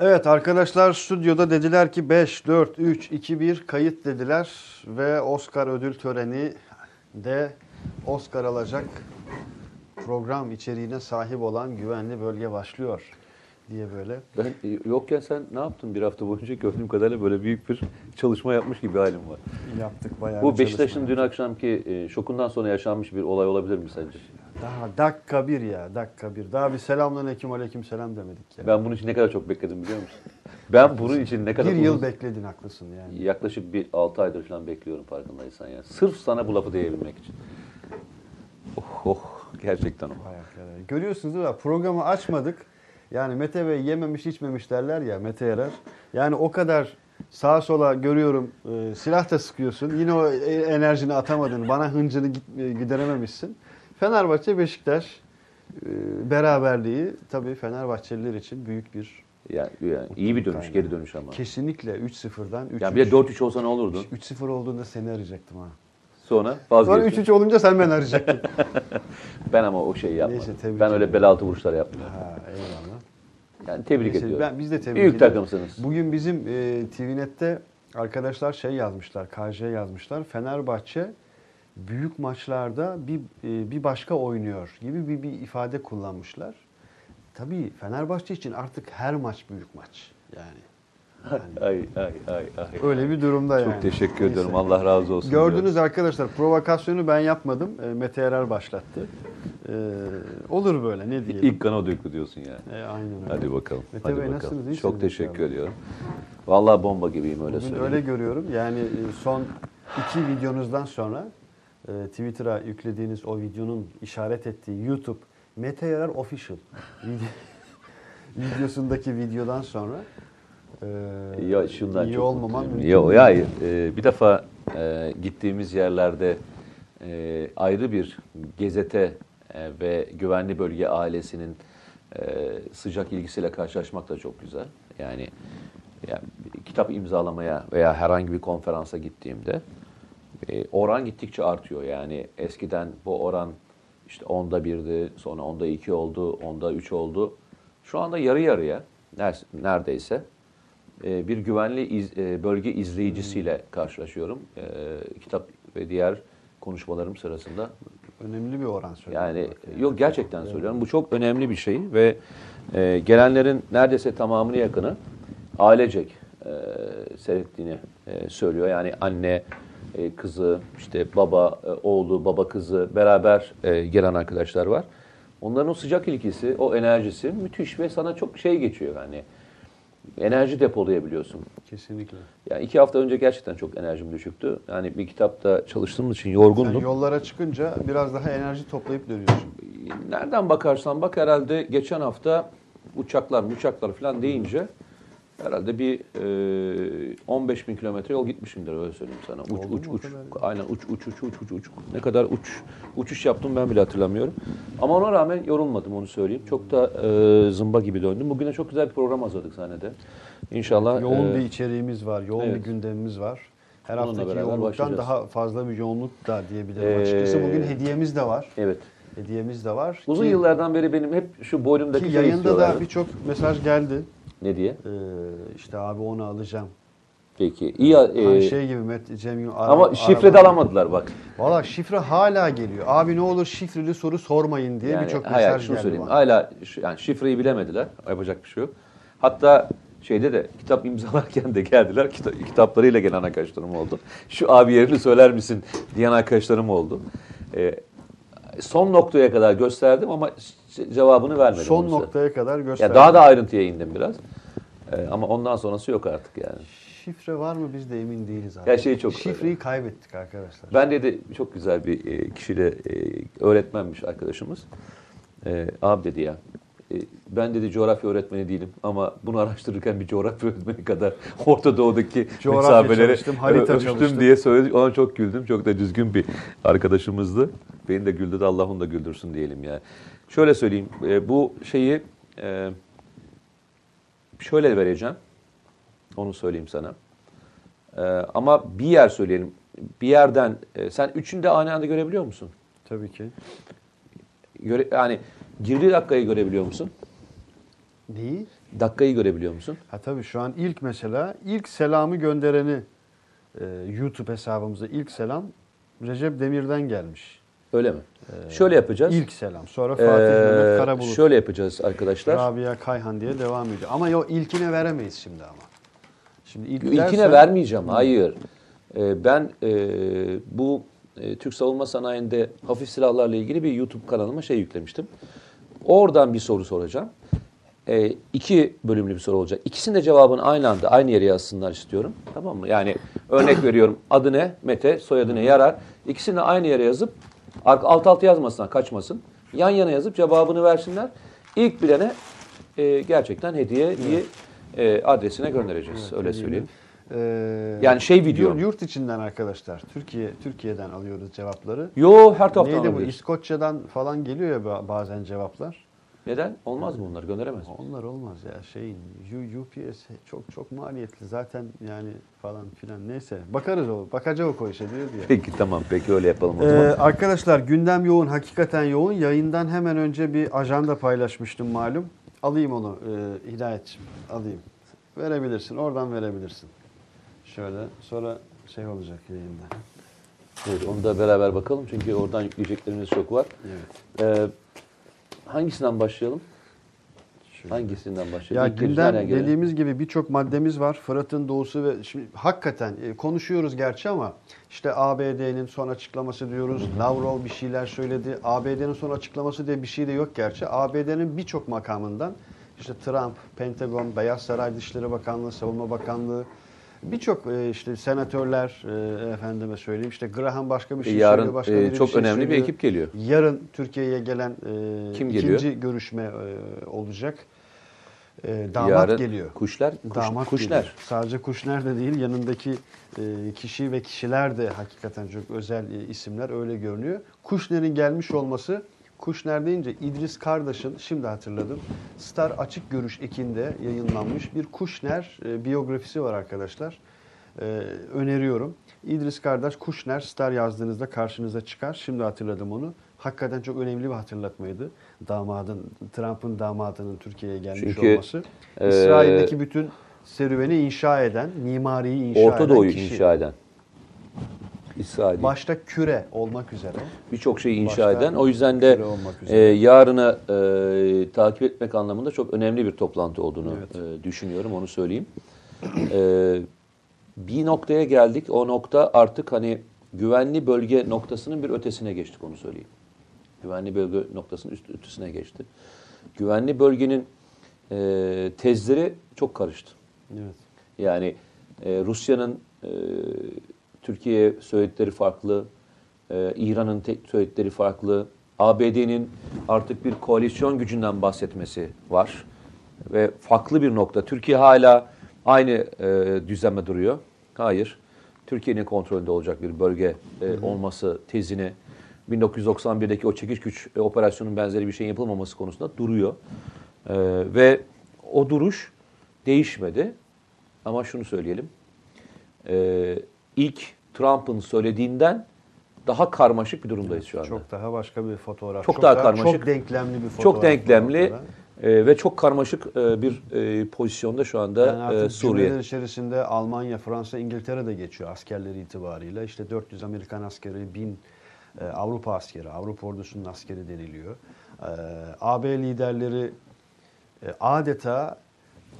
Evet arkadaşlar stüdyoda dediler ki 5, 4, 3, 2, 1 kayıt dediler ve Oscar ödül töreni de Oscar alacak program içeriğine sahip olan güvenli bölge başlıyor diye böyle. Ben e, yokken sen ne yaptın bir hafta boyunca gördüğüm kadarıyla böyle büyük bir çalışma yapmış gibi halim var. Yaptık bayağı Bu Beşiktaş'ın dün akşamki e, şokundan sonra yaşanmış bir olay olabilir mi sence? Daha dakika bir ya dakika bir. Daha bir selamünaleyküm aleyküm selam demedik ya. Ben bunun için ne kadar çok bekledim biliyor musun? Ben bunun için ne kadar bir yıl uzun- bekledin haklısın yani. yaklaşık bir 6 aydır falan bekliyorum farkındaysan ya. Sırf sana bu lafı diyebilmek için. Oh, oh gerçekten oh. Vay arkadaş. Görüyorsunuz değil mi? Programı açmadık. Yani Mete Bey yememiş içmemiş derler ya Mete Yarar. Yani o kadar sağa sola görüyorum e, silah da sıkıyorsun. Yine o e- enerjini atamadın. Bana hıncını git- e, giderememişsin. Fenerbahçe Beşiktaş e, beraberliği tabii Fenerbahçeliler için büyük bir Yani, yani iyi bir dönüş, geri dönüş ama. kesinlikle 3-0'dan 3 Yani bir de 4-3 olsa ne olurdu? 3-0 olduğunda seni arayacaktım ha. Sonra Sonra vazgeçtin. 3-3 olunca sen beni arayacaktın. Ben ama o şeyi yapmadım. Neyse, tebrik ben öyle ederim. bel altı vuruşlar yapmıyorum. ha eyvallah. Yani tebrik Neyse, ediyorum. Ben, biz de tebrik Büyük ediyoruz. takımsınız. Bugün bizim e, TVNet'te arkadaşlar şey yazmışlar, KJ yazmışlar. Fenerbahçe büyük maçlarda bir e, bir başka oynuyor gibi bir, bir ifade kullanmışlar. Tabii Fenerbahçe için artık her maç büyük maç. Yani Ay ay ay ay. öyle bir durumda yani. Çok teşekkür Neyse. ediyorum. Allah razı olsun. Gördünüz arkadaşlar provokasyonu ben yapmadım. E, Mete Erer başlattı. E, olur böyle ne diyorum. diyelim. İlk kana döktü diyorsun yani. E, aynen öyle. Hadi bakalım. Mete Hadi Bey, bakalım. nasılsınız? İyisiniz Çok teşekkür inşallah. ediyorum. Vallahi bomba gibiyim öyle Bugün söyleyeyim. öyle görüyorum. Yani e, son iki videonuzdan sonra e, Twitter'a yüklediğiniz o videonun işaret ettiği YouTube Mete Yarar Official video- videosundaki videodan sonra e, Ya şundan iyi çok olmaman mümkün ya, hayır. Ee, bir defa e, gittiğimiz yerlerde e, ayrı bir gezete e, ve güvenli bölge ailesinin e, sıcak ilgisiyle karşılaşmak da çok güzel. Yani, yani kitap imzalamaya veya herhangi bir konferansa gittiğimde e, oran gittikçe artıyor. Yani eskiden bu oran işte onda birdi, sonra onda iki oldu, onda üç oldu. Şu anda yarı yarıya ner- neredeyse e, bir güvenli iz- e, bölge izleyicisiyle karşılaşıyorum. E, kitap ve diğer konuşmalarım sırasında. önemli bir oran söylüyorum. Yani bak yok gerçekten söylüyorum. Bu çok önemli bir şey ve e, gelenlerin neredeyse tamamını yakını ailecek e, seyrettiğini e, söylüyor. Yani anne, e, kızı, işte baba, e, oğlu, baba kızı beraber e, gelen arkadaşlar var. Onların o sıcak ilgisi, o enerjisi müthiş ve sana çok şey geçiyor yani. Enerji depolayabiliyorsun. Kesinlikle. Yani iki hafta önce gerçekten çok enerjim düşüktü. Yani bir kitapta çalıştığımız için yorgundum. yollara çıkınca biraz daha enerji toplayıp dönüyorsun. Nereden bakarsan bak herhalde geçen hafta uçaklar uçaklar falan deyince herhalde bir e, 15 bin kilometre yol gitmişimdir öyle söyleyeyim sana. Uç Oldu uç uç. Aynen uç uç uç uç uç uç. Ne kadar uç uçuş yaptım ben bile hatırlamıyorum. Ama ona rağmen yorulmadım onu söyleyeyim. Çok da e, zımba gibi döndüm. Bugüne çok güzel bir program hazırladık sahnede. İnşallah Yoğun e, bir içeriğimiz var, yoğun evet. bir gündemimiz var. Her Onunla haftaki yoğunluktan daha fazla bir yoğunluk da diyebilirim Ee, açıkçası. Bugün hediyemiz de var. Evet. Hediyemiz de var. Uzun Ki- yıllardan beri benim hep şu boynumdaki Ki şeyi yayında da birçok mesaj geldi. Ne diye? Ee, işte abi onu alacağım. Peki. İyi. e, Hani şey gibi Met, Cem Yıl- ama şifre de alamadılar bak. Valla şifre hala geliyor. Abi ne olur şifreli soru sormayın diye Yani birçok hayır, mesaj şunu geldi söyleyeyim. bana. Hala yani şifreyi bilemediler. Yapacak bir şey yok. Hatta şeyde de kitap imzalarken de geldiler. Kita- kitaplarıyla gelen arkadaşlarım oldu. Şu abi yerini söyler misin diyen arkadaşlarım oldu. Ee, son noktaya kadar gösterdim ama cevabını vermedim. Son size. noktaya kadar Ya gösterdim. daha da ayrıntıya indim biraz. Ee, ama ondan sonrası yok artık yani. Şifre var mı biz de emin değiliz abi. Ya şey çok- Şifreyi kaybettik arkadaşlar. Ben dedi çok güzel bir e, kişiyle e, öğretmenmiş arkadaşımız. E, abi dedi ya ben dedi coğrafya öğretmeni değilim ama bunu araştırırken bir coğrafya öğretmeni kadar Orta Doğu'daki mesafeleri harita ölçtüm diye söyledi. Ona çok güldüm. Çok da düzgün bir arkadaşımızdı. Beni de güldürdü. Allah onu da güldürsün diyelim yani. Şöyle söyleyeyim. e, bu şeyi e, şöyle vereceğim. Onu söyleyeyim sana. E, ama bir yer söyleyelim. Bir yerden e, sen üçünü de aynı anda görebiliyor musun? Tabii ki. Göre, yani girdiği dakikayı görebiliyor musun? Neyi? Dakikayı görebiliyor musun? Ha tabii şu an ilk mesela ilk selamı göndereni e, YouTube hesabımıza ilk selam Recep Demir'den gelmiş. Öyle mi? şöyle yapacağız. İlk selam. Sonra Ee, Fatih Mehmet Karabulut. şöyle yapacağız arkadaşlar. Rabia Kayhan diye devam ediyor. Ama yo ilkine veremeyiz şimdi ama. Şimdi ilk İlkine dersen- vermeyeceğim. Hayır. Ee, ben e, bu e, Türk savunma sanayinde hafif silahlarla ilgili bir YouTube kanalıma şey yüklemiştim. Oradan bir soru soracağım. E, iki bölümlü bir soru olacak. İkisinin de cevabını aynı anda aynı yere yazsınlar istiyorum. Tamam mı? Yani örnek veriyorum. Adı ne? Mete. Soyadı ne? Yarar. İkisini de aynı yere yazıp alt alta yazmasınlar. Kaçmasın. Yan yana yazıp cevabını versinler. İlk bilene e, gerçekten hediye diye e, adresine göndereceğiz. Öyle söyleyeyim. Ee, Yani şey video. Yurt, içinden arkadaşlar. Türkiye Türkiye'den alıyoruz cevapları. Yo her taraftan Neydi bu? İskoçya'dan falan geliyor ya ba- bazen cevaplar. Neden? Olmaz mı bunlar? Gönderemez mi? Onlar olmaz ya şeyin UPS çok çok maliyetli zaten yani falan filan neyse bakarız o bakacak o işe diyor diye. Peki tamam. Peki öyle yapalım o Ee, zaman. arkadaşlar gündem yoğun hakikaten yoğun yayından hemen önce bir ajanda paylaşmıştım malum alayım onu e, Hidayetciğim alayım verebilirsin oradan verebilirsin şöyle sonra şey olacak yayında. Evet, onu da beraber bakalım. Çünkü oradan yükleyeceklerimiz çok var. Evet. Ee, hangisinden başlayalım? şöyle. Hangisinden Ya başlayalım? İlk gündem dediğimiz gibi birçok maddemiz var. Fırat'ın doğusu ve şimdi hakikaten e, konuşuyoruz gerçi ama işte ABD'nin son açıklaması diyoruz. Lavrov bir şeyler söyledi. ABD'nin son açıklaması diye bir şey de yok gerçi. ABD'nin birçok makamından işte Trump, Pentagon, Beyaz Saray Dışişleri Bakanlığı, Savunma Bakanlığı birçok e, işte senatörler e, efendime söyleyeyim işte Graham başka bir şey söylüyor, Yarın başka e, biri bir çok şey önemli bir söylüyor. ekip geliyor. Yarın Türkiye'ye gelen e, Kim ikinci geliyor? görüşme e, olacak. E, damat Yarın geliyor. Kuşlar, kuş, Damat kuşlar. geliyor. Sadece Kuşner de değil yanındaki e, kişi ve kişiler de hakikaten çok özel e, isimler öyle görünüyor. Kuşner'in gelmiş olması Kuşner deyince İdris Kardaş'ın şimdi hatırladım Star Açık Görüş ekinde yayınlanmış bir Kuşner e, biyografisi var arkadaşlar. E, öneriyorum. İdris Kardaş Kuşner Star yazdığınızda karşınıza çıkar. Şimdi hatırladım onu. Hakikaten çok önemli bir hatırlatmaydı. Damadın, Trump'ın damadının Türkiye'ye gelmiş Çünkü, olması. e, İsrail'deki bütün serüveni inşa eden, mimariyi inşa Orta eden Doğu'yu kişi. inşa eden. İsrail. Başta küre olmak üzere. Birçok şeyi inşa Başta eden. O yüzden de e, yarını e, takip etmek anlamında çok önemli bir toplantı olduğunu Evet. e, düşünüyorum. Onu söyleyeyim. E, bir noktaya geldik. O nokta artık hani güvenli bölge noktasının bir ötesine geçtik onu söyleyeyim. Güvenli bölge noktasının üst ötesine geçti. Güvenli bölgenin e, tezleri çok karıştı. Evet. Yani e, Rusya'nın e, Türkiye'ye söyledikleri farklı, e, İran'ın söyledikleri farklı, ABD'nin artık bir koalisyon gücünden bahsetmesi var ve farklı bir nokta. Türkiye hala aynı e, düzenle duruyor. Hayır, Türkiye'nin kontrolünde olacak bir bölge e, olması tezini 1991'deki o çekiş güç e, operasyonun benzeri bir şeyin yapılmaması konusunda duruyor. E, ve o duruş değişmedi. Ama şunu söyleyelim. Ee, ilk Trump'ın söylediğinden daha karmaşık bir durumdayız şu anda. Çok, Çok daha başka bir fotoğraf. Çok daha karmaşık. Çok denklemli bir fotoğraf. denklemli ortada. e, ve çok karmaşık e, bir e, pozisyonda şu anda Yani e, Suriye. içerisinde Almanya, Fransa, İngiltere de geçiyor askerleri itibarıyla. İşte 400 Amerikan askeri, 1000 e, Avrupa askeri, Avrupa ordusunun askeri deniliyor. E, AB liderleri e, adeta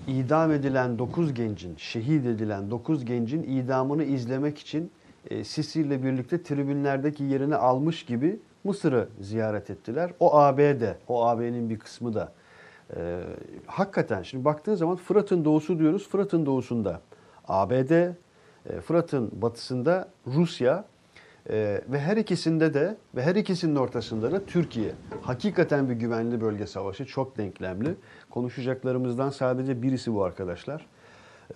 idam edilen 9 gencin, şehit edilen 9 gencin idamını izlemek için e, Sisi ile birlikte tribünlerdeki yerini almış gibi Mısır'ı ziyaret ettiler. O ABD, o AB'nin bir kısmı da. E, hakikaten şimdi baktığın zaman Fırat'ın doğusu diyoruz. Fırat'ın doğusunda ABD, e, Fırat'ın batısında Rusya e, ve her ikisinde de ve her ikisinin ortasında da Türkiye. Hakikaten bir güvenli bölge savaşı çok denklemli. Konuşacaklarımızdan sadece birisi bu arkadaşlar.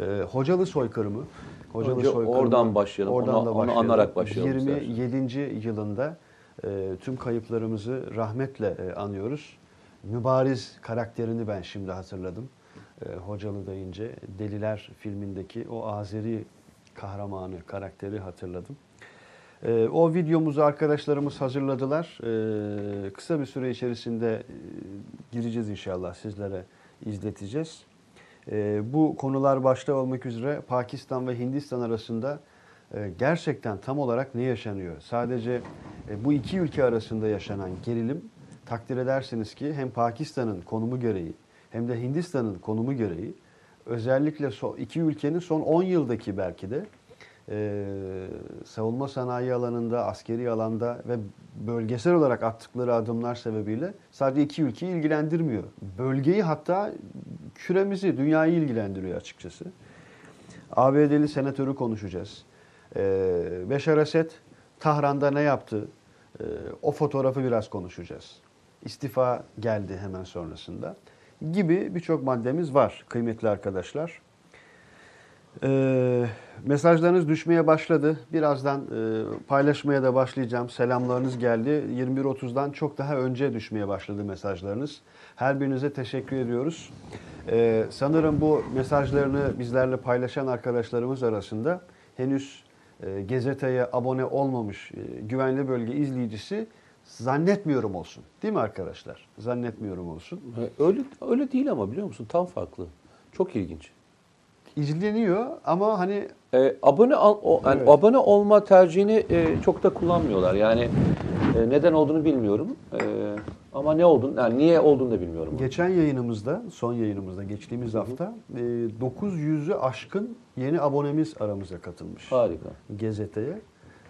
E, Hocalı soykırımı. Hocalı Önce oradan başlayalım. Onu- onu anarak başlayalım 27. yılında e, tüm kayıplarımızı rahmetle e, anıyoruz. Mübariz karakterini ben şimdi hatırladım. E, Hocalı deyince Deliler filmindeki o Azeri kahramanı karakteri hatırladım. E, o videomuzu arkadaşlarımız hazırladılar. E, kısa bir süre içerisinde e, gireceğiz inşallah sizlere izleteceğiz. E, bu konular başta olmak üzere Pakistan ve Hindistan arasında e, gerçekten tam olarak ne yaşanıyor? Sadece e, bu iki ülke arasında yaşanan gerilim takdir edersiniz ki hem Pakistan'ın konumu gereği hem de Hindistan'ın konumu gereği özellikle iki ülkenin son 10 yıldaki belki de e, savunma sanayi alanında, askeri alanda ve bölgesel olarak attıkları adımlar sebebiyle sadece iki ülkeyi ilgilendirmiyor. Bölgeyi hatta küremizi, dünyayı ilgilendiriyor açıkçası. ABD'li senatörü konuşacağız. Ee, Beşar Esed Tahran'da ne yaptı? Ee, o fotoğrafı biraz konuşacağız. İstifa geldi hemen sonrasında. Gibi birçok maddemiz var kıymetli arkadaşlar. Ee, mesajlarınız düşmeye başladı. Birazdan e, paylaşmaya da başlayacağım. Selamlarınız geldi. 21.30'dan çok daha önce düşmeye başladı mesajlarınız. Her birinize teşekkür ediyoruz. Ee, sanırım bu mesajlarını bizlerle paylaşan arkadaşlarımız arasında henüz e, gazeteye abone olmamış e, güvenli bölge izleyicisi zannetmiyorum olsun. Değil mi arkadaşlar? Zannetmiyorum olsun. Öyle öyle değil ama biliyor musun? Tam farklı. Çok ilginç. İzleniyor ama hani E, abone al- o, yani Evet. abone olma tercihini e, çok da kullanmıyorlar. Yani e, neden olduğunu bilmiyorum. E, ama ne olduğunu, yani niye olduğunu da bilmiyorum. Geçen yayınımızda, son yayınımızda geçtiğimiz hafta e, 900'ü aşkın yeni abonemiz aramıza katılmış. Harika. Gazeteye.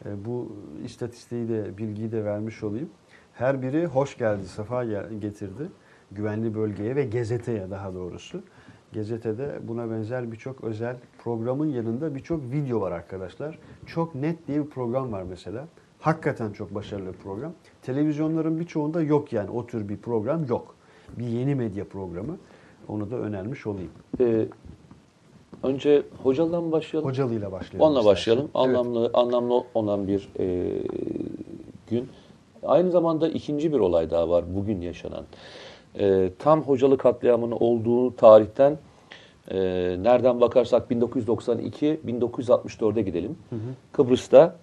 E, Bu istatistiği de, bilgiyi de vermiş olayım. Her biri hoş geldi, sefa getirdi. Güvenli bölgeye ve gazeteye daha doğrusu. Gazetede buna benzer birçok özel programın yanında birçok video var arkadaşlar. Çok net diye bir program var mesela. Hakikaten çok başarılı bir program. Televizyonların birçoğunda yok yani o tür bir program yok. Bir yeni medya programı. Onu da önermiş olayım. E, önce Hocalı'dan başlayalım? Hocalı'yla başlayalım. Onunla istersen. başlayalım. Evet. Anlamlı anlamlı olan bir e, gün. Aynı zamanda ikinci bir olay daha var bugün yaşanan. E, tam Hocalı katliamının olduğu tarihten e, nereden bakarsak 1992-1964'e gidelim. Kıbrıs'ta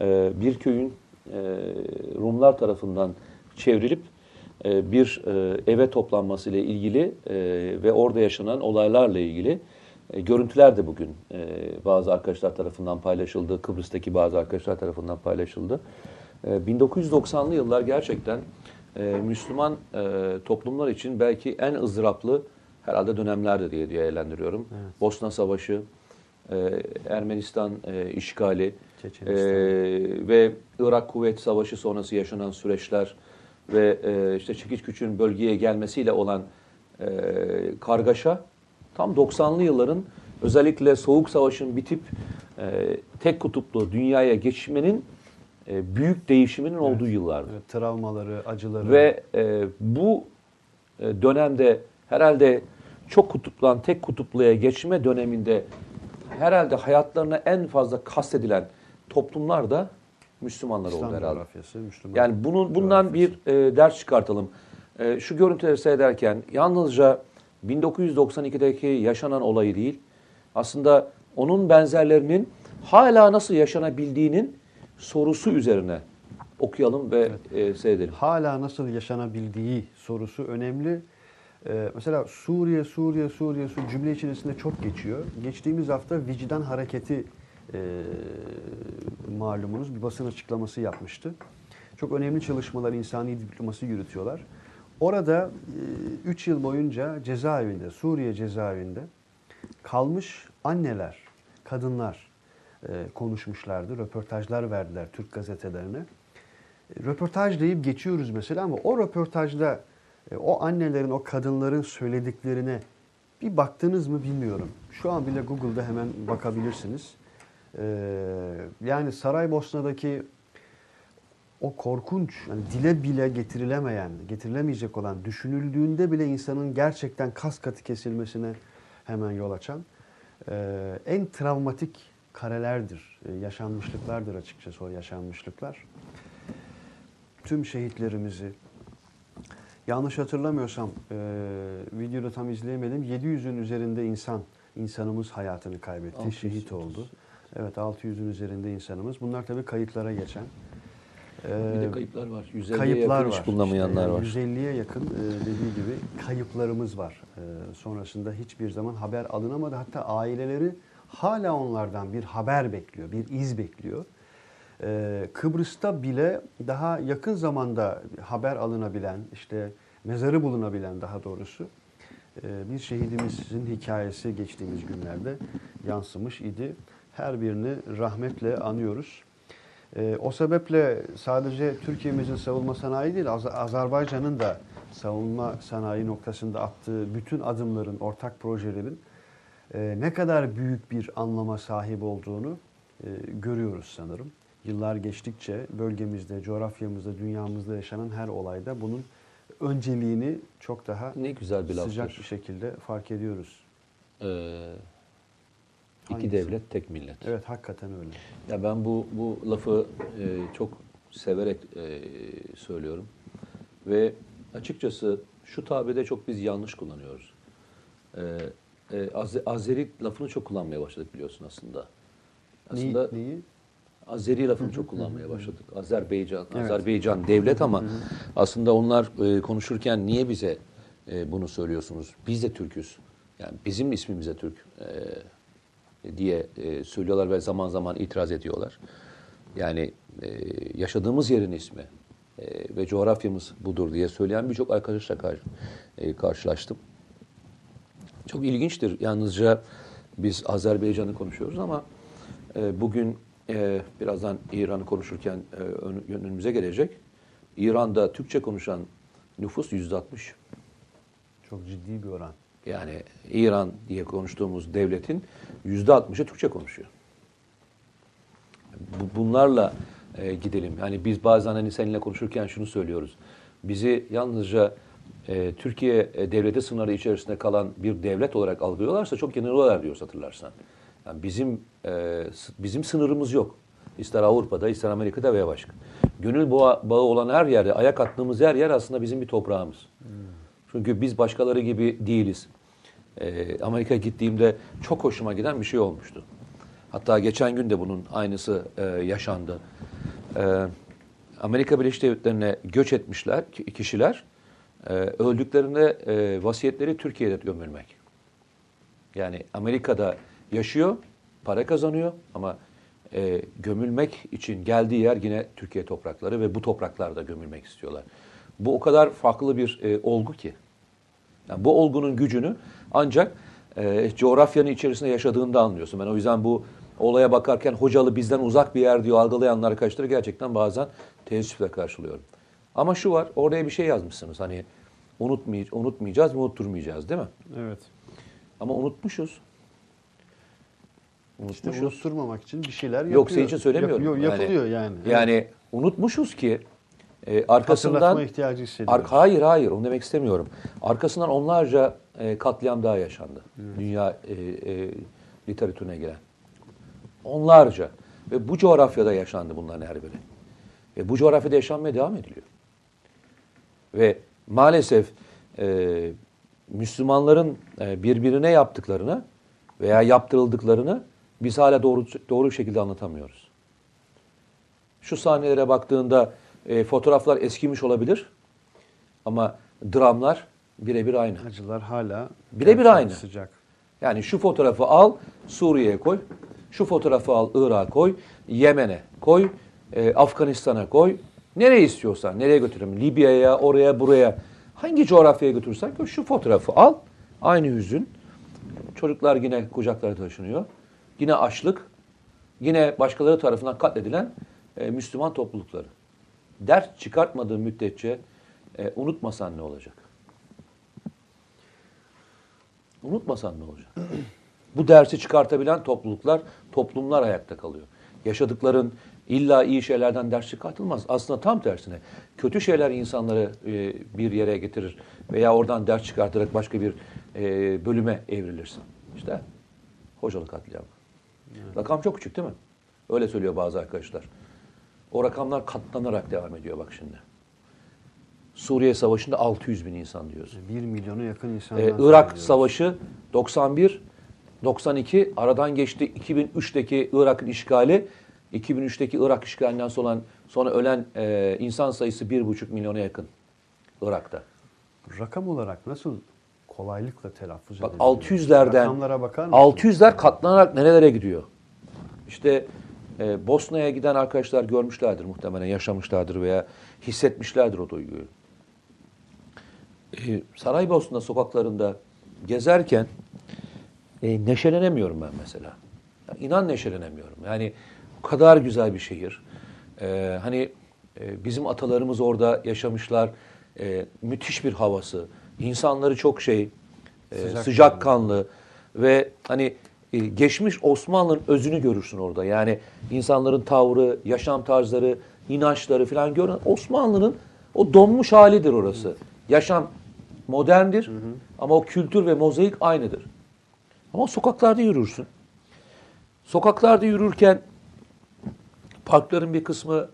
e, bir köyün e, Rumlar tarafından çevrilip e, bir e, eve toplanması ile ilgili e, ve orada yaşanan olaylarla ilgili e, görüntüler de bugün e, bazı arkadaşlar tarafından paylaşıldı. Kıbrıs'taki bazı arkadaşlar tarafından paylaşıldı. E, 1990'lı yıllar gerçekten e, Müslüman e, toplumlar için belki en ızdıraplı herhalde dönemlerdi diye değerlendiriyorum. Bosna Savaşı, e, Ermenistan e, işgali, e, ve Irak Kuvvet Savaşı sonrası yaşanan süreçler ve e, işte Çekiç Küçük'ün bölgeye gelmesiyle olan e, kargaşa tam 90'lı yılların özellikle Soğuk Savaş'ın bitip e, tek kutuplu dünyaya geçmenin e, büyük değişiminin olduğu yıllardı. Evet, travmaları, acıları. Ve e, bu e, dönemde herhalde çok kutuplan tek kutupluya geçme döneminde herhalde hayatlarına en fazla kastedilen toplumlar da Müslümanlar oldu İslam herhalde. coğrafyası, Müslüman Yani bunun bundan bir e, ders çıkartalım. E, şu görüntüleri seyrederken yalnızca 1992'deki yaşanan olayı değil, aslında onun benzerlerinin hala nasıl yaşanabildiğinin sorusu üzerine okuyalım ve e, seyredelim. hala nasıl yaşanabildiği sorusu önemli. Ee, mesela Suriye, Suriye, Suriye, Suriye cümle içerisinde çok geçiyor. Geçtiğimiz hafta vicdan hareketi e, malumunuz bir basın açıklaması yapmıştı. Çok önemli çalışmalar, insani diplomasi yürütüyorlar. Orada 3 yıl boyunca cezaevinde, Suriye cezaevinde kalmış anneler, kadınlar e, konuşmuşlardı. Röportajlar verdiler Türk gazetelerine. E, Röportaj deyip geçiyoruz mesela ama o röportajda e, o annelerin, o kadınların söylediklerine bir baktınız mı bilmiyorum. Şu an bile Google'da hemen bakabilirsiniz. Yani Saraybosna'daki o korkunç, yani dile bile getirilemeyen, getirilemeyecek olan, düşünüldüğünde bile insanın gerçekten kas katı kesilmesine hemen yol açan e, en travmatik karelerdir, e, yaşanmışlıklardır açıkçası o yaşanmışlıklar. Tüm şehitlerimizi, yanlış hatırlamıyorsam e, videoda tam izleyemedim, 700'ün üzerinde insan, insanımız hayatını kaybetti, 600, şehit oldu. Evet 600'ün üzerinde insanımız. Bunlar tabii kayıtlara geçen. Bir de kayıplar var. 150'ye kayıplar yakın var. iş bulunamayanlar İşte var. 150'ye yakın e, dediği gibi kayıplarımız var. E, sonrasında hiçbir zaman haber alınamadı. Hatta aileleri hala onlardan bir haber bekliyor, bir iz bekliyor. E, Kıbrıs'ta bile daha yakın zamanda haber alınabilen, işte mezarı bulunabilen daha doğrusu e, bir şehidimizin hikayesi geçtiğimiz günlerde yansımış idi. Her birini rahmetle anıyoruz. Ee, o sebeple sadece Türkiye'mizin savunma sanayi değil, Az- Azerbaycan'ın da savunma sanayi noktasında attığı bütün adımların, ortak projelerin e, ne kadar büyük bir anlama sahip olduğunu e, görüyoruz sanırım. Yıllar geçtikçe bölgemizde, coğrafyamızda, dünyamızda yaşanan her olayda bunun önceliğini çok daha Ne güzel bir sıcak laftır. bir şekilde fark ediyoruz. Ee, iki Hangisi? devlet, tek millet. Evet, hakikaten öyle. Ya ben bu bu lafı e, çok severek e, söylüyorum ve açıkçası şu tabirde çok biz yanlış kullanıyoruz. E, e, Az- Azeri lafını çok kullanmaya başladık biliyorsun aslında. Aslında Neyi? neyi? Azeri lafını çok kullanmaya başladık. Azerbaycan, Evet. Azerbaycan devlet ama aslında onlar e, konuşurken niye bize e, bunu söylüyorsunuz? Biz de Türk'üz. Yani bizim ismimize Türk e, diye e, söylüyorlar ve zaman zaman itiraz ediyorlar. Yani e, yaşadığımız yerin ismi e, ve coğrafyamız budur diye söyleyen birçok arkadaşla kar- e, karşılaştım. Çok ilginçtir. Yalnızca biz Azerbaycan'ı konuşuyoruz ama e, bugün e, birazdan İran'ı konuşurken e, ön- önümüze gelecek. İran'da Türkçe konuşan nüfus yüzde 60. Çok ciddi bir oran. Yani İran diye konuştuğumuz devletin yüzde 60'ı Türkçe konuşuyor. Bu- Bunlarla e, gidelim. Yani biz bazen hani seninle konuşurken şunu söylüyoruz. Bizi yalnızca e, Türkiye e, devleti sınırları içerisinde kalan bir devlet olarak algılıyorlarsa çok yanılıyorlar diyoruz hatırlarsan. Yani bizim e, bizim sınırımız yok. İster Avrupa'da, ister Amerika'da veya başka. Gönül bağı, bağı olan her yerde, ayak attığımız her yer aslında bizim bir toprağımız. Çünkü biz başkaları gibi değiliz. Ee, Amerika'ya gittiğimde çok hoşuma giden bir şey olmuştu. Hatta geçen gün de bunun aynısı e, yaşandı. Ee, Amerika Birleşik Devletleri'ne göç etmişler ki- kişiler. E, öldüklerinde e, vasiyetleri Türkiye'de gömülmek. Yani Amerika'da yaşıyor, para kazanıyor ama e, gömülmek için geldiği yer yine Türkiye toprakları ve bu topraklarda gömülmek istiyorlar. Bu o kadar farklı bir e, olgu ki. Yani bu olgunun gücünü ancak coğrafyanın içerisinde yaşadığında anlıyorsun. Ben o yüzden bu olaya bakarken hocalı bizden uzak bir yer diyor algılayan arkadaşları gerçekten bazen teessüfle karşılıyorum. Ama şu var, oraya bir şey yazmışsınız. Hani unutmay unutmayacağız mı, unutturmayacağız değil mi? Evet. Ama unutmuşuz. İşte Unutmuşuz. unutturmamak için bir şeyler yapıyor. Yok senin için söylemiyorum. Yapıyor, yapılıyor yani. Yani unutmuşuz ki e, arkasından... Hatırlatma ihtiyacı hissediyoruz. Ar- hayır hayır onu demek istemiyorum. Arkasından onlarca e, katliam daha yaşandı. Dünya e, e, literatürüne giren. Onlarca. Ve bu coğrafyada yaşandı bunların her biri. Ve bu coğrafyada yaşanmaya devam ediliyor. Ve maalesef e, Müslümanların e, birbirine yaptıklarını veya yaptırıldıklarını biz hala doğru doğru şekilde anlatamıyoruz. Şu sahnelere baktığında e, fotoğraflar eskimiş olabilir ama dramlar birebir aynı. Acılar hala Birebir aynı. Sıcak. Yani şu fotoğrafı al Suriye'ye koy, şu fotoğrafı al Irak'a koy, Yemen'e koy, e, Afganistan'a koy. Nereye istiyorsan, nereye götürelim? Libya'ya, oraya, buraya. Hangi coğrafyaya götürürsen şu fotoğrafı al. Aynı hüzün. Çocuklar yine kucaklara taşınıyor. Yine açlık. Yine başkaları tarafından katledilen e, Müslüman toplulukları. Dert çıkartmadığı müddetçe e, unutmasan ne olacak? Unutmasan ne olacak? Bu dersi çıkartabilen topluluklar, toplumlar ayakta kalıyor. Yaşadıkların illa iyi şeylerden ders çıkartılmaz. Aslında tam tersine kötü şeyler insanları e, bir yere getirir veya oradan ders çıkartarak başka bir e, bölüme evrilirsin. İşte hocalık katliamı. Rakam çok küçük değil mi? Öyle söylüyor bazı arkadaşlar. O rakamlar katlanarak devam ediyor bak şimdi. Suriye Savaşı'nda 600 bin insan diyoruz. 1 milyona yakın insan. Ee, Irak Savaşı 91, 92 aradan geçti 2003'teki Irak'ın işgali 2003'teki Irak işgalinden sonra, sonra ölen e, insan sayısı 1,5 milyona yakın Irak'ta. Rakam olarak nasıl kolaylıkla telaffuz Bak edebiliyor? 600'lerden Rakamlara bakar mısın? 600'ler katlanarak nerelere gidiyor? İşte e, Bosna'ya giden arkadaşlar görmüşlerdir muhtemelen, yaşamışlardır veya hissetmişlerdir o duyguyu. E, Saraybosna sokaklarında gezerken e, neşelenemiyorum ben mesela. Ya, inan neşelenemiyorum. Yani o kadar güzel bir şehir. E, hani e, bizim atalarımız orada yaşamışlar. E, müthiş bir havası. İnsanları çok şey, e, Sıcak sıcakkanlı ve hani e, geçmiş Osmanlı'nın özünü görürsün orada. Yani insanların tavrı, yaşam tarzları, inançları falan görün. Osmanlı'nın o donmuş halidir orası. Yaşam moderndir ama o kültür ve mozaik aynıdır. Ama sokaklarda yürürsün. Sokaklarda yürürken parkların bir kısmı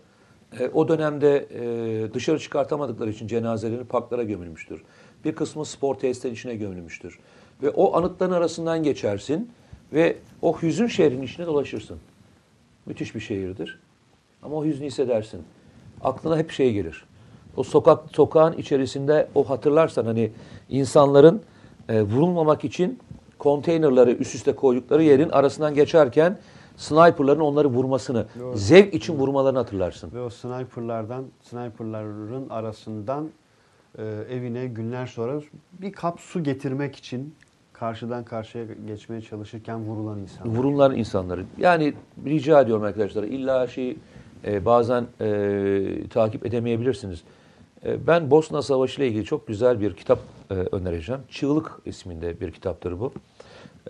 e, o dönemde e, dışarı çıkartamadıkları için cenazeleri parklara gömülmüştür. Bir kısmı spor tesislerin içine gömülmüştür. Ve o anıtların arasından geçersin ve o hüzün şehrin içine dolaşırsın. Müthiş bir şehirdir. Ama o hüznü hissedersin. Aklına hep şey gelir. O sokak sokağın içerisinde o hatırlarsan hani insanların e, vurulmamak için konteynerları üst üste koydukları yerin arasından geçerken sniperların onları vurmasını, Doğru. zevk için vurmalarını hatırlarsın. Ve o sniperlardan, sniperların arasından e, evine günler sonra bir kap su getirmek için karşıdan karşıya geçmeye çalışırken vurulan insan. Vurulan insanları. Yani rica ediyorum arkadaşlar illa şey e, bazen e, takip edemeyebilirsiniz. E, ben Bosna Savaşı ile ilgili çok güzel bir kitap e, önereceğim. Çığlık isminde bir kitaptır bu.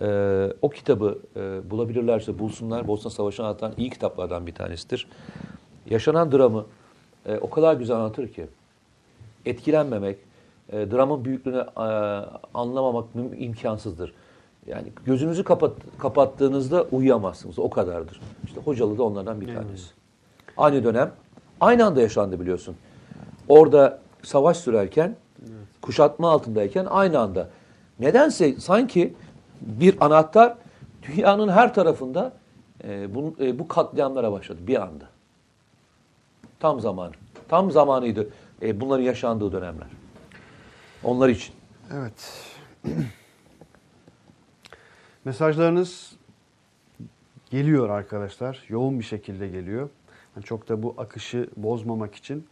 E, o kitabı e, bulabilirlerse bulsunlar. Bosna Savaşı'nı anlatan iyi kitaplardan bir tanesidir. Yaşanan dramı e, o kadar güzel anlatır ki etkilenmemek, e, dramın büyüklüğünü e, anlamamak imkansızdır. Yani gözünüzü kapat, kapattığınızda uyuyamazsınız. O kadardır. İşte Hocalı da onlardan bir tanesi. Aynı dönem, aynı anda yaşandı biliyorsun. Orada savaş sürerken, kuşatma altındayken aynı anda. Nedense sanki bir anahtar dünyanın her tarafında e, bu, e, bu katliamlara başladı bir anda. Tam zamanı. Tam zamanıydı e, bunların yaşandığı dönemler. Onlar için. Evet. Mesajlarınız geliyor arkadaşlar. Yoğun bir şekilde geliyor. Yani çok da bu akışı bozmamak için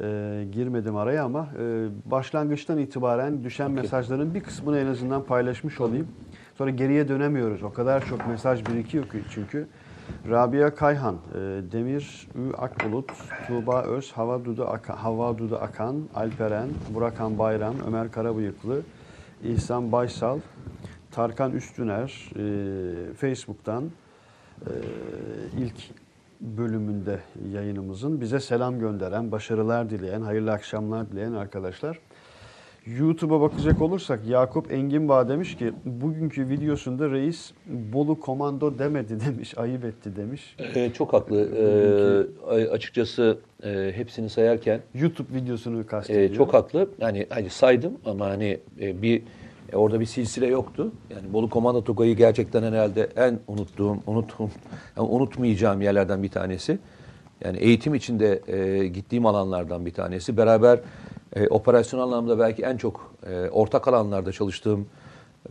e, girmedim araya ama e, başlangıçtan itibaren düşen Okey. mesajların bir kısmını en azından paylaşmış olayım. Sonra geriye dönemiyoruz. O kadar çok mesaj birikiyor ki çünkü. Rabia Kayhan, e, Demir Ü Akbulut, Tuğba Öz, Hava Dudu, Akan, Hava Dudu Akan, Alperen, Burakan Bayram, Ömer Karabıyıklı, İhsan Baysal, Tarkan Üstüner, e, Facebook'tan e, ilk bölümünde yayınımızın bize selam gönderen, başarılar dileyen, hayırlı akşamlar dileyen arkadaşlar. YouTube'a bakacak olursak Yakup Enginbağ demiş ki bugünkü videosunda reis Bolu komando demedi demiş, ayıp etti demiş. E, çok haklı. E, açıkçası e, hepsini sayarken YouTube videosunu kastediyor. e, çok haklı. Yani hani saydım ama hani e, bir e, orada bir silsile yoktu. Yani Bolu Komando Tugay'ı gerçekten herhalde en unuttuğum, unuttuğum, yani unutmayacağım yerlerden bir tanesi. Yani eğitim içinde e, gittiğim alanlardan bir tanesi. Beraber e, operasyonel anlamda belki en çok e, ortak alanlarda çalıştığım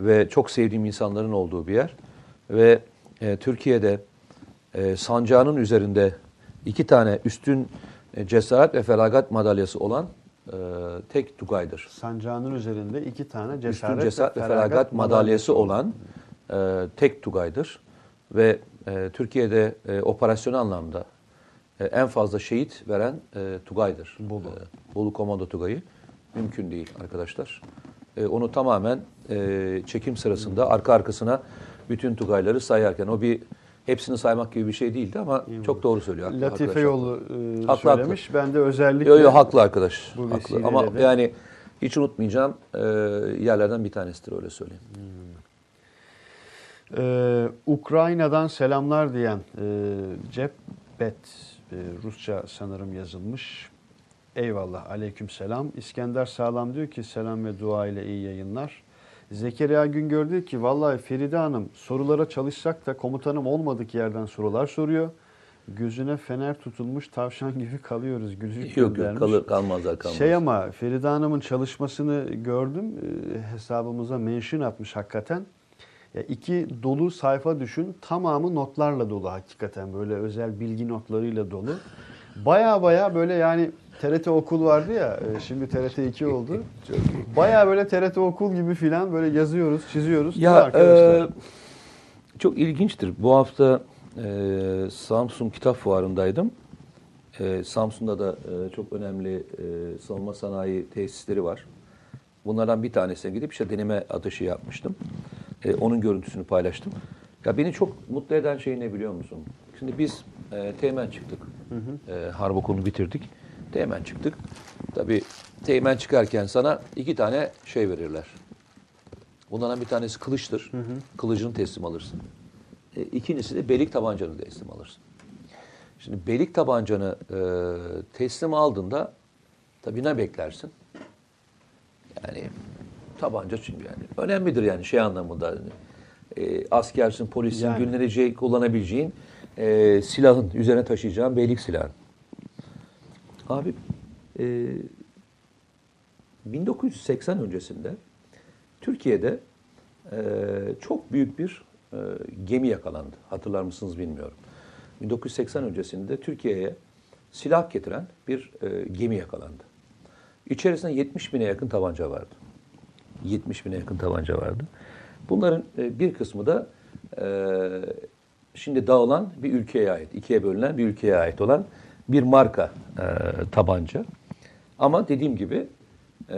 ve çok sevdiğim insanların olduğu bir yer. Ve e, Türkiye'de e, sancağının üzerinde iki tane üstün e, cesaret ve feragat madalyası olan e, tek Tugay'dır. Sancağının üzerinde iki tane Üstün cesaret, cesaret ve feragat madalyası olan e, tek Tugay'dır. Ve e, Türkiye'de e, operasyonel anlamda e, en fazla şehit veren e, Tugay'dır. Bolu. E, Bolu Komando Tugay'ı. Mümkün değil arkadaşlar. E, onu tamamen e, çekim sırasında arka arkasına bütün Tugayları sayarken o bir hepsini saymak gibi bir şey değildi ama çok doğru söylüyor. Haklı, Latife yolu e, Haklı, söylemiş. Ben de özellikle Yo yo haklı arkadaş. Bu haklı. Ama de- yani hiç unutmayacağım e, yerlerden bir tanesidir öyle söyleyeyim. Ee, Ukrayna'dan selamlar diyen e, Cebbet, e, Rusça sanırım yazılmış. Eyvallah, aleyküm selam. İskender Sağlam diyor ki selam ve dua ile iyi yayınlar. Zekeriya Güngör diyor ki vallahi Feride Hanım sorulara çalışsak da komutanım olmadık yerden sorular soruyor. Gözüne fener tutulmuş tavşan gibi kalıyoruz. Gülücük Yok yok kalır, kalmazlar kalmaz. Şey ama Feride Hanım'ın çalışmasını gördüm. Ee, Hesabımıza mention atmış hakikaten. Ya iki dolu sayfa düşün. Tamamı notlarla dolu hakikaten. Böyle özel bilgi notlarıyla dolu. Baya baya böyle yani TRT okul vardı ya. e, Şimdi TRT 2 oldu. Baya böyle TRT okul gibi filan böyle yazıyoruz, çiziyoruz. Ya Arkadaşlar. e, çok ilginçtir. Bu hafta e, Samsun Kitap Fuarı'ndaydım. E, Samsun'da da e, çok önemli e, savunma sanayi tesisleri var. Bunlardan bir tanesine gidip işte deneme atışı yapmıştım. E, onun görüntüsünü paylaştım. Ya beni çok mutlu eden şey ne biliyor musun? Şimdi biz e, Teğmen çıktık. E, harp okulunu bitirdik. Teğmen çıktık. Tabii Teğmen çıkarken sana iki tane şey verirler. Bunlardan bir tanesi kılıçtır. Kılıcını teslim alırsın. E, ikincisi de belik tabancanı teslim alırsın. Şimdi belik tabancanı e, teslim aldığında tabii ne beklersin? Yani tabanca çünkü yani önemlidir yani şey anlamında. hani, E, askersin, polisin Yani. günlerce kullanabileceğin e, silahın üzerine taşıyacağın beylik silahın. Abi e, 1980 öncesinde Türkiye'de e, çok büyük bir e, gemi yakalandı. Hatırlar mısınız bilmiyorum. 1980 öncesinde Türkiye'ye silah getiren bir e, gemi yakalandı. İçerisinde 70 bine yakın tabanca vardı. 70 bine yakın tabanca vardı. Bunların e, bir kısmı da e, şimdi dağılan bir ülkeye ait, ikiye bölünen bir ülkeye ait olan bir marka e, tabanca. Ama dediğim gibi e,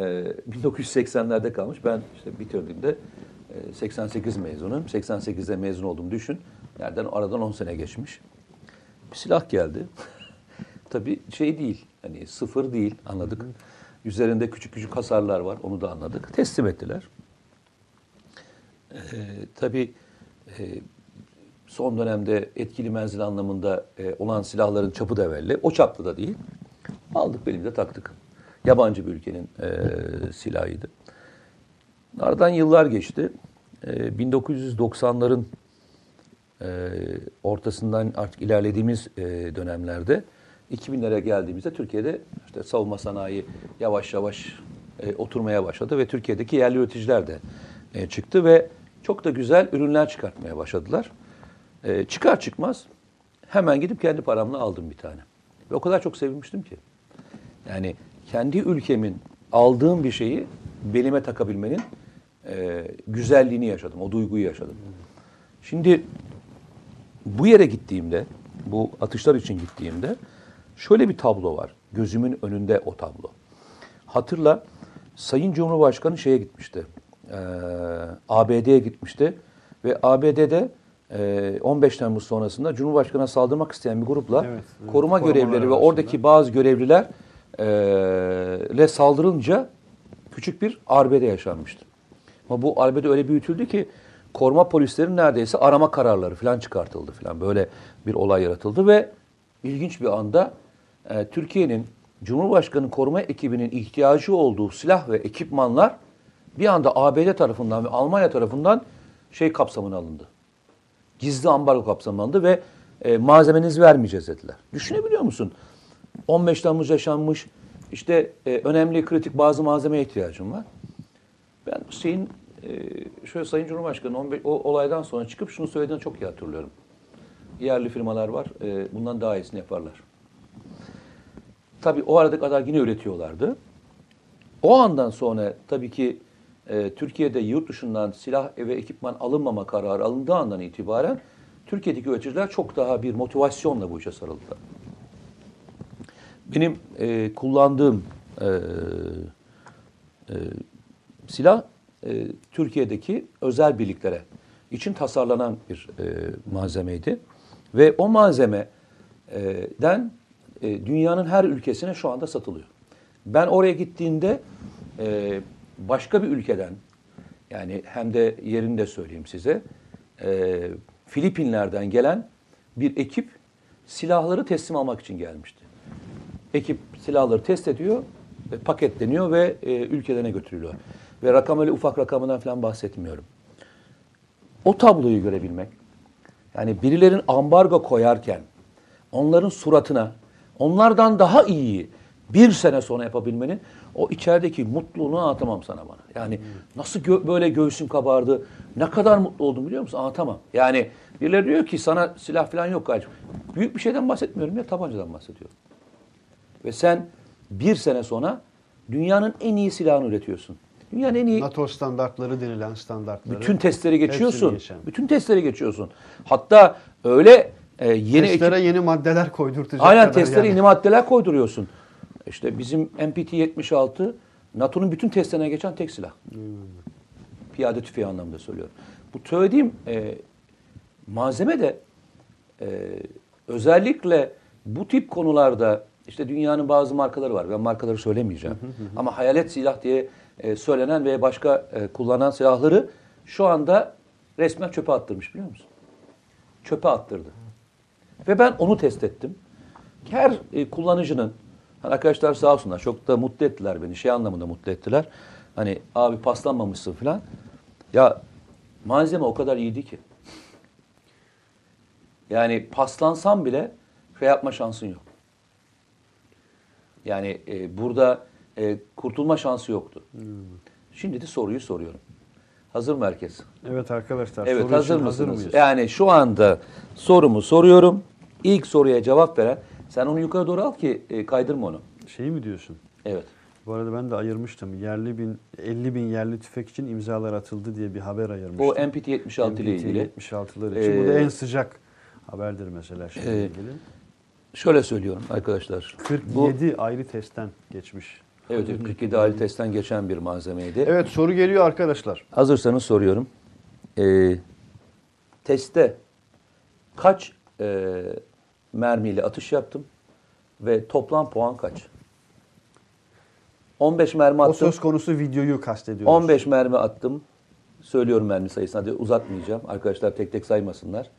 1980'lerde kalmış. Ben işte bitirdiğimde e, 88 mezunum. 88'de mezun oldum düşün. Nereden aradan 10 sene geçmiş. Bir silah geldi. Tabii şey değil. Hani sıfır değil anladık. Üzerinde küçük küçük hasarlar var. Onu da anladık. Teslim ettiler. Ee, tabii e, son dönemde etkili menzil anlamında e, olan silahların çapı da belli. O çapta da değil. Aldık belimize taktık. Yabancı bir ülkenin e, silahıydı. Aradan yıllar geçti. E, 1990'ların e, ortasından artık ilerlediğimiz e, dönemlerde 2000'lere geldiğimizde Türkiye'de işte savunma sanayi yavaş yavaş e, oturmaya başladı ve Türkiye'deki yerli üreticiler de e, çıktı ve çok da güzel ürünler çıkartmaya başladılar. E, çıkar çıkmaz hemen gidip kendi paramla aldım bir tane. Ve o kadar çok sevinmiştim ki. Yani kendi ülkemin aldığım bir şeyi belime takabilmenin e, güzelliğini yaşadım, o duyguyu yaşadım. Şimdi bu yere gittiğimde, bu atışlar için gittiğimde şöyle bir tablo var. Gözümün önünde o tablo. Hatırla Sayın Cumhurbaşkanı şeye gitmişti. E, ABD'ye gitmişti. Ve ABD'de e, 15 Temmuz sonrasında Cumhurbaşkanı'na saldırmak isteyen bir grupla Evet, evet. koruma görevlileri ve oradaki bazı görevliler e, le saldırılınca küçük bir arbede yaşanmıştı. Ama bu arbede öyle büyütüldü ki koruma polislerin neredeyse arama kararları falan çıkartıldı falan. Böyle bir olay yaratıldı ve ilginç bir anda e, Türkiye'nin Cumhurbaşkanı koruma ekibinin ihtiyacı olduğu silah ve ekipmanlar bir anda ABD tarafından ve Almanya tarafından şey kapsamına alındı. Gizli ambargo kapsamına alındı ve e, malzemenizi vermeyeceğiz dediler. Düşünebiliyor musun? 15 Temmuz yaşanmış. İşte e, önemli kritik bazı malzemeye ihtiyacım var. Ben şeyin e, şöyle Sayın Cumhurbaşkanı 15, o olaydan sonra çıkıp şunu söylediğini çok iyi hatırlıyorum. Yerli firmalar var. e, bundan daha iyisini yaparlar. Tabii o arada kadar yine üretiyorlardı. O andan sonra tabii ki e, Türkiye'de yurt dışından silah ve ekipman alınmama kararı alındığı andan itibaren Türkiye'deki üreticiler çok daha bir motivasyonla bu işe sarıldılar. Benim e, kullandığım e, e, silah e, Türkiye'deki özel birliklere için tasarlanan bir e, malzemeydi. Ve o malzemeden e, dünyanın her ülkesine şu anda satılıyor. Ben oraya gittiğimde e, başka bir ülkeden yani hem de yerini de söyleyeyim size e, Filipinler'den gelen bir ekip silahları teslim almak için gelmişti. Ekip silahları test ediyor, paketleniyor ve e, ülkelerine götürülüyor. Ve rakam öyle ufak rakamından falan bahsetmiyorum. O tabloyu görebilmek, yani birilerin ambargo koyarken onların suratına onlardan daha iyi bir sene sonra yapabilmenin o içerideki mutluluğunu anlatamam sana bana. Yani nasıl gö- böyle göğsüm kabardı, ne kadar mutlu oldum biliyor musun? Anlatamam. Yani birileri diyor ki sana silah falan yok kardeşim. Büyük bir şeyden bahsetmiyorum ya tabancadan bahsediyorum. Ve sen bir sene sonra dünyanın en iyi silahını üretiyorsun. Dünyanın en iyi NATO standartları denilen standartları. bütün testleri geçiyorsun. Bütün testleri geçiyorsun. Hatta öyle e, yeni ekip- Testlere yeni maddeler koydurtacak Aynen testlere yani. yeni maddeler koyduruyorsun. İşte bizim MPT-76 NATO'nun bütün testlerine geçen tek silah. Piyade tüfeği anlamında söylüyorum. Bu söylediğim e, malzeme de e, özellikle bu tip konularda işte dünyanın bazı markaları var. Ben markaları söylemeyeceğim. Ama hayalet silah diye e, söylenen ve başka e, kullanan silahları şu anda resmen çöpe attırmış biliyor musun? Çöpe attırdı. Ve ben onu test ettim. Her e, kullanıcının, hani arkadaşlar sağ olsunlar çok da mutlu ettiler beni. Şey anlamında mutlu ettiler. Hani abi paslanmamışsın falan. Ya malzeme o kadar iyiydi ki. Yani paslansam bile şey yapma şansın yok. Yani e, burada e, kurtulma şansı yoktu. Şimdi de soruyu soruyorum. Hazır mı herkes? Evet arkadaşlar. Evet soru hazır mısınız? mıyız? yani şu anda sorumu soruyorum. İlk soruya cevap veren sen onu yukarı doğru al ki e, kaydırma onu. Şey mi diyorsun? Evet. Bu arada ben de ayırmıştım. Yerli bin, 50 bin yerli tüfek için imzalar atıldı diye bir haber ayırmıştım. O MPT-76 ile ilgili. 76'lar için. Bu da Ee, en sıcak haberdir mesela şeyle e, ilgili. Şöyle söylüyorum arkadaşlar. 47 ayrı testten geçmiş. Evet, evet 47 aile testten geçen bir malzemeydi. Evet soru geliyor arkadaşlar. Hazırsanız soruyorum. Ee, testte kaç e, mermiyle atış yaptım ve toplam puan kaç? 15 mermi O attım. söz konusu videoyu kastediyoruz. 15 mermi attım. Söylüyorum mermi sayısını. Hadi uzatmayacağım. Arkadaşlar tek tek saymasınlar.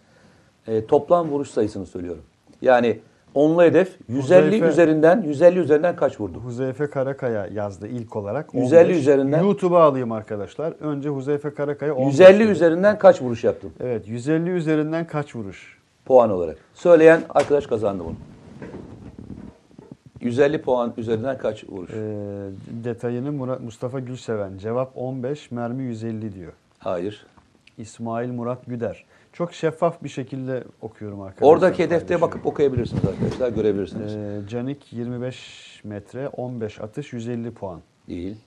Ee, toplam vuruş sayısını söylüyorum. Yani onlu hedef 150 Huzeyfe- üzerinden 150 üzerinden kaç vurdu? Huzeyfe Karakaya yazdı ilk olarak. 150 15. üzerinden- YouTube'a alayım arkadaşlar. Önce Huzeyfe Karakaya 15 150 dedi. üzerinden kaç vuruş yaptım? Evet 150 üzerinden kaç vuruş? Puan olarak. Söyleyen arkadaş kazandı bunu. 150 puan üzerinden kaç vuruş? Ee, detayını Murat, Mustafa Gülseven. Cevap 15, mermi 150 diyor. Hayır. İsmail Murat Güder. Çok şeffaf bir şekilde okuyorum arkadaşlar. Oradaki hedefte bakıp okuyabilirsiniz arkadaşlar. Görebilirsiniz. Ee, Canik 25 metre 15 atış 150 puan. Değil.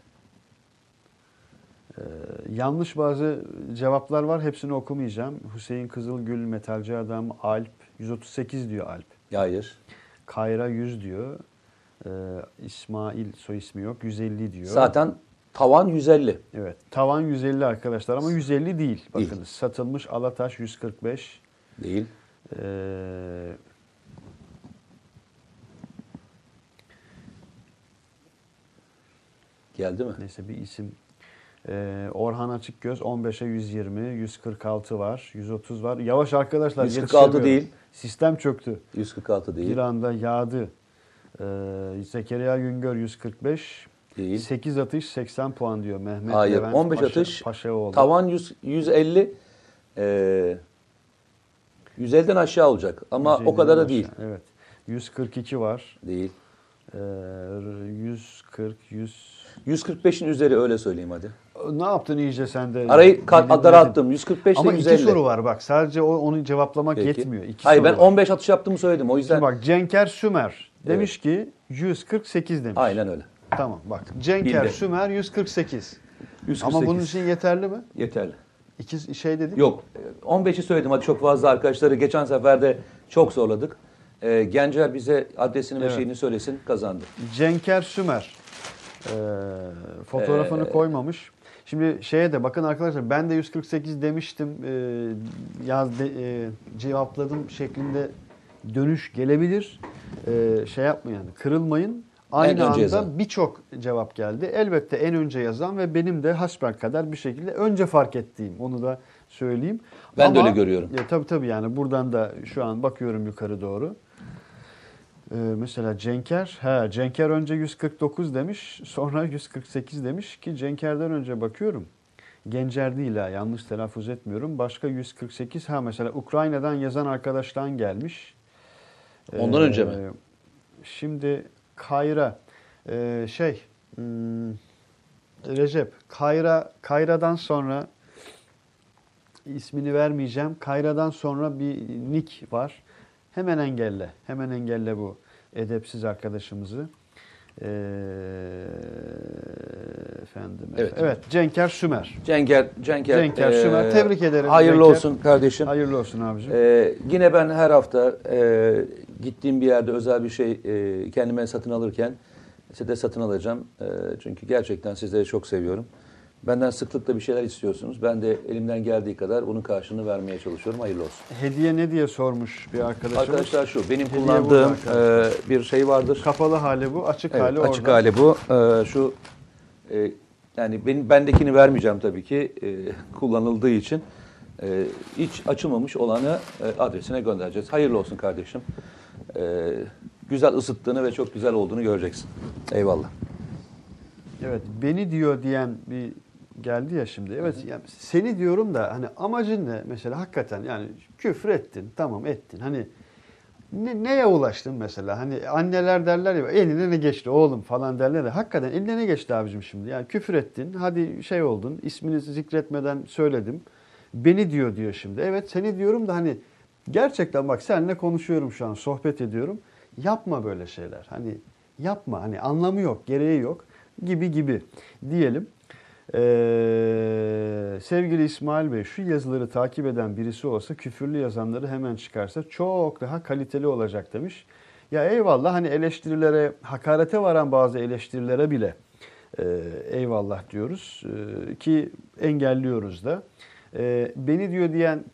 Ee, yanlış bazı cevaplar var. Hepsini okumayacağım. Hüseyin Kızılgül, Metalci Adam, Alp 138 diyor Alp. Hayır. Kayra 100 diyor. Ee, İsmail soy ismi yok 150 diyor. Zaten tavan 150. Evet. Tavan 150 arkadaşlar ama 150 değil. Bakınız Değil. satılmış Alataş 145. Değil. Ee, Geldi mi? neyse bir isim. Ee, Orhan Açıkgöz 15'e 120, 146 var, 130 var. Yavaş arkadaşlar 146 yetişemiyorum. değil. Sistem çöktü. 146 değil. Bir anda yağdı. Ee, Zekeriya Güngör 145. Değil. 8 atış 80 puan diyor Mehmet Hayır. Levent 15 Paşa, atış. Paşaoğlu. Tavan 100, 150 e, 150'den aşağı olacak. Ama o 150'den kadar da aşağı. değil. Evet. 142 var. Değil. Ee, 140, 100. 145'in üzeri öyle söyleyeyim hadi. Ne yaptın iyice sen de? Arayı attım. 145 ile Ama 150. iki soru var bak. Sadece o, onu cevaplamak Peki. yetmiyor. İki Hayır soru ben var. 15 atış yaptığımı söyledim. O yüzden Şimdi bak Cenker Sümer demiş ki 148 demiş. aynen öyle. Tamam bak. Cenker Bildi. Sümer 148. 148. Ama bunun için yeterli mi? yeterli. İki şey dedik. Yok. 15'i söyledim. Hadi çok fazla arkadaşları geçen sefer de çok zorladık. Ee, Gencer bize adresini ve Evet. şeyini söylesin kazandı. Cenker Sümer. Ee, fotoğrafını Ee, koymamış. Şimdi şeye de bakın arkadaşlar ben de 148 demiştim. Ee, yaz de- e, cevapladım şeklinde dönüş gelebilir. Ee, şey yapmayın, kırılmayın. Aynı önce anda birçok cevap geldi. Elbette en önce yazan ve benim de hasbelkader bir şekilde önce fark ettiğim. Onu da söyleyeyim. Ben de öyle görüyorum. Ya, tabii tabii yani buradan da şu an bakıyorum yukarı doğru. Ee, mesela Cenker, he, Cenker önce 149 demiş, sonra 148 demiş ki Cenker'den önce bakıyorum. Gencer değil ha, yanlış telaffuz etmiyorum. Başka 148, ha mesela Ukrayna'dan yazan arkadaştan gelmiş. Ondan önce mi? Şimdi Kayra e, şey hmm, Recep Kayra Kayra'dan sonra ismini vermeyeceğim. Kayra'dan sonra bir nick var. Hemen engelle. Hemen engelle bu edepsiz arkadaşımızı. Ee, efendim. Evet. Evet. Cenker Sümer. Cenker, Cenker, Cenker, e, Sümer. Tebrik ederim Hayırlı Cenker. olsun kardeşim. Hayırlı olsun abicim. Ee, yine ben her hafta e, gittiğim bir yerde özel bir şey e, kendime satın alırken size de satın alacağım. E, çünkü gerçekten sizleri çok seviyorum. Benden sıklıkla bir şeyler istiyorsunuz. Ben de elimden geldiği kadar bunun karşılığını vermeye çalışıyorum. Hayırlı olsun. Hediye ne diye sormuş bir arkadaşımız. Arkadaşlar şu benim Hediye kullandığım e, bir şey vardır. Kapalı hali bu, açık Evet, hali açık orada. hali bu. Ee, şu e, yani benim bendekini vermeyeceğim tabii ki e, kullanıldığı için. E, hiç açılmamış olanı e, adresine göndereceğiz. Hayırlı olsun kardeşim. E, güzel ısıttığını ve çok güzel olduğunu göreceksin. Eyvallah. Evet, beni diyor diyen bir geldi ya şimdi. Evet, yani seni diyorum da hani amacın ne? Mesela hakikaten yani küfür ettin, tamam ettin. Hani ne, neye ulaştın mesela? Hani anneler derler ya eline ne geçti oğlum falan derler ya. Hakikaten eline ne geçti abicim şimdi? Yani küfür ettin, hadi şey oldun, ismini zikretmeden söyledim. Beni diyor diyor şimdi. Evet seni diyorum da hani gerçekten bak seninle konuşuyorum şu an, sohbet ediyorum. Yapma böyle şeyler. Hani yapma. Hani anlamı yok, gereği yok gibi gibi diyelim. Ee, sevgili İsmail Bey şu yazıları takip eden birisi olsa küfürlü yazanları hemen çıkarsa çok daha kaliteli olacak demiş. Ya eyvallah hani eleştirilere, hakarete varan bazı eleştirilere bile e, eyvallah diyoruz E, ki engelliyoruz da. E, beni diyor diyen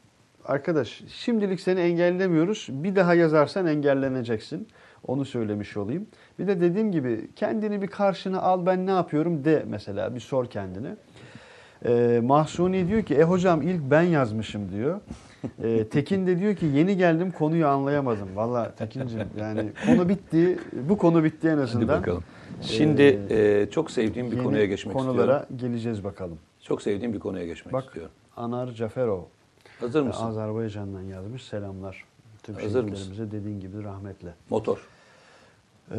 arkadaş şimdilik seni engellemiyoruz bir daha yazarsan engelleneceksin. Onu söylemiş olayım. Bir de dediğim gibi kendini bir karşına al ben ne yapıyorum de mesela bir sor kendine. Ee, Mahsuni diyor ki e hocam ilk ben yazmışım diyor. Ee, Tekin de diyor ki yeni geldim konuyu anlayamadım. Valla Tekin'cim yani konu bitti. Bu konu bitti en Hadi azından. bakalım. Şimdi e, çok sevdiğim bir konuya geçmek konulara istiyorum. geleceğiz bakalım. Çok sevdiğim bir konuya geçmek Bak istiyorum. Anar Caferov Hazır mısın? Azerbaycan'dan yazmış selamlar. Tüm Hazır şehitlerimize dediğin gibi rahmetle. Motor. Ee,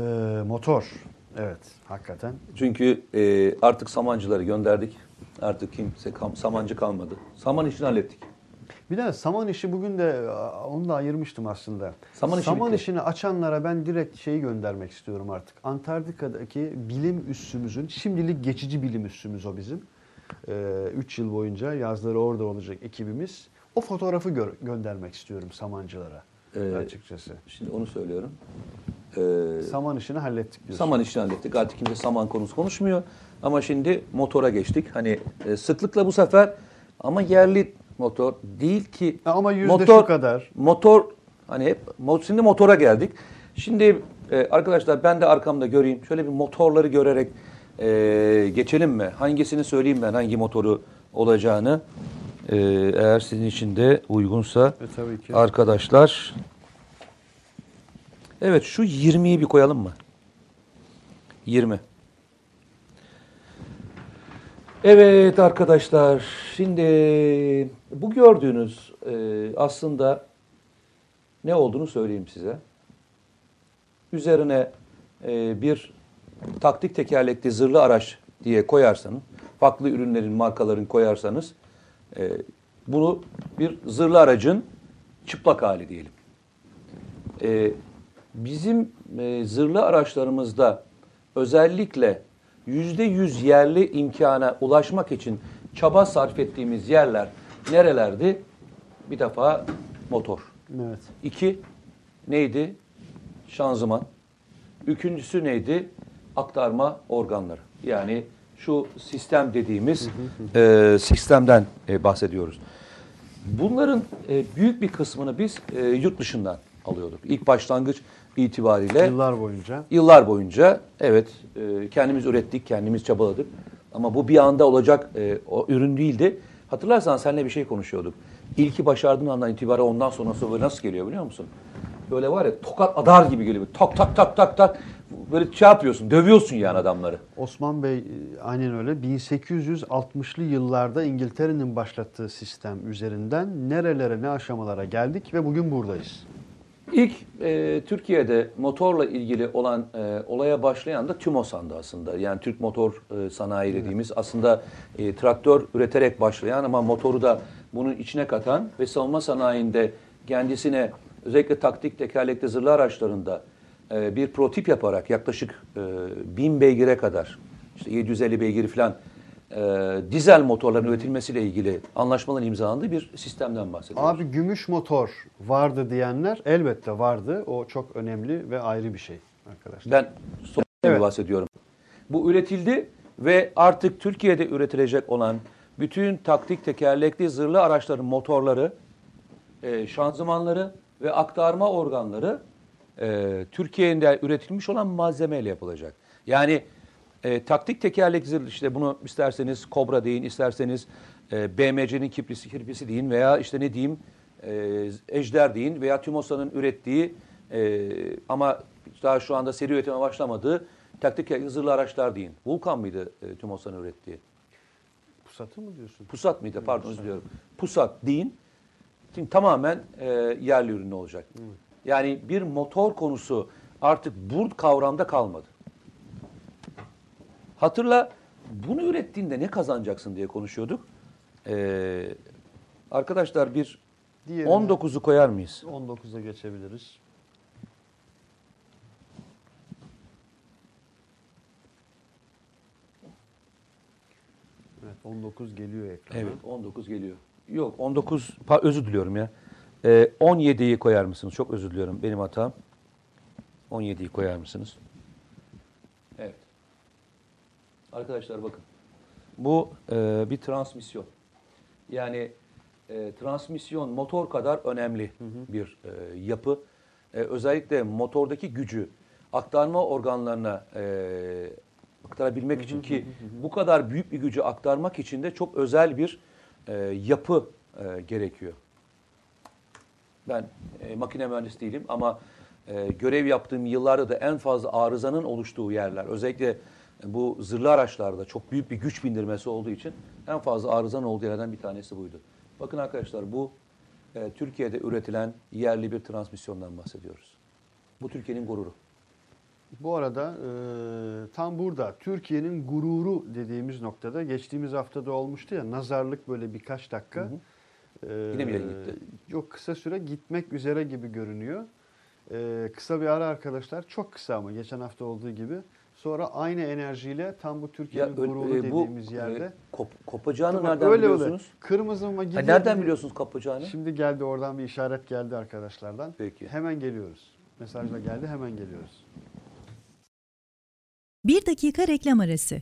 motor. Evet hakikaten. Çünkü e, artık samancıları gönderdik. Artık kimse kam- samancı kalmadı. Saman işini hallettik. Bir de saman işi bugün de onu da ayırmıştım aslında. Saman işi bitti. işini açanlara ben direkt şeyi göndermek istiyorum artık. Antarktika'daki bilim üssümüzün, şimdilik geçici bilim üssümüz o bizim. 3 yıl boyunca yazları orada olacak ekibimiz. O fotoğrafı gö- göndermek istiyorum samancılara Ee, açıkçası. Şimdi onu söylüyorum. Ee, Saman işini hallettik diyorsun. saman işini hallettik. Artık kimse saman konusu konuşmuyor. Ama şimdi motora geçtik. Hani e, sıklıkla bu sefer ama yerli motor değil ki. Ama yüzde motor, şu kadar. Motor hani hep şimdi motora geldik. Şimdi e, arkadaşlar ben de arkamda göreyim. Şöyle bir motorları görerek e, geçelim mi? Hangisini söyleyeyim ben hangi motoru olacağını. E, eğer sizin için de uygunsa E, tabii ki. arkadaşlar. Evet şu 20'yi bir koyalım mı? 20. Evet arkadaşlar şimdi bu gördüğünüz e, aslında ne olduğunu söyleyeyim size. Üzerine e, bir taktik tekerlekli zırhlı araç diye koyarsanız, farklı ürünlerin markaların koyarsanız e, bunu bir zırhlı aracın çıplak hali diyelim. E, bizim e, zırhlı araçlarımızda özellikle yüzde yüz yerli imkana ulaşmak için çaba sarf ettiğimiz yerler nerelerdi? Bir defa motor. Evet. İki neydi? Şanzıman. Üçüncüsü neydi? Aktarma organları. Yani şu sistem dediğimiz e, sistemden e, bahsediyoruz. Bunların e, büyük bir kısmını biz e, yurt dışından alıyorduk. İlk başlangıç itibariyle Yıllar boyunca. Yıllar boyunca evet e, kendimiz ürettik, kendimiz çabaladık. Ama bu bir anda olacak e, o ürün değildi. Hatırlarsan seninle bir şey konuşuyorduk. İlki başardığın andan itibaren ondan sonrası böyle nasıl geliyor biliyor musun? Böyle var ya tokat adar gibi geliyor. Tak tak tak tak tak. Böyle şey yapıyorsun, dövüyorsun yani adamları. Osman Bey e, aynen öyle 1860'lı yıllarda İngiltere'nin başlattığı sistem üzerinden nerelere ne aşamalara geldik ve bugün buradayız. İlk e, Türkiye'de motorla ilgili olan e, olaya başlayan da TÜMOSAN'dı aslında. Yani Türk Motor e, Sanayi dediğimiz aslında e, traktör üreterek başlayan ama motoru da bunun içine katan ve savunma sanayinde kendisine özellikle taktik tekerlekli zırhlı araçlarında e, bir prototip yaparak yaklaşık e, 1000 beygire kadar işte 750 beygir falan e, dizel motorların üretilmesiyle ilgili anlaşmaların imzalandığı bir sistemden bahsediyoruz. Abi gümüş motor vardı diyenler elbette vardı. O çok önemli ve ayrı bir şey arkadaşlar. Ben son Evet. bahsediyorum. Bu üretildi ve artık Türkiye'de üretilecek olan bütün taktik tekerlekli zırhlı araçların motorları, e, şanzımanları ve aktarma organları e, Türkiye'de üretilmiş olan malzemeyle yapılacak. Yani e, taktik tekerlekli zırhlı işte bunu isterseniz Kobra deyin, isterseniz e, BMC'nin kiprisi, kirpisi deyin veya işte ne diyeyim e, Ejder deyin veya TÜMOSA'nın ürettiği e, ama daha şu anda seri üretime başlamadığı taktik tekerlekli zırhlı araçlar deyin. Vulkan mıydı e, TÜMOSA'nın ürettiği? Pusatı mı diyorsun? Pusat mıydı? Pardon özür diliyorum. Pusat deyin. Şimdi tamamen e, yerli ürün olacak. Yani bir motor konusu artık bu kavramda kalmadı. Hatırla bunu ürettiğinde ne kazanacaksın diye konuşuyorduk. E, arkadaşlar bir Diğerine 19'u koyar mıyız? 19'a geçebiliriz. Evet 19 geliyor ekrana. Evet 19 geliyor. Yok 19 pa- özür diliyorum ya. Ee, 17'yi koyar mısınız? Çok özür diliyorum benim hatam. 17'yi koyar mısınız? Evet. Arkadaşlar bakın. Bu e, bir transmisyon. Yani e, transmisyon motor kadar önemli bir e, yapı. E, özellikle motordaki gücü aktarma organlarına e, aktarabilmek için ki bu kadar büyük bir gücü aktarmak için de çok özel bir e, yapı e, gerekiyor. Ben e, makine mühendisi değilim ama e, görev yaptığım yıllarda da en fazla arızanın oluştuğu yerler, özellikle bu zırhlı araçlarda çok büyük bir güç bindirmesi olduğu için en fazla arızanın olduğu yerlerden bir tanesi buydu. Bakın arkadaşlar bu e, Türkiye'de üretilen yerli bir transmisyondan bahsediyoruz. Bu Türkiye'nin gururu. Bu arada e, tam burada Türkiye'nin gururu dediğimiz noktada geçtiğimiz haftada olmuştu ya nazarlık böyle birkaç dakika. Hı E, Yine mi yere gitti? Yok kısa süre gitmek üzere gibi görünüyor. E, kısa bir ara arkadaşlar çok kısa ama geçen hafta olduğu gibi. Sonra aynı enerjiyle tam bu Türkiye'nin gururu e, bu, dediğimiz yerde. e, kop- kopacağını Bak, nereden öyle biliyorsunuz? oluyor. Kırmızı mı Ha, gidiyor? nereden biliyorsunuz kopacağını? Şimdi geldi oradan bir işaret geldi arkadaşlardan. Peki. Hemen geliyoruz. Mesajla geldi hemen geliyoruz. Bir dakika reklam arası.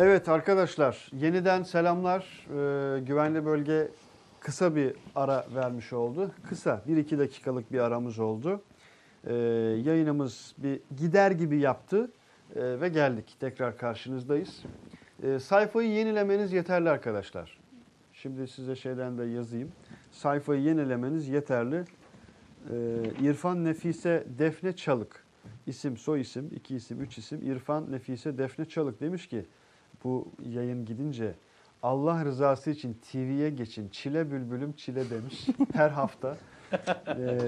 Evet arkadaşlar yeniden selamlar. Ee, güvenli bölge kısa bir ara vermiş oldu. Kısa 1-2 dakikalık bir aramız oldu. Ee, yayınımız bir gider gibi yaptı ee, ve geldik. Tekrar karşınızdayız. Ee, sayfayı yenilemeniz yeterli arkadaşlar. Şimdi size şeyden de yazayım. Sayfayı yenilemeniz yeterli. Ee, İrfan Nefise Defne Çalık. İsim, soy isim, iki isim, üç isim. İrfan Nefise Defne Çalık demiş ki bu yayın gidince Allah rızası için TV'ye geçin. Çile bülbülüm çile demiş her hafta. Ee,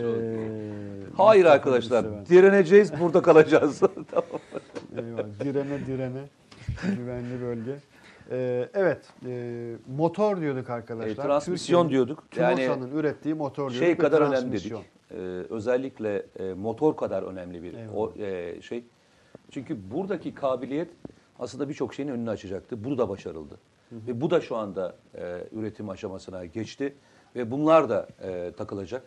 Hayır arkadaşlar, direneceğiz, burada kalacağız. tamam. Eyvallah. Direne direne güvenli bölge. Ee, evet e, motor diyorduk arkadaşlar. E, transmisyon Türkiye'nin diyorduk. Yani TÜMOSA'nın ürettiği motor diyorduk. şey kadar önemli dedik. e, özellikle e, motor kadar önemli bir Eyvallah. o, e, şey. Çünkü buradaki kabiliyet aslında birçok şeyin önünü açacaktı. Bu da başarıldı. Ve bu da şu anda e, üretim aşamasına geçti. Ve bunlar da e, takılacak.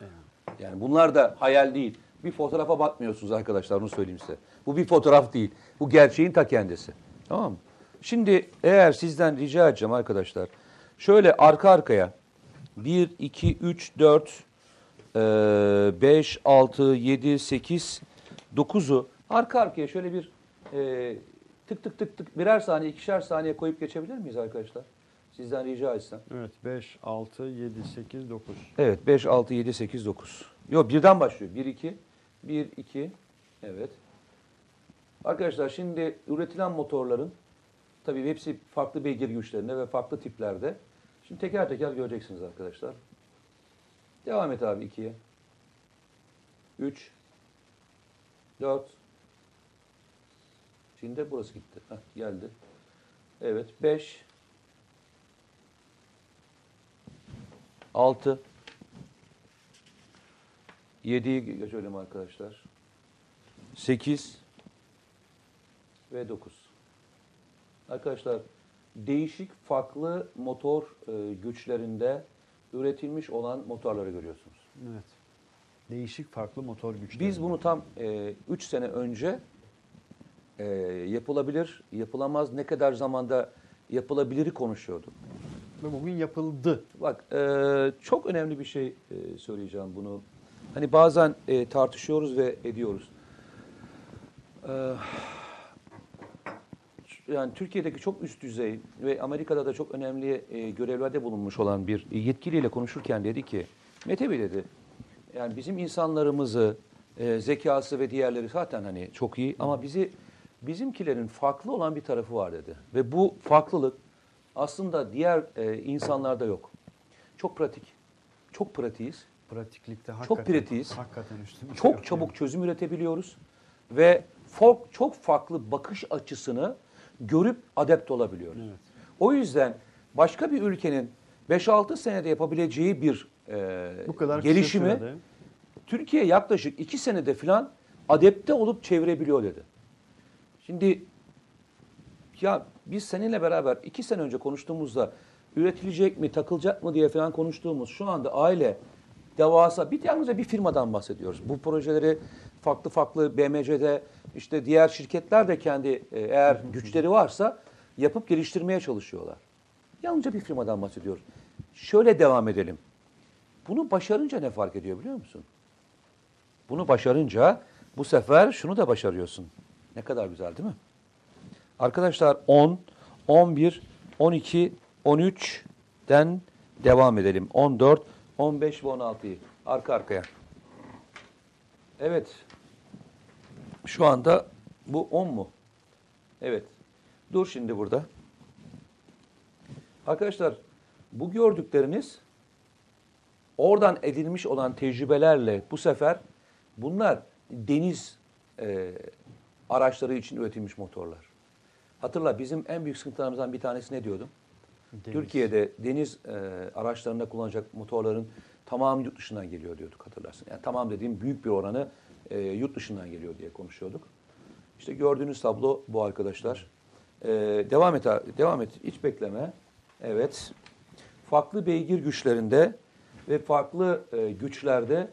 Yani bunlar da hayal değil. Bir fotoğrafa bakmıyorsunuz arkadaşlar onu söyleyeyim size. Bu bir fotoğraf değil. Bu gerçeğin ta kendisi. Tamam mı? Şimdi eğer sizden rica edeceğim arkadaşlar. Şöyle arka arkaya 1, 2, 3, 4, 5, 6, 7, 8, 9'u arka arkaya şöyle bir e, tık tık tık tık birer saniye, ikişer saniye koyup geçebilir miyiz arkadaşlar? Sizden rica etsem. Evet 5, 6, 7, 8, 9. Evet 5, 6, 7, 8, 9. Yok birden başlıyor. 1, 2, 1, 2. Evet. Arkadaşlar şimdi üretilen motorların tabii hepsi farklı beygir güçlerinde ve farklı tiplerde. Şimdi teker teker göreceksiniz arkadaşlar. Devam et abi 2'ye. 3 4 Şimdi de burası gitti. Heh, geldi. Evet 5 6 7'yi geçelim arkadaşlar. 8 ve 9. Arkadaşlar değişik farklı motor e, güçlerinde üretilmiş olan motorları görüyorsunuz. Evet. Değişik farklı motor güçleri. Biz bunu tam 3 sene önce e, yapılabilir, yapılamaz, ne kadar zamanda yapılabiliri konuşuyorduk. Ve bugün yapıldı. Bak e, çok önemli bir şey e, söyleyeceğim bunu. Hani bazen e, tartışıyoruz ve ediyoruz. E, yani Türkiye'deki çok üst düzey ve Amerika'da da çok önemli e, görevlerde bulunmuş olan bir yetkiliyle konuşurken dedi ki, Mete Bey dedi, yani bizim insanlarımızı, e, zekası ve diğerleri zaten hani çok iyi ama bizi bizimkilerin farklı olan bir tarafı var dedi. Ve bu farklılık aslında diğer e, insanlarda yok. Çok pratik. Çok pratiğiz. Pratiklikte Çok hakikaten, pratiğiz. Hakikaten üstün. Çok çabuk çözüm üretebiliyoruz ve fo- çok farklı bakış açısını görüp adept olabiliyoruz. Evet. O yüzden başka bir ülkenin 5-6 senede yapabileceği bir e, Bu kadar gelişimi. Türkiye yaklaşık 2 senede falan adepte olup çevirebiliyor dedi. Şimdi ya biz seninle beraber 2 sene önce konuştuğumuzda üretilecek mi, takılacak mı diye falan konuştuğumuz şu anda aile devasa bir yalnızca bir firmadan bahsediyoruz. Bu projeleri farklı farklı BMC'de işte diğer şirketler de kendi e, eğer güçleri varsa yapıp geliştirmeye çalışıyorlar. Yalnızca bir firmadan bahsediyoruz. Şöyle devam edelim. Bunu başarınca ne fark ediyor biliyor musun? Bunu başarınca bu sefer şunu da başarıyorsun. Ne kadar güzel değil mi? Arkadaşlar 10, 11, 12, 13'den devam edelim. 14, 15 ve 16'yı arka arkaya. Evet. Şu anda bu 10 mu? Evet. Dur şimdi burada. Arkadaşlar bu gördükleriniz oradan edilmiş olan tecrübelerle bu sefer bunlar deniz e, araçları için üretilmiş motorlar. Hatırla bizim en büyük sıkıntılarımızdan bir tanesi ne diyordum? Deniz. Türkiye'de deniz e, araçlarında kullanacak motorların tamamı yurt dışından geliyor diyorduk hatırlarsın. Yani tamam dediğim büyük bir oranı e, yurt dışından geliyor diye konuşuyorduk. İşte gördüğünüz tablo bu arkadaşlar. E, devam et, devam et. Hiç bekleme. Evet. Farklı beygir güçlerinde ve farklı e, güçlerde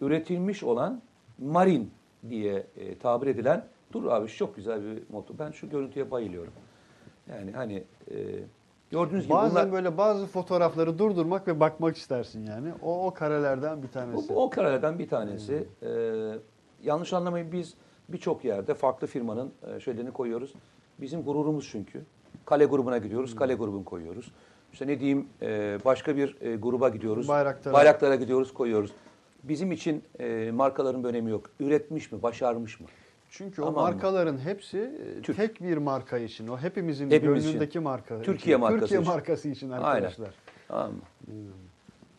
üretilmiş olan marin diye e, tabir edilen dur abi şu çok güzel bir motor. Ben şu görüntüye bayılıyorum. Yani hani e, gördüğünüz gibi Bazen bunlar böyle bazı fotoğrafları durdurmak ve bakmak istersin yani. O, o karelerden bir tanesi. o, o karelerden bir tanesi. E, yanlış anlamayın biz birçok yerde farklı firmanın e, şeylerini koyuyoruz. Bizim gururumuz çünkü. Kale grubuna gidiyoruz, kale grubunu koyuyoruz. İşte ne diyeyim e, başka bir e, gruba gidiyoruz. Bayraktar'a. Bayraklara gidiyoruz, koyuyoruz. Bizim için markaların bir önemi yok. Üretmiş mi, başarmış mı? Çünkü o Tamam mı? markaların hepsi e, Türk. tek bir marka için. O hepimizin Hepimiz için. gönlündeki marka. Türkiye için. markası Türkiye için. markası için arkadaşlar. Tamam mı?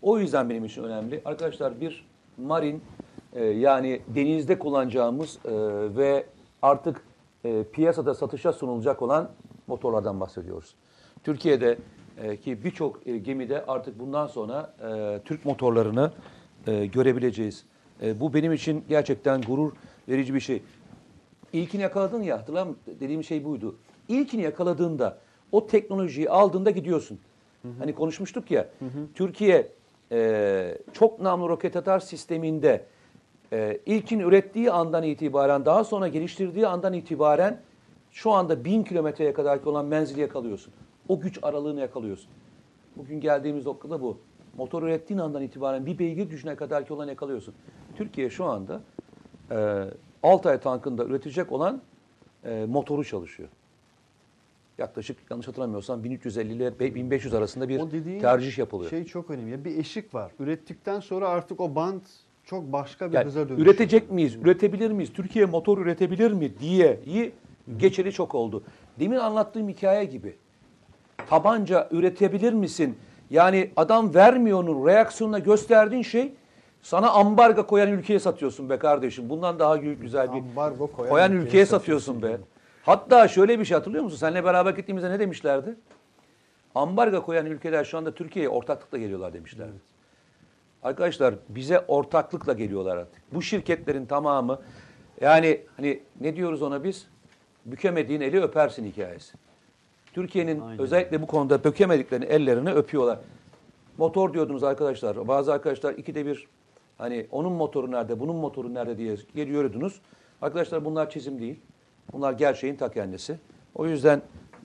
O yüzden benim için önemli. Arkadaşlar bir marin e, yani denizde kullanacağımız e, ve artık e, piyasada satışa sunulacak olan motorlardan bahsediyoruz. Türkiye'de e, ki birçok e, gemide artık bundan sonra e, Türk motorlarını e, görebileceğiz. E, bu benim için gerçekten gurur verici bir şey. İlkini yakaladın ya hatırlar mısın? Dediğim şey buydu. İlkini yakaladığında o teknolojiyi aldığında gidiyorsun. Hani konuşmuştuk ya. Türkiye e, çok namlu roket atar sisteminde e, ilkin ürettiği andan itibaren daha sonra geliştirdiği andan itibaren şu anda bin kilometreye kadar olan menzili yakalıyorsun. O güç aralığını yakalıyorsun. Bugün geldiğimiz noktada bu. Motor ürettiğin andan itibaren bir beygir gücüne kadar ki olan yakalıyorsun. Türkiye şu anda e, Altay tankında üretecek olan e, motoru çalışıyor. Yaklaşık yanlış hatırlamıyorsam 1350 ile 1500 arasında bir tercih yapılıyor. Şey çok önemli. Ya Bir eşik var. Ürettikten sonra artık o band çok başka bir Yani hıza dönüşüyor. üretecek miyiz, üretebilir miyiz, Türkiye motor üretebilir mi diye iyi geçeli çok oldu. Demin anlattığım hikaye gibi. Tabanca üretebilir misin? Yani adam vermiyor'nun reaksiyonuna gösterdiğin şey sana ambargo koyan ülkeye satıyorsun be kardeşim. Bundan daha gü- güzel bir Ambargo koyan koyan ülkeye ülkeye satıyorsun satıyorsun be. Hatta şöyle bir şey hatırlıyor musun? Seninle beraber gittiğimizde ne demişlerdi? Ambargo koyan ülkeler şu anda Türkiye'ye ortaklıkla geliyorlar demişlerdi. Arkadaşlar bize ortaklıkla geliyorlar artık. Bu şirketlerin tamamı yani hani ne diyoruz ona biz? Bükemediğin eli öpersin hikayesi. Türkiye'nin Aynen. özellikle bu konuda bükemediklerini ellerini öpüyorlar. Motor diyordunuz arkadaşlar. Bazı arkadaşlar ikide bir hani onun motoru nerede, bunun motoru nerede diye geliyordunuz. Arkadaşlar bunlar çizim değil. Bunlar gerçeğin ta kendisi. O yüzden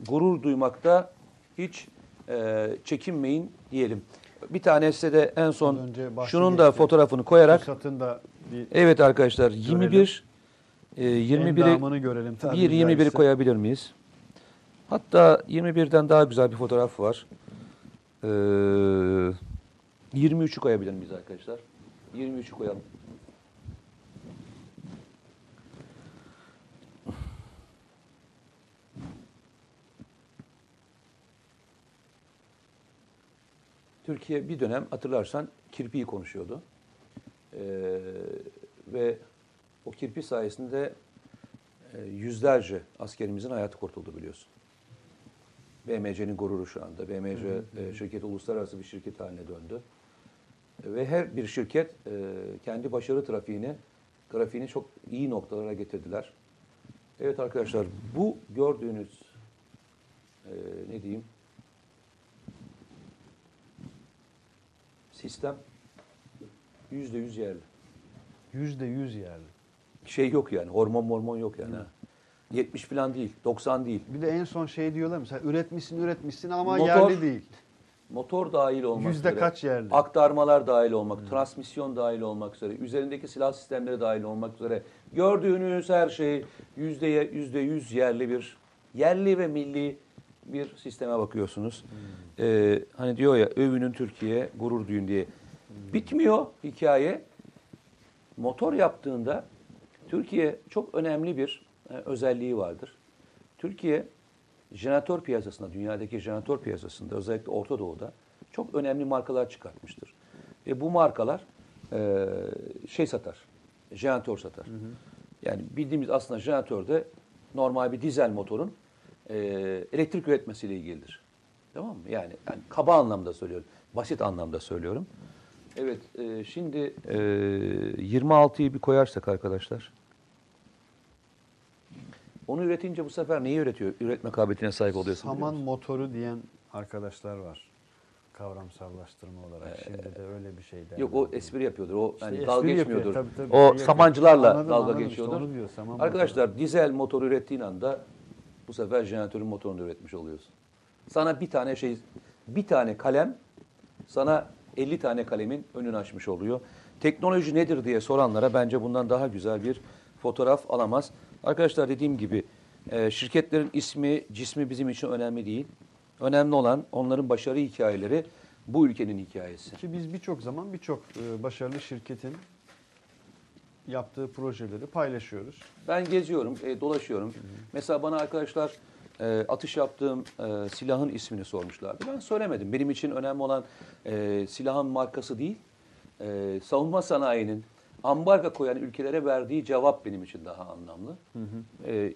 gurur duymakta hiç e, çekinmeyin diyelim. Bir tanesi de en son şunun da fotoğrafını koyarak da bir evet arkadaşlar 21 e, 21'i endamını görelim. tabiri bir 21'i caizse. koyabilir miyiz? Hatta 21'den daha güzel bir fotoğraf var. Ee, 23'ü koyabilir miyiz arkadaşlar? 23'ü koyalım. Türkiye bir dönem hatırlarsan kirpiyi konuşuyordu. Ee, ve o kirpi sayesinde e, yüzlerce askerimizin hayatı kurtuldu biliyorsun. BMC'nin gururu şu anda. BMC e, şirketi uluslararası bir şirket haline döndü. Ve her bir şirket e, kendi başarı trafiğini, grafiğini çok iyi noktalara getirdiler. Evet arkadaşlar bu gördüğünüz e, ne diyeyim sistem yüzde yüz yerli. Yüzde yüz yerli. Şey yok yani hormon mormon yok yani. ha. 70 falan değil 90 değil. Bir de en son şey diyorlar mesela üretmişsin üretmişsin ama Motor- yerli değil. Motor dahil olmak Yüzde üzere. kaç yerli? Aktarmalar dahil olmak, transmisyon dahil olmak üzere, üzerindeki silah sistemleri dahil olmak üzere. Gördüğünüz her şey yüzde yüzde yüz yerli bir, yerli ve milli bir sisteme bakıyorsunuz. Ee, hani diyor ya övünün Türkiye, gurur duyun diye. Bitmiyor hikaye. Motor yaptığında Türkiye çok önemli bir e, özelliği vardır. Türkiye jeneratör piyasasında, dünyadaki jeneratör piyasasında özellikle Orta Doğu'da çok önemli markalar çıkartmıştır. Ve bu markalar e, şey satar, jeneratör satar. Yani bildiğimiz aslında jeneratör de normal bir dizel motorun e, elektrik üretmesiyle ilgilidir. Tamam mı? Yani, yani kaba anlamda söylüyorum, basit anlamda söylüyorum. Evet, e, şimdi e, 26'yı bir koyarsak arkadaşlar. Onu üretince bu sefer neyi üretiyor? Üretme kabiliyetine sahip oluyorsun. Saman motoru diyen arkadaşlar var. Kavramsallaştırma olarak. Şimdi de öyle bir şey. Yok o espri yapıyordur. O İşte espri dalga yapıyor, geçmiyordur. tabii, tabii. o Yapıyor. samancılarla Anladım, dalga anladım. İşte geçiyordur. onu diyor, saman Arkadaşlar dizel motor ürettiğin anda bu sefer jeneratörün motorunu üretmiş oluyorsun. Sana bir tane şey, bir tane kalem sana 50 tane kalemin önünü açmış oluyor. Teknoloji nedir diye soranlara bence bundan daha güzel bir fotoğraf alamaz. Arkadaşlar dediğim gibi e, şirketlerin ismi, cismi bizim için önemli değil. Önemli olan onların başarı hikayeleri bu ülkenin hikayesi. Ki biz birçok zaman birçok e, başarılı şirketin yaptığı projeleri paylaşıyoruz. Ben geziyorum, e, dolaşıyorum. Mesela bana arkadaşlar e, atış yaptığım e, silahın ismini sormuşlardı. Ben söylemedim. Benim için önemli olan e, silahın markası değil, e, savunma sanayinin ambargo koyan ülkelere verdiği cevap benim için daha anlamlı. E,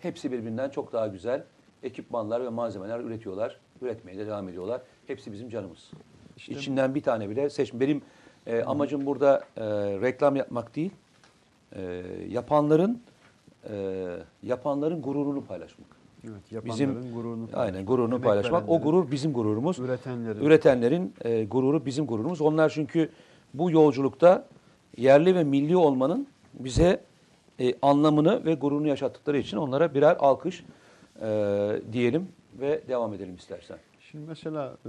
hepsi birbirinden çok daha güzel ekipmanlar ve malzemeler üretiyorlar. Üretmeye de devam ediyorlar. Hepsi bizim canımız. İçinden bir tane bile seç. Benim E, amacım burada e, reklam yapmak değil, e, yapanların e, yapanların gururunu paylaşmak. Evet, yapanların Bizim gururunu aynen gururunu paylaşmak. O gurur bizim gururumuz. üretenlerin. Üretenlerin e, gururu bizim gururumuz. Onlar çünkü bu yolculukta yerli ve milli olmanın bize e, anlamını ve gururunu yaşattıkları için onlara birer alkış e, diyelim ve devam edelim istersen. Şimdi mesela e,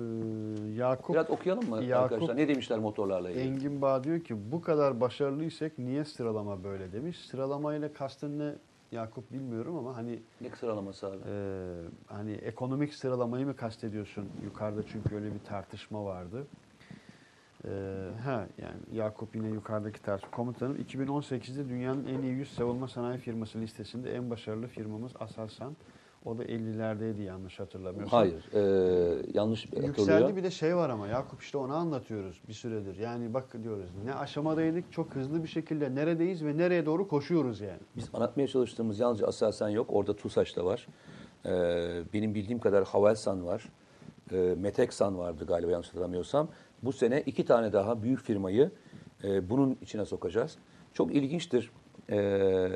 Yakup Biraz okuyalım mı Yakup arkadaşlar? Ne demişler motorlarla ilgili? Engin Bağ diyor ki bu kadar başarılıysak niye sıralama böyle demiş. Sıralamayla kastın ne Yakup bilmiyorum ama hani Ne sıralaması abi? e, hani ekonomik sıralamayı mı kastediyorsun? Yukarıda çünkü öyle bir tartışma vardı. E, ha yani Yakup yine yukarıdaki tartışma. Komutanım 2018'de dünyanın en iyi 100 savunma sanayi firması listesinde en başarılı firmamız Aselsan. O da 50'lerdeydi yanlış hatırlamıyorsam. Hayır. e, yanlış hatırlıyor. Yükseldi bir de şey var ama Yakup işte onu anlatıyoruz bir süredir. Yani bak diyoruz ne aşamadaydık çok hızlı bir şekilde neredeyiz ve nereye doğru koşuyoruz yani. Biz anlatmaya çalıştığımız yalnızca Aselsan yok. Orada TUSAŞ da var. Ee, benim bildiğim kadar Havelsan var. Ee, Meteksan vardı galiba yanlış hatırlamıyorsam. Bu sene iki tane daha büyük firmayı e, bunun içine sokacağız. Çok ilginçtir. Ee,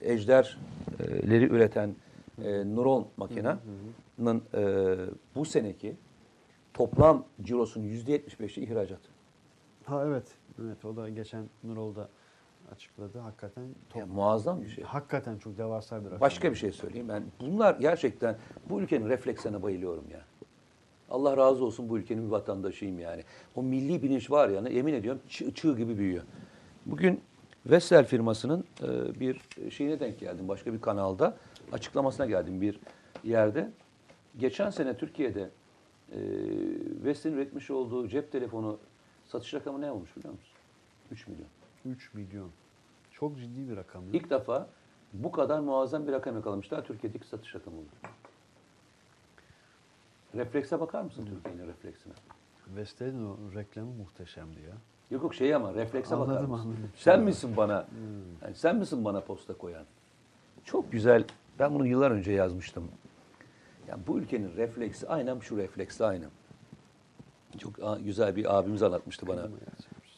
ejderleri üreten e, Nuron makinenin e, bu seneki toplam cirosunun %75'i ihracat. Ha evet. Evet o da geçen Nurol'da açıkladı. Hakikaten top, Yani muazzam bir şey. hakikaten çok devasa bir rakam. Başka bir şey söyleyeyim ben. Bunlar gerçekten bu ülkenin refleksine bayılıyorum ya. Allah razı olsun bu ülkenin bir vatandaşıyım yani. O milli bilinç var ya yemin ediyorum çığ, çığ gibi büyüyor. Bugün Vestel firmasının e, bir şeyine denk geldim. Başka bir kanalda açıklamasına geldim bir yerde. Geçen sene Türkiye'de e, Vestel'in üretmiş olduğu cep telefonu satış rakamı ne olmuş biliyor musun? 3 milyon. 3 milyon. Çok ciddi bir rakam. İlk defa bu kadar muazzam bir rakam yakalamışlar Türkiye'deki satış rakamında. Reflekse bakar mısın Türkiye'nin refleksine? Vestel'in o reklamı muhteşemdi ya. Yok yok şey ama reflekse bakar Anladım, mısın? anladım. Sen misin bana? yani sen misin bana posta koyan? Çok güzel. Ben bunu yıllar önce yazmıştım. Yani bu ülkenin refleksi aynen şu refleksi aynı. Çok güzel bir abimiz anlatmıştı bana.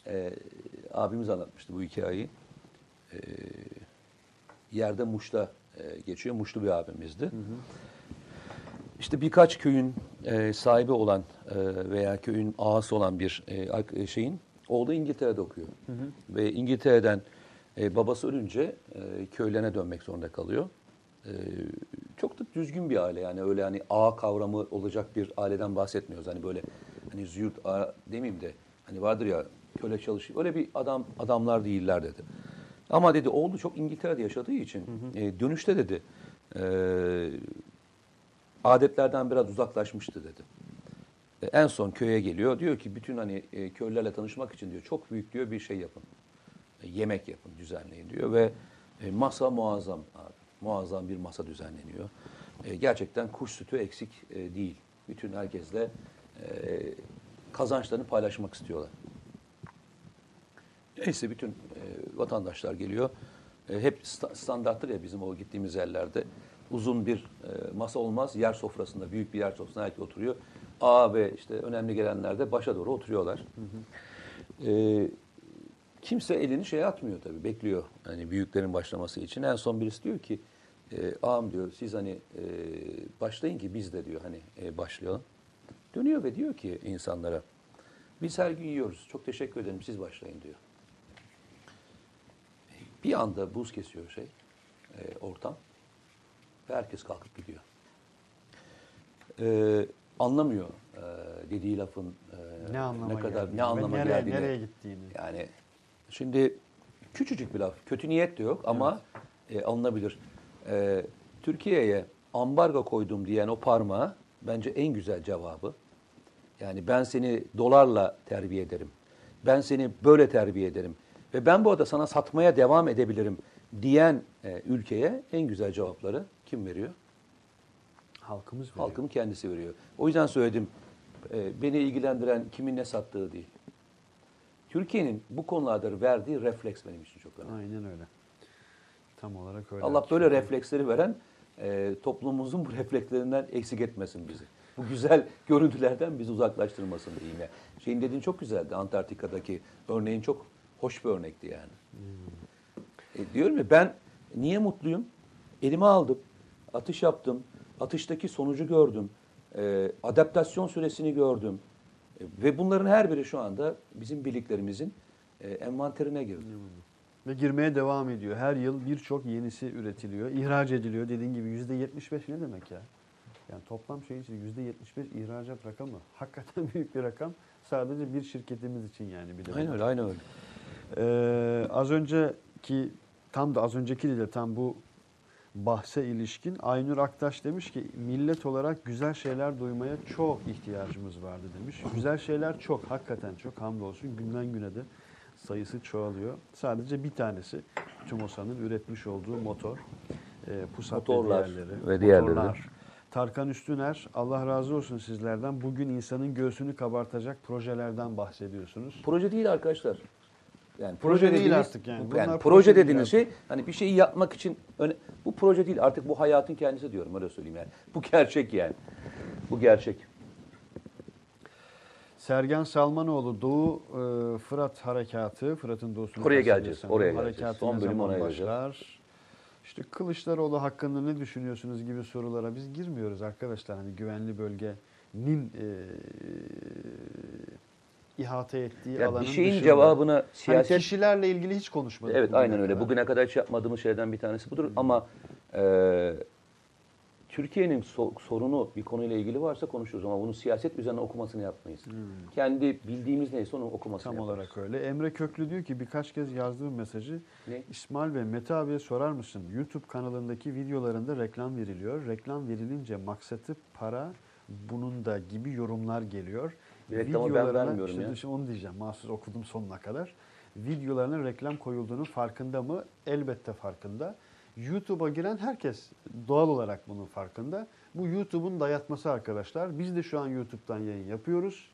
Ee, abimiz anlatmıştı bu hikayeyi. Ee, yerde Muş'ta e, geçiyor. Muşlu bir abimizdi. İşte birkaç köyün e, sahibi olan e, veya köyün ağası olan bir e, e, şeyin oğlu İngiltere'de okuyor. Ve İngiltere'den e, babası ölünce e, köylerine dönmek zorunda kalıyor. E, çok da düzgün bir aile yani öyle hani ağa kavramı olacak bir aileden bahsetmiyoruz. Hani böyle hani züğürt ağa demeyeyim de hani vardır ya köle çalışıyor. Öyle bir adam adamlar değiller dedi. Ama dedi oğlu çok İngiltere'de yaşadığı için e, dönüşte dedi e, adetlerden biraz uzaklaşmıştı dedi. E, en son köye geliyor. Diyor ki bütün hani e, köylülerle tanışmak için diyor çok büyük diyor bir şey yapın. E, yemek yapın, düzenleyin diyor ve masa muazzam abi. Muazzam bir masa düzenleniyor. Gerçekten kuş sütü eksik değil. Bütün herkesle kazançlarını paylaşmak istiyorlar. Neyse bütün vatandaşlar geliyor. Hep sta- standarttır ya bizim o gittiğimiz yerlerde. Uzun bir e, masa olmaz. Yer sofrasında, büyük bir yer sofrasında herkes oturuyor. A ve işte önemli gelenler de başa doğru oturuyorlar. E, kimse elini şeye atmıyor tabii. Bekliyor hani büyüklerin başlaması için. En son birisi diyor ki e, ağam diyor siz hani e, başlayın ki biz de diyor hani e, başlayalım. Dönüyor ve diyor ki insanlara biz her gün yiyoruz. Çok teşekkür ederim siz başlayın diyor. Bir anda buz kesiyor şey, e, ortam. Ve herkes kalkıp gidiyor. E, anlamıyor e, dediği lafın e, Ne anlama ne kadar geldiğini ne anlama nereye- geldiğini. nereye gittiğini. Yani şimdi küçücük bir laf. Kötü niyet de yok ama e, alınabilir. E, Türkiye'ye ambargo koydum diyen o parmağı bence en güzel cevabı. Yani ben seni dolarla terbiye ederim. Ben seni böyle terbiye ederim. Ve ben bu arada sana satmaya devam edebilirim diyen e, ülkeye en güzel cevapları kim veriyor? Halkımız veriyor. Halkın kendisi veriyor. O yüzden söyledim. e, beni ilgilendiren kimin ne sattığı değil. Türkiye'nin bu konularda verdiği refleks benim için çok önemli. Aynen öyle. Tam olarak öyle. Allah böyle refleksleri veren e, toplumumuzun bu reflekslerinden eksik etmesin bizi. bu güzel görüntülerden bizi uzaklaştırmasın diyeyim ya. Şeyin dediğin çok güzeldi. Antarktika'daki örneğin çok hoş bir örnekti yani. E, diyorum ya ben niye mutluyum? Elime aldım, atış yaptım, atıştaki sonucu gördüm, e, adaptasyon süresini gördüm. E, ve bunların her biri şu anda bizim birliklerimizin e, envanterine girdi. Ve girmeye devam ediyor. Her yıl birçok yenisi üretiliyor. ihraç ediliyor. Dediğin gibi yüzde yetmiş beş ne demek ya? Yani toplam şey için yüzde yetmiş beş ihracat rakamı. Hakikaten büyük bir rakam. Sadece bir şirketimiz için yani bir de. Aynen öyle, aynen öyle. Ee, az önceki tam da az önceki de tam bu bahse ilişkin Aynur Aktaş demiş ki millet olarak güzel şeyler duymaya çok ihtiyacımız vardı demiş. Güzel şeyler çok hakikaten çok hamdolsun günden güne de sayısı çoğalıyor. Sadece bir tanesi TÜMOSA'nın üretmiş olduğu motor. E, Pusat Motorlar ve diğerleri. ve diğerleri. Motorlar. Tarkan Üstüner, Allah razı olsun sizlerden. Bugün insanın göğsünü kabartacak projelerden bahsediyorsunuz. Proje değil arkadaşlar. Yani Proje değil dediğiniz- artık yani. Yani proje proje dediğiniz şey hani bir şeyi yapmak için öne, bu proje değil artık bu hayatın kendisi diyorum öyle söyleyeyim yani. Bu gerçek yani. Bu gerçek. Sergen Salmanoğlu Doğu e, Fırat Harekatı, Fırat'ın doğusunu Oraya geleceğiz, oraya geleceğiz. Son bölüm ona başlar? İşte Kılıçdaroğlu hakkında ne düşünüyorsunuz gibi sorulara biz girmiyoruz arkadaşlar. Hani güvenli bölgenin e, ihate ettiği Ya alanın bir şeyin dışında. cevabına Hani siyaset kişilerle ilgili hiç konuşmadık. Evet aynen öyle. kadar. Bugüne kadar hiç yapmadığımız şeylerden bir tanesi budur. Ama e, Türkiye'nin so- sorunu bir konuyla ilgili varsa konuşuruz ama bunu siyaset üzerine okumasını yapmayız. Kendi bildiğimiz neyse onu okumasını Tam yaparız. olarak öyle. Emre Köklü diyor ki birkaç kez yazdığım mesajı Ne? İsmail ve Mete abiye sorar mısın? YouTube kanalındaki videolarında reklam veriliyor. Reklam verilince maksatı para bunun da gibi yorumlar geliyor. Bir reklamı ben vermiyorum işte ya. şimdi onu diyeceğim. Mahsus okudum sonuna kadar. Videolarına reklam koyulduğunun farkında mı? Elbette farkında. YouTube'a giren herkes doğal olarak bunun farkında. Bu YouTube'un dayatması arkadaşlar. Biz de şu an YouTube'dan yayın yapıyoruz.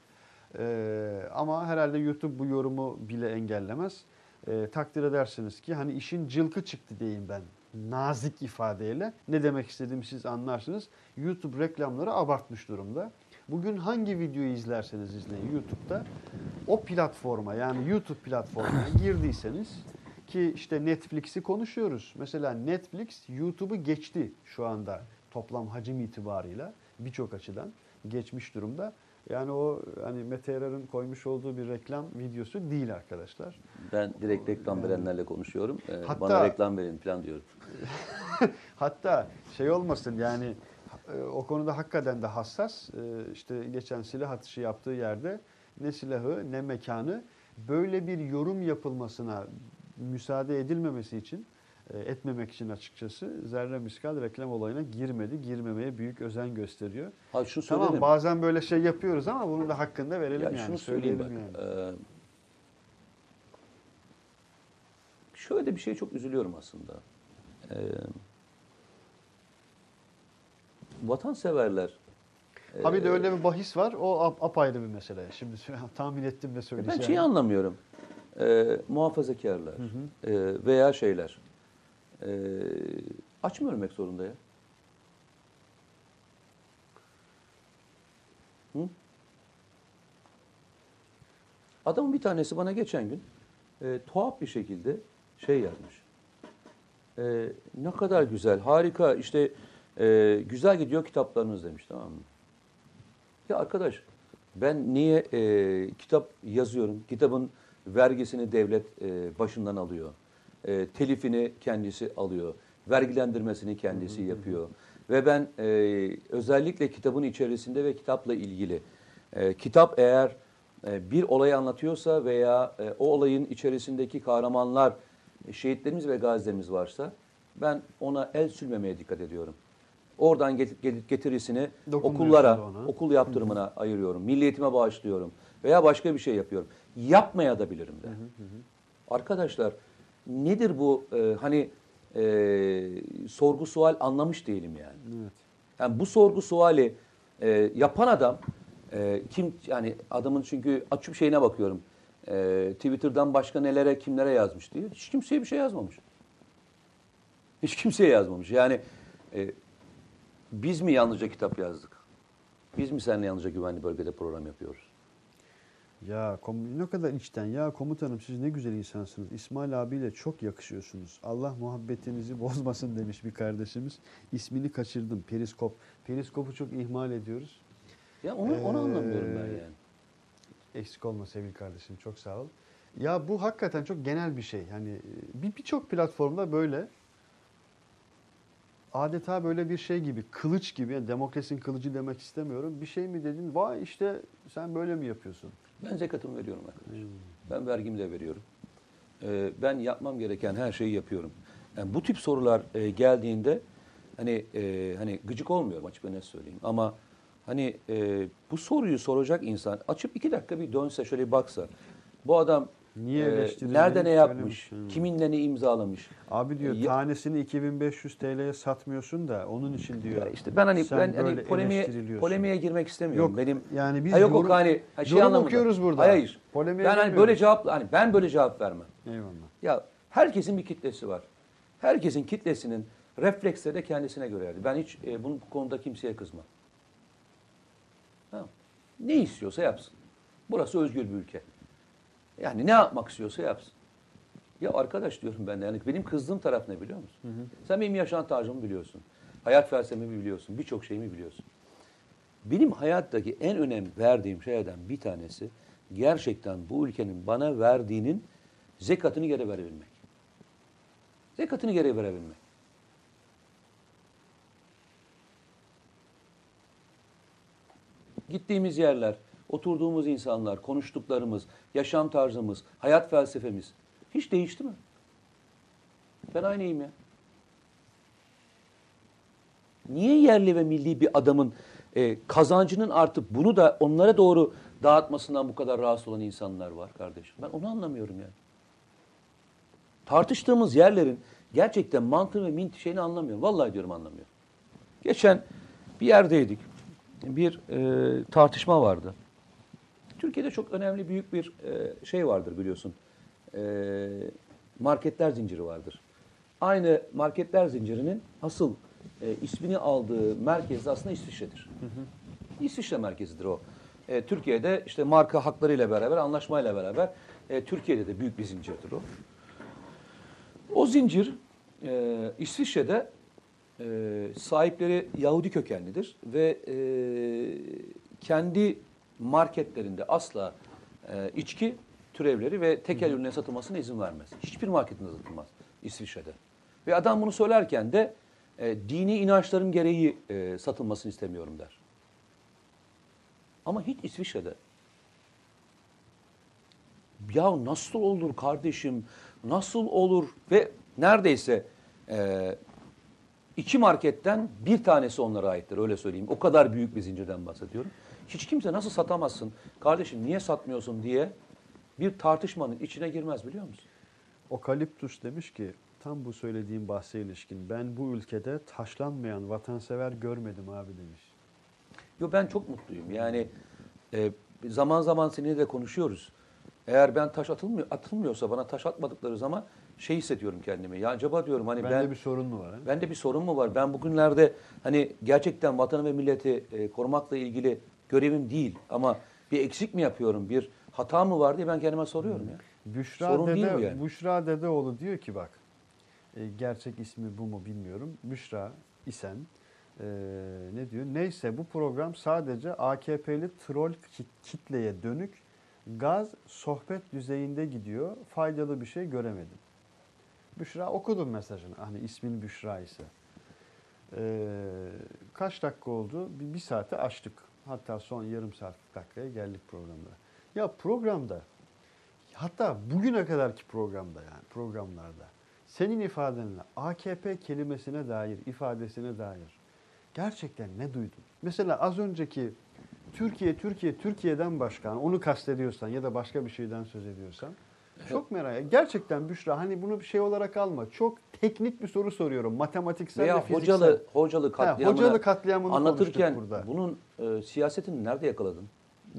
Ee, ama herhalde YouTube bu yorumu bile engellemez. Ee, takdir edersiniz ki hani işin cılkı çıktı diyeyim ben nazik ifadeyle. Ne demek istediğimi siz anlarsınız. YouTube reklamları abartmış durumda. Bugün hangi videoyu izlerseniz izleyin YouTube'da o platforma yani YouTube platformuna girdiyseniz ki işte Netflix'i konuşuyoruz. Mesela Netflix YouTube'u geçti şu anda toplam hacim itibarıyla birçok açıdan geçmiş durumda. Yani o hani Mete koymuş olduğu bir reklam videosu değil arkadaşlar. Ben direkt reklam verenlerle konuşuyorum. E, Hatta- Bana reklam verin falan diyorum. Hatta şey olmasın yani e, o konuda hakikaten de hassas. E, işte geçen silah atışı yaptığı yerde ne silahı ne mekanı böyle bir yorum yapılmasına müsaade edilmemesi için e, etmemek için açıkçası zerre miskal reklam olayına girmedi. Girmemeye büyük özen gösteriyor. Ha şunu Tamam söyleyelim. bazen böyle şey yapıyoruz ama bunu da hakkında verelim Ya yani. şunu söyleyeyim bak. yani. e, şöyle bir şey çok üzülüyorum aslında. E, vatanseverler Ha bir de öyle bir bahis var. O ap- apayrı bir mesele. Şimdi tahmin ettim ve Ben söyleyeceğim. şeyi anlamıyorum. Ee, muhafazakarlar e, veya şeyler e, aç mı ölmek zorunda ya? Hı? Adamın bir tanesi bana geçen gün e, tuhaf bir şekilde şey yazmış. E, ne kadar güzel, harika, işte e, güzel gidiyor kitaplarınız demiş tamam mı? Ya arkadaş ben niye e, kitap yazıyorum? Kitabın vergisini devlet e, başından alıyor. E, telifini kendisi alıyor. Vergilendirmesini kendisi yapıyor. Ve ben e, özellikle kitabın içerisinde ve kitapla ilgili e, kitap eğer e, bir olayı anlatıyorsa veya e, o olayın içerisindeki kahramanlar e, şehitlerimiz ve gazilerimiz varsa ben ona el sürmemeye dikkat ediyorum. Oradan get- get- getirisini okullara, okul yaptırımına ayırıyorum. Milliyetime bağışlıyorum. Veya başka bir şey yapıyorum. Yapmaya da bilirim de. Arkadaşlar nedir bu e, hani e, sorgu sual anlamış değilim yani. Evet. Yani bu sorgu suali e, yapan adam e, kim yani adamın çünkü açıp şeyine bakıyorum. E, Twitter'dan başka nelere kimlere yazmış diye. Hiç kimseye bir şey yazmamış. Hiç kimseye yazmamış. Yani e, biz mi yalnızca kitap yazdık? Biz mi seninle yalnızca güvenli bölgede program yapıyoruz? Ya ne kadar içten. Ya komutanım siz ne güzel insansınız. İsmail abiyle çok yakışıyorsunuz. Allah muhabbetinizi bozmasın demiş bir kardeşimiz. İsmini kaçırdım. Periskop. Periskopu çok ihmal ediyoruz. Ya onu, onu Ee, anlamıyorum ben yani. Eksik olma sevgili kardeşim. Çok sağ ol. Ya bu hakikaten çok genel bir şey. Hani e, bir birçok platformda böyle adeta böyle bir şey gibi, kılıç gibi. Yani demokrasinin kılıcı demek istemiyorum. Bir şey mi dedin? Vay işte sen böyle mi yapıyorsun? Ben zekatımı veriyorum arkadaş. Hmm. Ben vergimi de veriyorum. Ee, ben yapmam gereken her şeyi yapıyorum. Yani bu tip sorular e, geldiğinde hani e, hani gıcık olmuyorum açık net söyleyeyim. Ama hani e, bu soruyu soracak insan açıp iki dakika bir dönse şöyle bir baksa. Bu adam Niye e, eleştirildiğini nerede ne yapmış, kiminle ne imzalamış. Abi diyor Ya- tanesini 2500 TL'ye satmıyorsun da onun için diyor. Ya işte ben hani ben hani polemiğe, polemiğe girmek istemiyorum. Yok, Benim yani biz Ha yok yorum- yok hani ha, şey yorum anlamında. okuyoruz burada. Hayır. hayır. Polemiğe ben hani böyle cevap hani ben böyle cevap vermem. Eyvallah. Ya herkesin bir kitlesi var. Herkesin kitlesinin refleksleri de kendisine göre. Ben hiç e, bunun bu konuda kimseye kızmam. Ne istiyorsa yapsın. Burası özgür bir ülke. Yani ne yapmak istiyorsa yapsın. Ya arkadaş diyorum ben de yani benim kızdığım taraf ne biliyor musun? Sen benim yaşam tarzımı biliyorsun. Hayat felsefemi biliyorsun. Birçok şeyimi biliyorsun. Benim hayattaki en önem verdiğim şeylerden bir tanesi gerçekten bu ülkenin bana verdiğinin zekatını geri verebilmek. Zekatını geri verebilmek. Gittiğimiz yerler, oturduğumuz insanlar, konuştuklarımız, yaşam tarzımız, hayat felsefemiz hiç değişti mi? Ben aynıyım ya. Niye yerli ve milli bir adamın e, kazancının artıp bunu da onlara doğru dağıtmasından bu kadar rahatsız olan insanlar var kardeşim? Ben onu anlamıyorum yani. Tartıştığımız yerlerin gerçekten mantığı ve minti şeyini anlamıyorum. Vallahi diyorum anlamıyorum. Geçen bir yerdeydik. Bir e, tartışma vardı. Türkiye'de çok önemli büyük bir e, şey vardır biliyorsun. E, marketler zinciri vardır. Aynı marketler zincirinin asıl e, ismini aldığı merkez de aslında İsviçre'dir. İsviçre merkezidir o. E, Türkiye'de işte marka haklarıyla beraber, anlaşmayla beraber e, Türkiye'de de büyük bir zincirdir o. O zincir e, İsviçre'de e, sahipleri Yahudi kökenlidir ve e, kendi marketlerinde asla e, içki türevleri ve tekel ürüne satılmasına izin vermez. Hiçbir marketinde satılmaz İsviçre'de. Ve adam bunu söylerken de e, dini inançlarım gereği e, satılmasını istemiyorum der. Ama hiç İsviçre'de ya nasıl olur kardeşim, nasıl olur ve neredeyse e, iki marketten bir tanesi onlara aittir öyle söyleyeyim. O kadar büyük bir zincirden bahsediyorum. Hiç kimse nasıl satamazsın, kardeşim niye satmıyorsun diye bir tartışmanın içine girmez biliyor musun? Okaliptus demiş ki tam bu söylediğim bahse ilişkin ben bu ülkede taşlanmayan vatansever görmedim abi demiş. Yo ben çok mutluyum. Yani e, zaman zaman seninle de konuşuyoruz. Eğer ben taş atılmıyor, atılmıyorsa bana taş atmadıkları zaman şey hissediyorum kendimi. Ya acaba diyorum hani Bende ben bir sorun mu var? ha? bende bir sorun mu var? Ben bugünlerde hani gerçekten vatanı ve milleti e, korumakla ilgili görevim değil ama bir eksik mi yapıyorum? Bir hata mı var diye ben kendime soruyorum ya. Büşra Sorun değil Dede, bu yani. Büşra Dedeoğlu diyor ki bak e, gerçek ismi bu mu bilmiyorum. Büşra İsen e, ne diyor? Neyse bu program sadece AKP'li troll kit- kitleye dönük gaz sohbet düzeyinde gidiyor. Faydalı bir şey göremedim. Büşra okudum mesajını. Hani ismin Büşra ise. E, kaç dakika oldu? Bir, bir saate açtık. Hatta son yarım saat dakikaya geldik programda. Ya programda hatta bugüne kadarki programda yani programlarda senin ifadenle AKP kelimesine dair, ifadesine dair gerçekten ne duydun? Mesela az önceki Türkiye, Türkiye, Türkiye'den başka onu kastediyorsan ya da başka bir şeyden söz ediyorsan çok merak Gerçekten Büşra hani bunu bir şey olarak alma. Çok teknik bir soru soruyorum. Matematiksel ve Veya fiziksel. hocalı hocalı Ha, katliamını hocalı katliamını anlatırken burada. bunun e, siyasetini nerede yakaladın?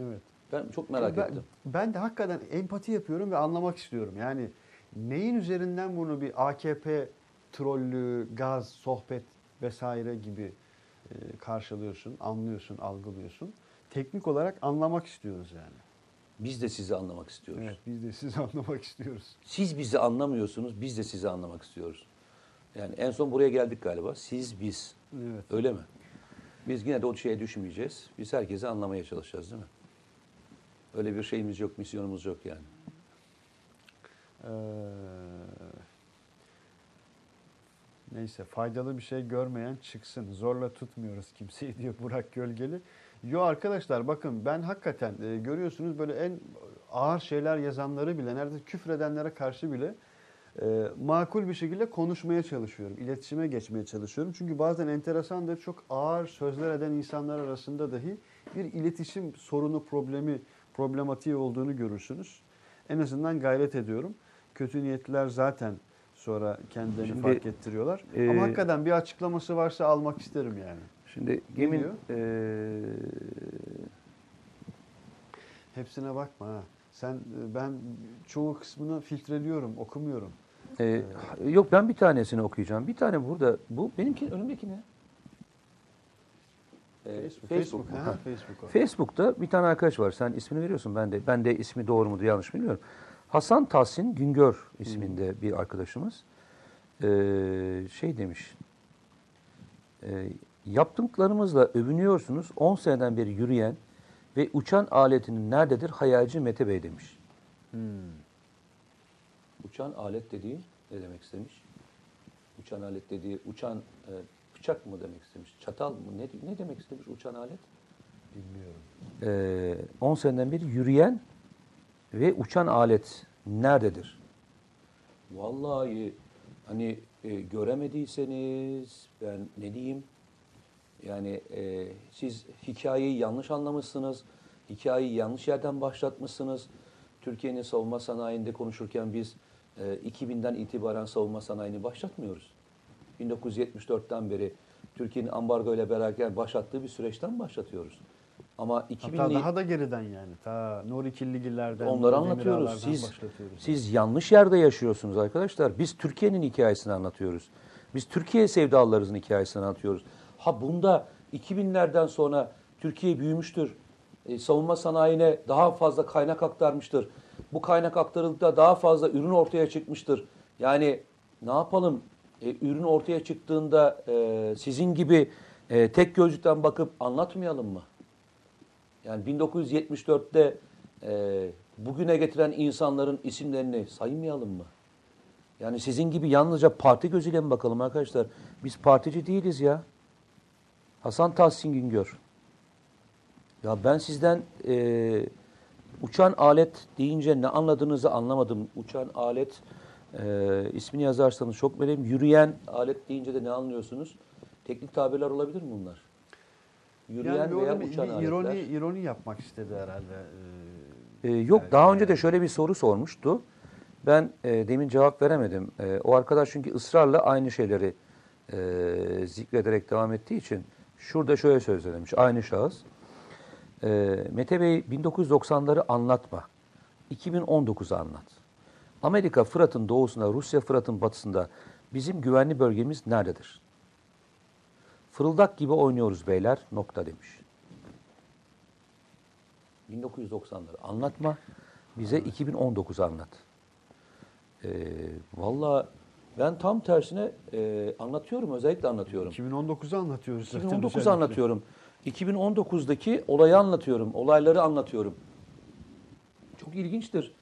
Evet. Ben çok merak ben, ettim. Ben de hakikaten empati yapıyorum ve anlamak istiyorum. Yani neyin üzerinden bunu bir AKP trollü, gaz, sohbet vesaire gibi e, karşılıyorsun, anlıyorsun, algılıyorsun. Teknik olarak anlamak istiyoruz yani. Biz de sizi anlamak istiyoruz. Evet, biz de sizi anlamak istiyoruz. Siz bizi anlamıyorsunuz, biz de sizi anlamak istiyoruz. Yani en son buraya geldik galiba. Siz, biz. Evet. Öyle mi? Biz yine de o şeye düşmeyeceğiz. Biz herkesi anlamaya çalışacağız değil mi? Öyle bir şeyimiz yok, misyonumuz yok yani. Ee, neyse faydalı bir şey görmeyen çıksın. Zorla tutmuyoruz kimseyi diyor Burak Gölgeli. Yo arkadaşlar bakın ben hakikaten e, görüyorsunuz böyle en ağır şeyler yazanları bile neredeyse küfredenlere karşı bile e, makul bir şekilde konuşmaya çalışıyorum. İletişime geçmeye çalışıyorum. Çünkü bazen enteresandır çok ağır sözler eden insanlar arasında dahi bir iletişim sorunu, problemi, problematiği olduğunu görürsünüz. En azından gayret ediyorum. Kötü niyetliler zaten sonra kendilerini Şimdi, fark ettiriyorlar. e, Ama hakikaten bir açıklaması varsa almak isterim yani. Şimdi Gemin eee, Hepsine bakma ha. Sen e, ben çoğu kısmını filtreliyorum, okumuyorum. e, yok ben bir tanesini okuyacağım. Bir tane burada. Bu benimki önümdeki ne? Ee, Facebook. bu. ha, Ha. Facebook. Facebook'ta bir tane arkadaş var. Sen ismini veriyorsun. Ben de ben de ismi doğru mu yanlış bilmiyorum. Hasan Tahsin Güngör isminde bir arkadaşımız. Ee, şey demiş. E, yaptıklarımızla övünüyorsunuz. 10 seneden beri yürüyen ve uçan aletinin nerededir? Hayalci Mete Bey demiş. Hmm. Uçan alet dediği ne demek istemiş? Uçan alet dediği uçan e, bıçak mı demek istemiş? Çatal mı? Ne, ne demek istemiş uçan alet? Bilmiyorum. Ee, 10 seneden beri yürüyen ve uçan alet nerededir? Vallahi hani e, göremediyseniz ben ne diyeyim? Yani e, siz hikayeyi yanlış anlamışsınız. Hikayeyi yanlış yerden başlatmışsınız. Türkiye'nin savunma sanayinde konuşurken biz e, 2000'den itibaren savunma sanayini başlatmıyoruz. 1974'ten beri Türkiye'nin ambargo ile beraber başlattığı bir süreçten başlatıyoruz. Ama Hatta 2000'li daha da geriden yani. Ta Norikilligillerden, Onları Demirağlardan anlatıyoruz. Siz, siz yanlış yerde yaşıyorsunuz arkadaşlar. Biz Türkiye'nin hikayesini anlatıyoruz. Biz Türkiye sevdalarımızın hikayesini anlatıyoruz. Ha bunda 2000'lerden sonra Türkiye büyümüştür. E, savunma sanayine daha fazla kaynak aktarmıştır. Bu kaynak aktarıldıkta daha fazla ürün ortaya çıkmıştır. Yani ne yapalım? E, ürün ortaya çıktığında e, sizin gibi e, tek gözlükten bakıp anlatmayalım mı? Yani 1974'te e, bugüne getiren insanların isimlerini saymayalım mı? Yani sizin gibi yalnızca parti gözüyle mi bakalım arkadaşlar? Biz partici değiliz ya. Hasan Tahsin Güngör. Ya ben sizden e, uçan alet deyince ne anladığınızı anlamadım. Uçan alet e, ismini yazarsanız çok benim. Yürüyen alet deyince de ne anlıyorsunuz? Teknik tabirler olabilir mi bunlar? Yürüyen yani veya orada bir, uçan bir aletler. ironi, ironi yapmak istedi herhalde. Ee, Ee, yok daha önce de şöyle bir soru sormuştu. Ben e, demin cevap veremedim. E, o arkadaş çünkü ısrarla aynı şeyleri e, zikrederek devam ettiği için şurada şöyle sözlemiş aynı şahıs. E, Mete Bey 1990'ları anlatma. 2019'u anlat. Amerika Fırat'ın doğusunda, Rusya Fırat'ın batısında bizim güvenli bölgemiz nerededir? Fırıldak gibi oynuyoruz beyler nokta demiş. 1990'ları anlatma. Bize 2019'u anlat. Ee, Valla ben tam tersine e, anlatıyorum. Özellikle anlatıyorum. 2019'u anlatıyoruz. zaten 2019'u özellikle. anlatıyorum. 2019'daki olayı anlatıyorum. Olayları anlatıyorum. Çok ilginçtir.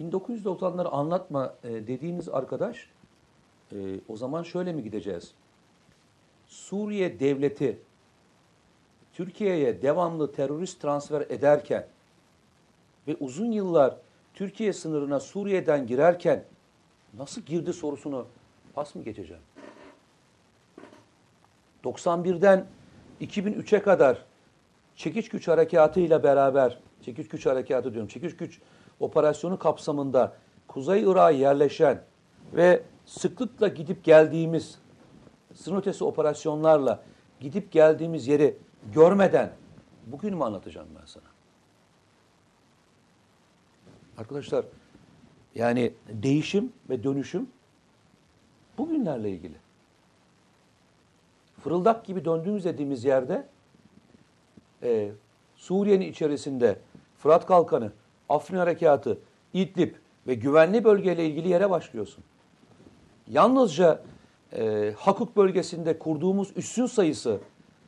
1990'ları anlatma e, dediğiniz arkadaş e, o zaman şöyle mi gideceğiz? Suriye devleti Türkiye'ye devamlı terörist transfer ederken ve uzun yıllar Türkiye sınırına Suriye'den girerken nasıl girdi sorusunu pas mı geçeceğim? 91'den 2003'e kadar çekiç güç harekatıyla beraber, çekiç güç harekatı diyorum, çekiç güç operasyonu kapsamında Kuzey Irak'a yerleşen ve sıklıkla gidip geldiğimiz sınır ötesi operasyonlarla gidip geldiğimiz yeri görmeden bugün mü anlatacağım ben sana? Arkadaşlar yani değişim ve dönüşüm bugünlerle ilgili. fırıldak gibi döndüğümüz dediğimiz yerde e, Suriye'nin içerisinde Fırat Kalkanı, Afrin Harekatı, İdlib ve güvenli bölgeyle ilgili yere başlıyorsun. Yalnızca e, Hakuk bölgesinde kurduğumuz üssün sayısı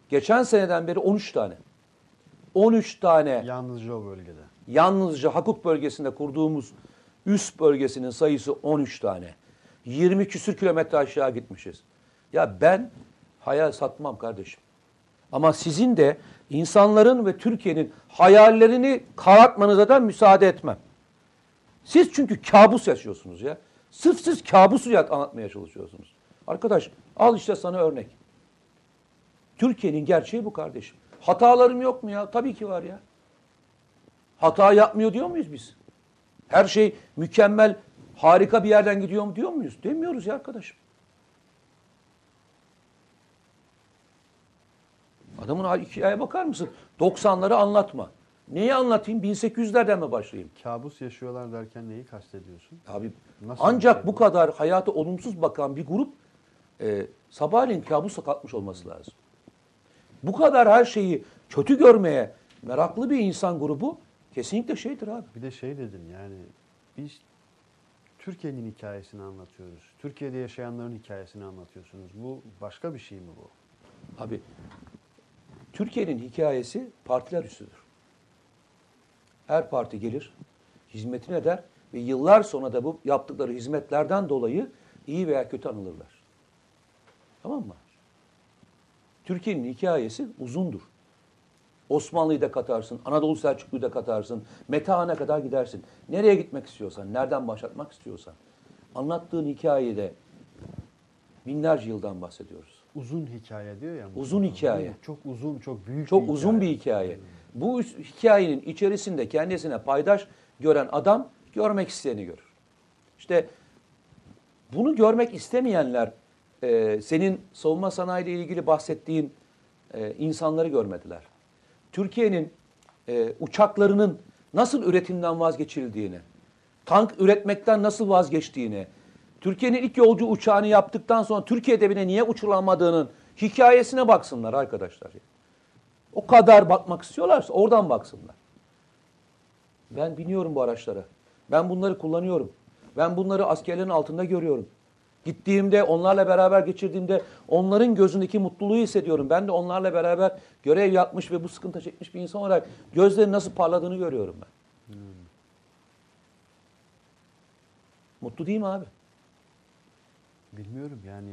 geçen seneden beri 13 tane. 13 tane Yalnızca o bölgede. yalnızca Hakuk bölgesinde kurduğumuz üst bölgesinin sayısı 13 tane. 20 küsür kilometre aşağı gitmişiz. Ya ben hayal satmam kardeşim. Ama sizin de insanların ve Türkiye'nin hayallerini karartmanıza da müsaade etmem. Siz çünkü kabus yaşıyorsunuz ya. Sırf siz kabusu anlatmaya çalışıyorsunuz. Arkadaş al işte sana örnek. Türkiye'nin gerçeği bu kardeşim. Hatalarım yok mu ya? Tabii ki var ya. Hata yapmıyor diyor muyuz biz? Her şey mükemmel, harika bir yerden gidiyor mu diyor muyuz? Demiyoruz ya arkadaşım. Adamın hikayeye bakar mısın? 90'ları anlatma. Neyi anlatayım? 1800'lerden mi başlayayım? Kabus yaşıyorlar derken neyi kastediyorsun? Abi Nasıl ancak bu? kadar hayata olumsuz bakan bir grup e, sabahleyin kabusa kalkmış olması lazım. Bu kadar her şeyi kötü görmeye meraklı bir insan grubu kesinlikle şeydir abi. Bir de şey dedin yani biz Türkiye'nin hikayesini anlatıyoruz. Türkiye'de yaşayanların hikayesini anlatıyorsunuz. Bu başka bir şey mi bu? Abi Türkiye'nin hikayesi partiler üstüdür. Her parti gelir, hizmetini eder ve yıllar sonra da bu yaptıkları hizmetlerden dolayı iyi veya kötü anılırlar. Tamam mı? Türkiye'nin hikayesi uzundur. Osmanlı'yı da katarsın, Anadolu Selçuklu'yu da katarsın, Metehan'a kadar gidersin. Nereye gitmek istiyorsan, nereden başlatmak istiyorsan. Anlattığın hikayede binlerce yıldan bahsediyoruz. Uzun hikaye diyor ya. Mustafa. Uzun hikaye. Çok uzun, çok büyük Çok bir uzun bir hikaye. Bu hikayenin içerisinde kendisine paydaş gören adam görmek isteyeni görür. İşte bunu görmek istemeyenler e, senin savunma sanayiyle ilgili bahsettiğin e, insanları görmediler. Türkiye'nin e, uçaklarının nasıl üretimden vazgeçildiğini, tank üretmekten nasıl vazgeçtiğini, Türkiye'nin ilk yolcu uçağını yaptıktan sonra Türkiye'de bile niye uçurulamadığının hikayesine baksınlar arkadaşlar. O kadar bakmak istiyorlarsa oradan baksınlar. Ben biniyorum bu araçlara. Ben bunları kullanıyorum. Ben bunları askerlerin altında görüyorum. Gittiğimde, onlarla beraber geçirdiğimde onların gözündeki mutluluğu hissediyorum. Ben de onlarla beraber görev yapmış ve bu sıkıntı çekmiş bir insan olarak gözlerinin nasıl parladığını görüyorum ben. Mutlu değil mi abi? Bilmiyorum yani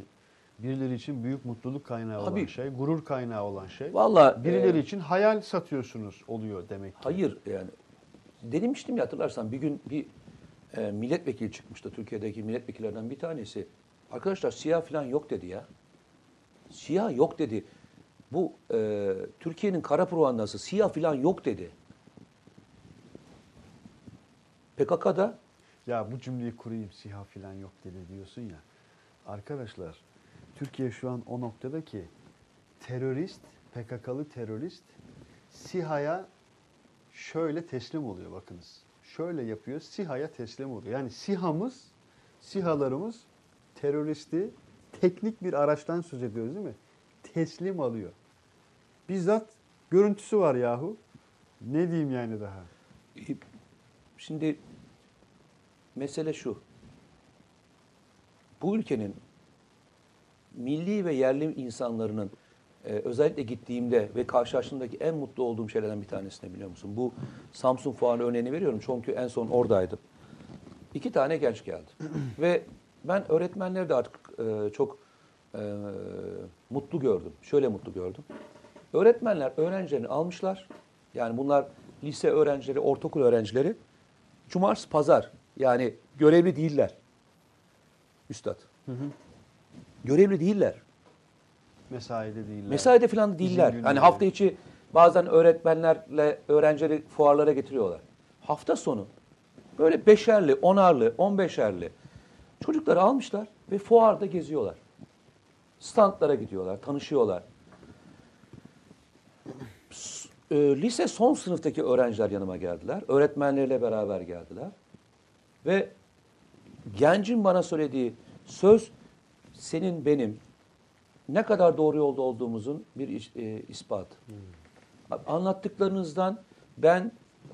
birileri için büyük mutluluk kaynağı olan Abi- şey, gurur kaynağı olan şey. Vallahi Birileri e, için hayal satıyorsunuz oluyor demek ki. Hayır yani demiştim ya hatırlarsan bir gün bir e, milletvekili çıkmıştı Türkiye'deki milletvekillerden bir tanesi. Arkadaşlar siyah falan yok dedi ya. Siyah yok dedi. Bu e, Türkiye'nin kara provandası siyah falan yok dedi. PKK'da Ya bu cümleyi kurayım siha falan yok dedi diyorsun ya. Arkadaşlar Türkiye şu an o noktada ki terörist, PKK'lı terörist SİHA'ya şöyle teslim oluyor bakınız. Şöyle yapıyor SİHA'ya teslim oluyor. Yani SİHA'mız, SİHA'larımız teröristi teknik bir araçtan söz ediyoruz değil mi? Teslim alıyor. Bizzat görüntüsü var yahu. Ne diyeyim yani daha? Şimdi mesele şu. Bu ülkenin milli ve yerli insanlarının e, özellikle gittiğimde ve karşılaştığımdaki en mutlu olduğum şeylerden bir tanesini biliyor musun? Bu Samsun Fuarı örneğini veriyorum çünkü en son oradaydım. İki tane genç geldi. ve ben öğretmenleri de artık e, çok e, mutlu gördüm. Şöyle mutlu gördüm. Öğretmenler öğrencilerini almışlar. Yani bunlar lise öğrencileri, ortaokul öğrencileri. Cumartesi, pazar. Yani görevli değiller. Üstad. Görevli değiller. Mesaide değiller. Mesaide falan değiller. Hani hafta içi bazen öğretmenlerle öğrencileri fuarlara getiriyorlar. Hafta sonu böyle beşerli, onarlı, on beşerli çocukları almışlar ve fuarda geziyorlar. Standlara gidiyorlar, tanışıyorlar. E, lise son sınıftaki öğrenciler yanıma geldiler. Öğretmenleriyle beraber geldiler. Ve gencin bana söylediği söz senin benim ne kadar doğru yolda olduğumuzun bir iş- e, ispatı. Anlattıklarınızdan ben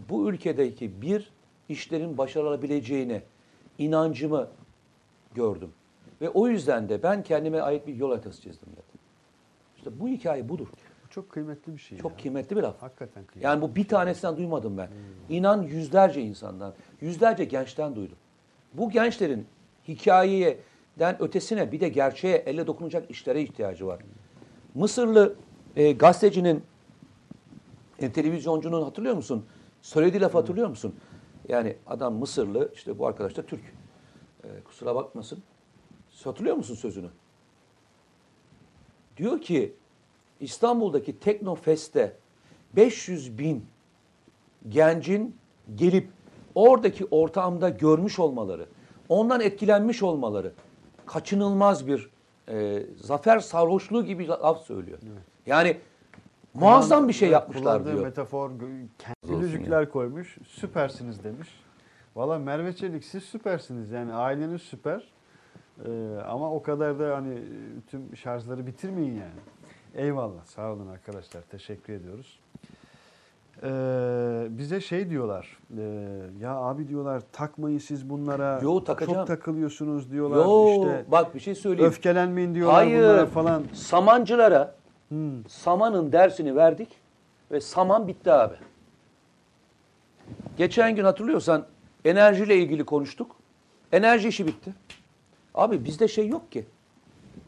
bu ülkedeki bir işlerin başarılabileceğine inancımı gördüm. Ve o yüzden de ben kendime ait bir yol haritası çizdim dedim. İşte bu hikaye budur. Bu çok kıymetli bir şey. Çok ya. kıymetli bir laf. Hakikaten kıymetli. Yani bu bir tanesinden duymadım ben. İnan yüzlerce insandan, yüzlerce gençten duydum. Bu gençlerin hikayeden ötesine bir de gerçeğe, elle dokunacak işlere ihtiyacı var. Mısırlı e, gazetecinin, e, televizyoncunun hatırlıyor musun? Söylediği lafı hatırlıyor musun? Yani adam Mısırlı, işte bu arkadaş da Türk. E, kusura bakmasın. Hatırlıyor musun sözünü? Diyor ki İstanbul'daki Teknofest'te 500 bin gencin gelip oradaki ortamda görmüş olmaları, ondan etkilenmiş olmaları kaçınılmaz bir e, zafer sarhoşluğu gibi laf söylüyor. Yani muazzam bir şey Evet, yapmışlar diyor. metafor, gö- kendi Olsun yüzükler koymuş. Süpersiniz demiş. Valla Merve Çelik siz süpersiniz. Yani aileniz süper. Ee, ama o kadar da hani tüm şarjları bitirmeyin yani. Eyvallah. Sağ olun arkadaşlar. Teşekkür ediyoruz. Ee, bize şey diyorlar. e, ya abi diyorlar takmayın siz bunlara. Yo, takacağım. Çok takılıyorsunuz diyorlar. Yo, işte bak bir şey söyleyeyim. öfkelenmeyin diyorlar Hayır. bunlara falan. Samancılara Hmm. samanın dersini verdik ve saman bitti abi. Geçen gün hatırlıyorsan enerjiyle ilgili konuştuk. Enerji işi bitti. Abi bizde şey yok ki.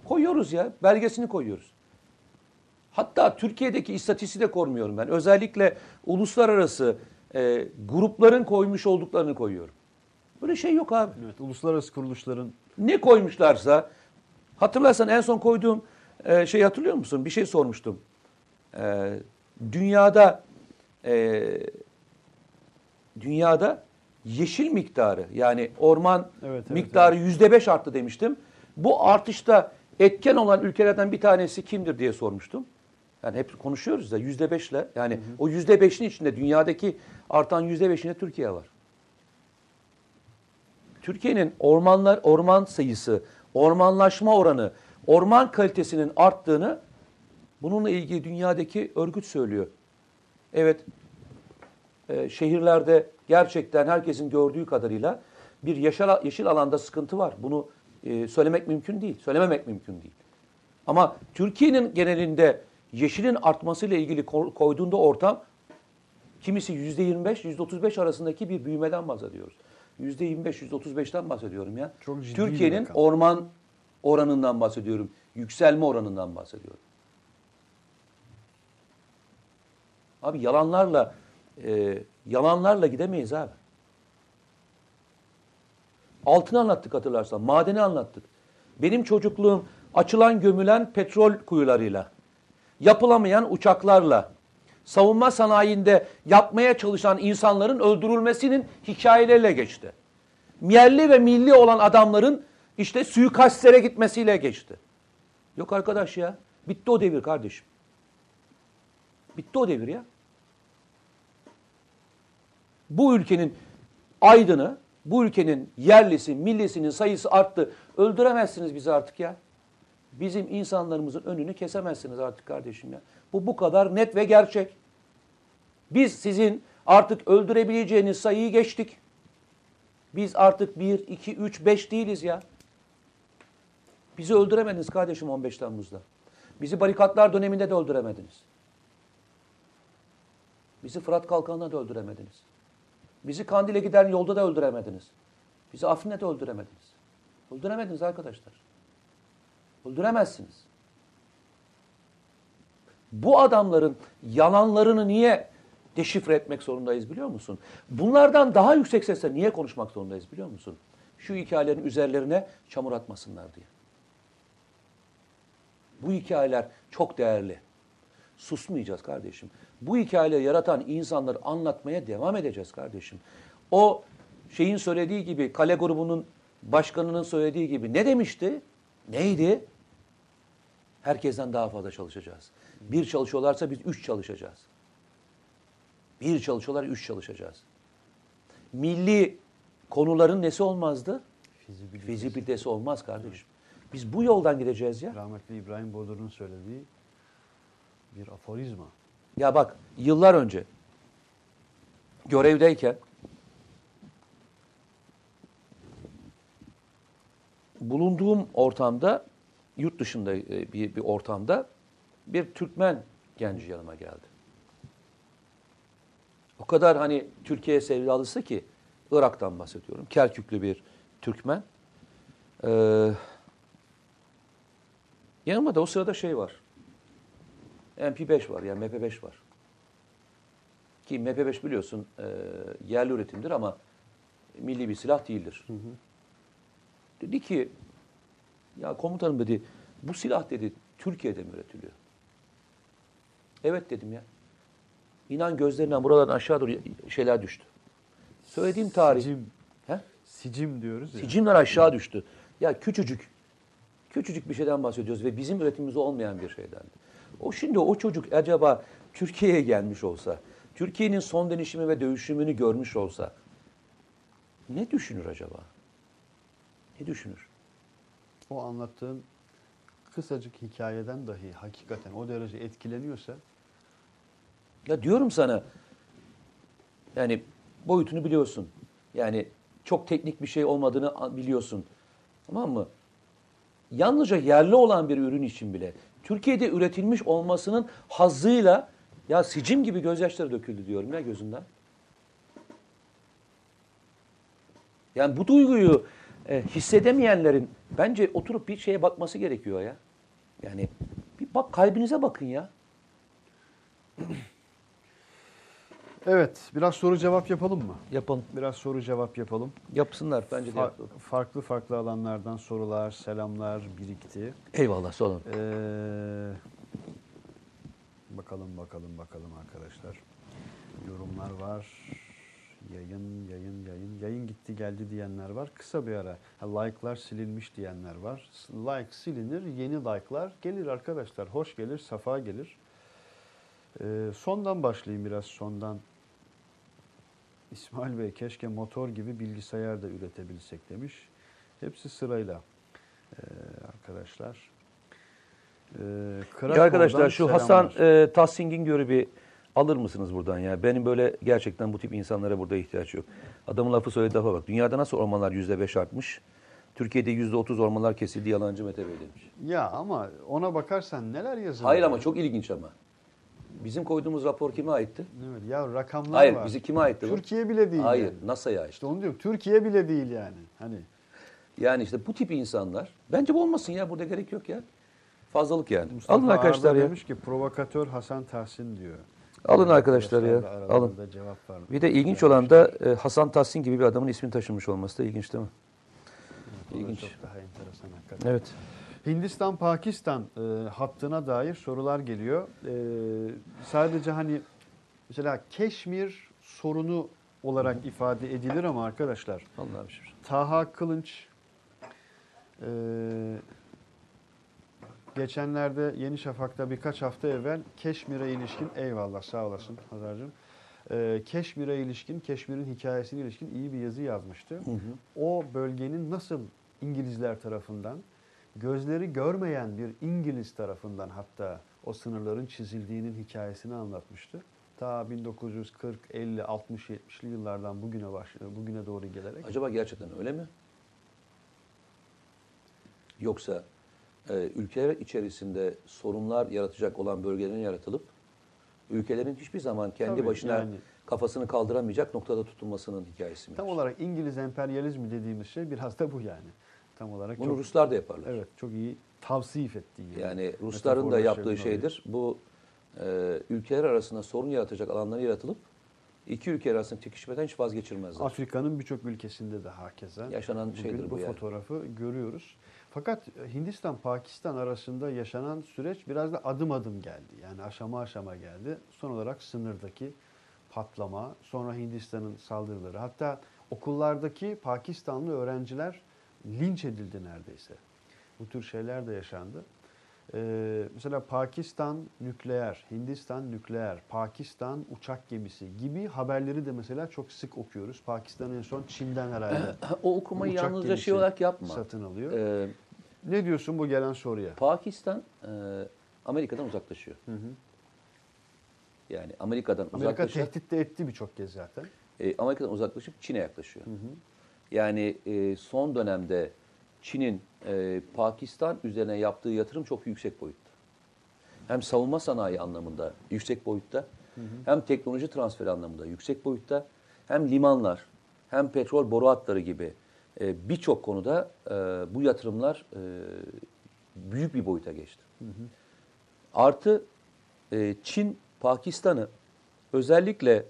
Koyuyoruz ya. Belgesini koyuyoruz. Hatta Türkiye'deki istatistiği de korumuyorum ben. Özellikle uluslararası e, grupların koymuş olduklarını koyuyorum. Böyle şey yok abi. Evet, uluslararası kuruluşların Ne koymuşlarsa hatırlarsan en son koyduğum e, şey hatırlıyor musun? Bir şey sormuştum. E, dünyada e, dünyada yeşil miktarı yani orman Evet, evet, miktarı yüzde beş arttı demiştim. Bu artışta etken olan ülkelerden bir tanesi kimdir diye sormuştum. Yani hep konuşuyoruz da yüzde beşle yani o yüzde beşin içinde dünyadaki artan yüzde beşinde Türkiye var. Türkiye'nin ormanlar orman sayısı, ormanlaşma oranı, orman kalitesinin arttığını bununla ilgili dünyadaki örgüt söylüyor. Evet, e, şehirlerde gerçekten herkesin gördüğü kadarıyla bir yeşil, yeşil alanda sıkıntı var. Bunu e, söylemek mümkün değil, söylememek mümkün değil. Ama Türkiye'nin genelinde yeşilin artmasıyla ilgili ko- koyduğunda ortam kimisi %25, %35 arasındaki bir büyümeden bahsediyoruz. %25, %35'ten bahsediyorum ya. Çok ciddi Türkiye'nin orman oranından bahsediyorum. Yükselme oranından bahsediyorum. Abi yalanlarla e, yalanlarla gidemeyiz abi. Altını anlattık hatırlarsan. Madeni anlattık. Benim çocukluğum açılan gömülen petrol kuyularıyla, yapılamayan uçaklarla, savunma sanayinde yapmaya çalışan insanların öldürülmesinin hikayeleriyle geçti. Yerli ve milli olan adamların işte suikastlere gitmesiyle geçti. Yok arkadaş ya. Bitti o devir kardeşim. Bitti o devir ya. Bu ülkenin aydını, bu ülkenin yerlisi, millisinin sayısı arttı. Öldüremezsiniz bizi artık ya. Bizim insanlarımızın önünü kesemezsiniz artık kardeşim ya. Bu bu kadar net ve gerçek. Biz sizin artık öldürebileceğiniz sayıyı geçtik. Biz artık 1, 2, 3, 5 değiliz ya. Bizi öldüremediniz kardeşim 15 Temmuz'da. Bizi barikatlar döneminde de öldüremediniz. Bizi Fırat Kalkanı'nda da öldüremediniz. Bizi Kandil'e giden yolda da öldüremediniz. Bizi Afrin'de de öldüremediniz. Öldüremediniz arkadaşlar. Öldüremezsiniz. Bu adamların yalanlarını niye deşifre etmek zorundayız biliyor musun? Bunlardan daha yüksek sesle niye konuşmak zorundayız biliyor musun? Şu hikayelerin üzerlerine çamur atmasınlar diye. Bu hikayeler çok değerli. Susmayacağız kardeşim. Bu hikayeleri yaratan insanları anlatmaya devam edeceğiz kardeşim. O şeyin söylediği gibi, kale grubunun başkanının söylediği gibi ne demişti? Neydi? Herkesten daha fazla çalışacağız. Bir çalışıyorlarsa biz üç çalışacağız. Bir çalışıyorlar, üç çalışacağız. Milli konuların nesi olmazdı? Fizibilitesi olmaz kardeşim. Biz bu yoldan gideceğiz ya. Rahmetli İbrahim Bodur'un söylediği bir aforizma. Ya bak yıllar önce görevdeyken bulunduğum ortamda yurt dışında e, bir, bir ortamda bir Türkmen genci yanıma geldi. O kadar hani Türkiye sevdalısı ki Irak'tan bahsediyorum. Kerküklü bir Türkmen. Ee, yanıma da o sırada şey var. MP5 var yani MP5 var. Ki MP5 biliyorsun e, yerli üretimdir ama milli bir silah değildir. Dedi ki ya komutanım dedi bu silah dedi Türkiye'de mi üretiliyor? Evet dedim ya. İnan gözlerinden buralardan aşağı doğru şeyler düştü. Söylediğim tarih. Sicim, He? sicim diyoruz ya. Sicimler aşağı düştü. Ya küçücük, küçücük bir şeyden bahsediyoruz ve bizim üretimimizde olmayan bir şeyden. O şimdi o çocuk acaba Türkiye'ye gelmiş olsa, Türkiye'nin son dönüşümü ve dövüşümünü görmüş olsa ne düşünür acaba? Ne düşünür? O anlattığın kısacık hikayeden dahi hakikaten o derece etkileniyorsa Ya diyorum sana yani boyutunu biliyorsun. Yani çok teknik bir şey olmadığını biliyorsun. Tamam mı? Yalnızca yerli olan bir ürün için bile Türkiye'de üretilmiş olmasının hazzıyla ya sicim gibi gözyaşları döküldü diyorum ya gözünden. Yani bu duyguyu e, hissedemeyenlerin bence oturup bir şeye bakması gerekiyor ya. Yani bir bak kalbinize bakın ya. Evet, biraz soru cevap yapalım mı? Yapalım. Biraz soru cevap yapalım. Yapsınlar bence de Fa- yapalım. farklı farklı alanlardan sorular, selamlar birikti. Eyvallah sorun. Ee, bakalım bakalım bakalım arkadaşlar. Yorumlar var. Yayın, yayın, yayın. Yayın gitti geldi diyenler var. Kısa bir ara. Like'lar silinmiş diyenler var. Like silinir, yeni like'lar gelir arkadaşlar. Hoş gelir, safa gelir. Ee, sondan başlayayım biraz sondan. İsmail Bey keşke motor gibi bilgisayar da üretebilsek demiş. Hepsi sırayla ee, arkadaşlar. Ya Krakow'dan arkadaşlar şu selamlar. Hasan e, Tahsin görü bir alır mısınız buradan ya? Benim böyle gerçekten bu tip insanlara burada ihtiyaç yok. Adamın lafı söyledi lafa bak. Dünyada nasıl ormanlar yüzde beş artmış? Türkiye'de yüzde otuz ormanlar kesildi yalancı Mete Bey demiş. Ya ama ona bakarsan neler yazılıyor? Hayır ama çok ilginç ama. Bizim koyduğumuz rapor kime aitti? Evet, ya rakamlar Hayır var. bizi kime aitti bu? Türkiye bile değil. Hayır yani. NASA'ya aitti. İşte onu diyorum. Türkiye bile değil yani. Hani Yani işte bu tip insanlar. Bence bu olmasın ya burada gerek yok ya. Fazlalık yani. Mustafa Alın arkadaşlar Arda ya. demiş ki provokatör Hasan Tahsin diyor. Alın arkadaşlar ya, alın. Cevap var. Bir de ilginç olan da e, Hasan Tahsin gibi bir adamın ismini taşımış olması da ilginç değil mi? Da ilginç. Çok daha enteresan hakikaten. Evet. Hindistan-Pakistan e, hattına dair sorular geliyor. E, sadece hani mesela Keşmir sorunu olarak ifade edilir ama arkadaşlar Allah'a bir şey. Taha Kılınç e, geçenlerde Yeni Şafak'ta birkaç hafta evvel Keşmir'e ilişkin eyvallah sağ olasın Hazar'cığım. E, Keşmir'e ilişkin, Keşmir'in hikayesine ilişkin iyi bir yazı yazmıştı. O bölgenin nasıl İngilizler tarafından gözleri görmeyen bir İngiliz tarafından hatta o sınırların çizildiğinin hikayesini anlatmıştı. Ta 1940, 50, 60, 70'li yıllardan bugüne baş, bugüne doğru gelerek. Acaba gerçekten öyle mi? Yoksa e, ülkeler içerisinde sorunlar yaratacak olan bölgelerin yaratılıp ülkelerin hiçbir zaman kendi Tabii, başına yani. kafasını kaldıramayacak noktada tutulmasının hikayesi mi? Tam olarak İngiliz emperyalizmi dediğimiz şey biraz da bu yani. Tam olarak Bunu çok, Ruslar da yaparlar. evet çok iyi tavsif ettiği. gibi. Yani Rusların da yaptığı oluyor. şeydir. Bu e, ülkeler arasında sorun yaratacak alanları yaratılıp iki ülke arasında çekişmeden hiç vazgeçirmezler. Afrika'nın birçok ülkesinde de hakeza. Yaşanan Bugün şeydir bu bu yani. fotoğrafı görüyoruz. Fakat Hindistan-Pakistan arasında yaşanan süreç biraz da adım adım geldi. Yani aşama aşama geldi. Son olarak sınırdaki patlama, sonra Hindistan'ın saldırıları. Hatta okullardaki Pakistanlı öğrenciler linç edildi neredeyse. Bu tür şeyler de yaşandı. Ee, mesela Pakistan nükleer, Hindistan nükleer, Pakistan uçak gemisi gibi haberleri de mesela çok sık okuyoruz. Pakistan en son Çin'den herhalde o okumayı yalnızca şey olarak yapma. satın alıyor. Ee, Ne diyorsun bu gelen soruya? Pakistan e, Amerika'dan uzaklaşıyor. Yani Amerika'dan Amerika uzaklaşıyor. tehdit de etti birçok kez zaten. E, Amerika'dan uzaklaşıp Çin'e yaklaşıyor. Yani e, son dönemde Çin'in e, Pakistan üzerine yaptığı yatırım çok yüksek boyutta. Hem savunma sanayi anlamında yüksek boyutta, hem teknoloji transferi anlamında yüksek boyutta, hem limanlar, hem petrol boru hatları gibi e, birçok konuda e, bu yatırımlar e, büyük bir boyuta geçti. Artı e, Çin Pakistan'ı özellikle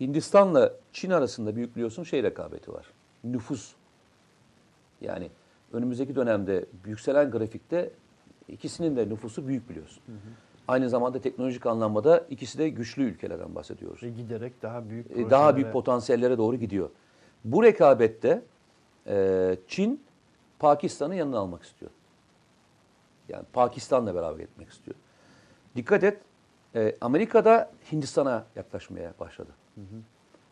Hindistan'la Çin arasında büyük biliyorsun şey rekabeti var. Nüfus. Yani önümüzdeki dönemde yükselen grafikte ikisinin de nüfusu büyük biliyorsun. Aynı zamanda teknolojik anlamda ikisi de güçlü ülkelerden bahsediyoruz. Ve giderek daha büyük E, daha projelere- büyük potansiyellere doğru gidiyor. Bu rekabette e, Çin Pakistan'ı yanına almak istiyor. Yani Pakistan'la beraber gitmek istiyor. Dikkat et, e, Amerika'da Hindistan'a yaklaşmaya başladı.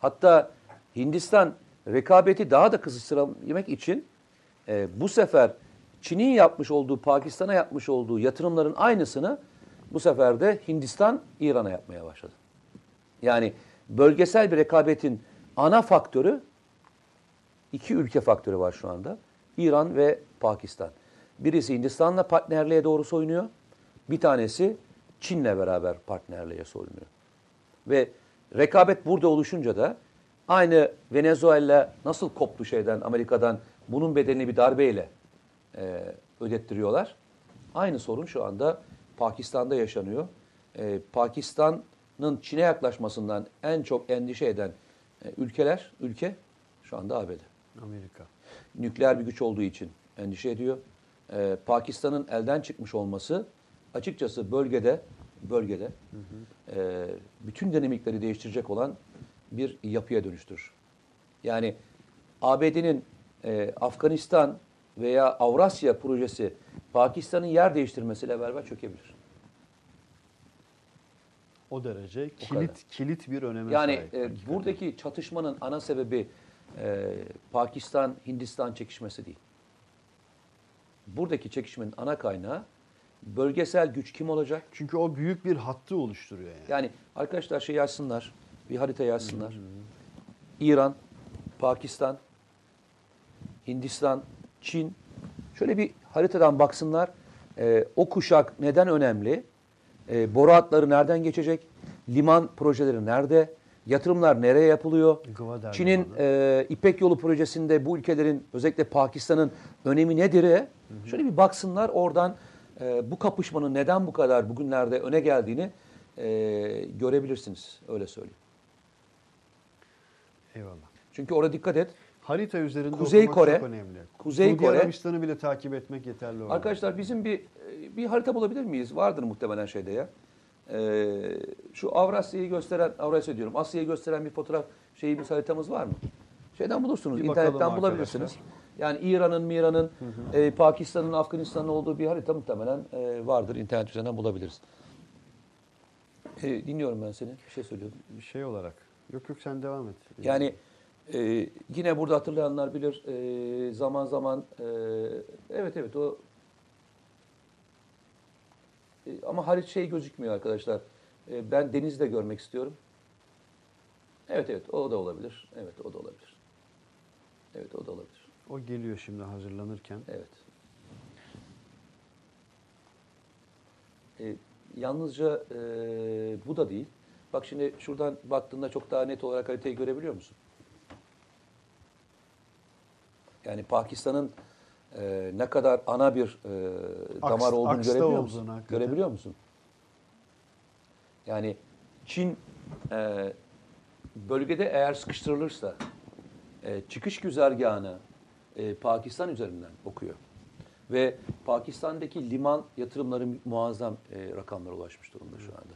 Hatta Hindistan rekabeti daha da kızıştırabilmek için e, bu sefer Çin'in yapmış olduğu, Pakistan'a yapmış olduğu yatırımların aynısını bu sefer de Hindistan İran'a yapmaya başladı. Yani bölgesel bir rekabetin ana faktörü iki ülke faktörü var şu anda. İran ve Pakistan. Birisi Hindistan'la partnerliğe doğru soyunuyor. Bir tanesi Çin'le beraber partnerliğe soyunuyor. Ve rekabet burada oluşunca da aynı Venezuela nasıl koptu şeyden Amerika'dan bunun bedelini bir darbeyle e, ödettiriyorlar. Aynı sorun şu anda Pakistan'da yaşanıyor. E, Pakistan'ın Çin'e yaklaşmasından en çok endişe eden e, ülkeler, ülke şu anda ABD. Amerika. Nükleer bir güç olduğu için endişe ediyor. E, Pakistan'ın elden çıkmış olması açıkçası bölgede bölgede e, bütün dinamikleri değiştirecek olan bir yapıya dönüştürür. Yani ABD'nin e, Afganistan veya Avrasya projesi Pakistan'ın yer değiştirmesiyle beraber çökebilir. O derece kadar. kilit kilit bir öneme Yani sahip. e, hakikaten. buradaki çatışmanın ana sebebi e, Pakistan-Hindistan çekişmesi değil. Buradaki çekişmenin ana kaynağı bölgesel güç kim olacak? Çünkü o büyük bir hattı oluşturuyor yani. Yani arkadaşlar şey yazsınlar, bir harita yazsınlar. İran, Pakistan, Hindistan, Çin. Şöyle bir haritadan baksınlar. Ee, o kuşak neden önemli? Ee, boru hatları nereden geçecek? Liman projeleri nerede? Yatırımlar nereye yapılıyor? Çin'in e, İpek Yolu projesinde bu ülkelerin özellikle Pakistan'ın önemi nedir? Şöyle bir baksınlar oradan e, bu kapışmanın neden bu kadar bugünlerde öne geldiğini e, görebilirsiniz. Öyle söyleyeyim. Eyvallah. Çünkü orada dikkat et. Harita üzerinde Kuzey okumak Kore, çok önemli. Kuzey Suudi Kore- Arabistan'ı bile takip etmek yeterli olur. Arkadaşlar bizim bir bir harita bulabilir miyiz? Vardır muhtemelen şeyde ya. Ee, şu Avrasya'yı gösteren, Avrasya diyorum, Asya'yı gösteren bir fotoğraf şeyimiz haritamız var mı? Şeyden bulursunuz, Bir internetten bulabilirsiniz. Yani İran'ın, Miran'ın, e, Pakistan'ın, Afganistan'ın olduğu bir harita muhtemelen e, vardır. İnternet üzerinden bulabiliriz. E, dinliyorum ben seni. Bir şey söylüyordun. Bir şey olarak. Yok yok sen devam et. Yani e, yine burada hatırlayanlar bilir e, zaman zaman e, evet evet o e, ama harita şey gözükmüyor arkadaşlar. E, ben denizi de görmek istiyorum. Evet evet o da olabilir. Evet o da olabilir. Evet o da olabilir. o geliyor şimdi hazırlanırken. Evet. E, yalnızca e, bu da değil. Bak şimdi şuradan baktığında çok daha net olarak haritayı görebiliyor musun? Yani Pakistan'ın e, ne kadar ana bir e, damar Aks- olduğunu aksta görebiliyor musun? hakikaten. Görebiliyor musun? Yani Çin e, bölgede eğer sıkıştırılırsa e, çıkış güzergahını e, Pakistan üzerinden okuyor. Ve Pakistan'daki liman yatırımları muazzam e, rakamlara ulaşmış durumda şu anda.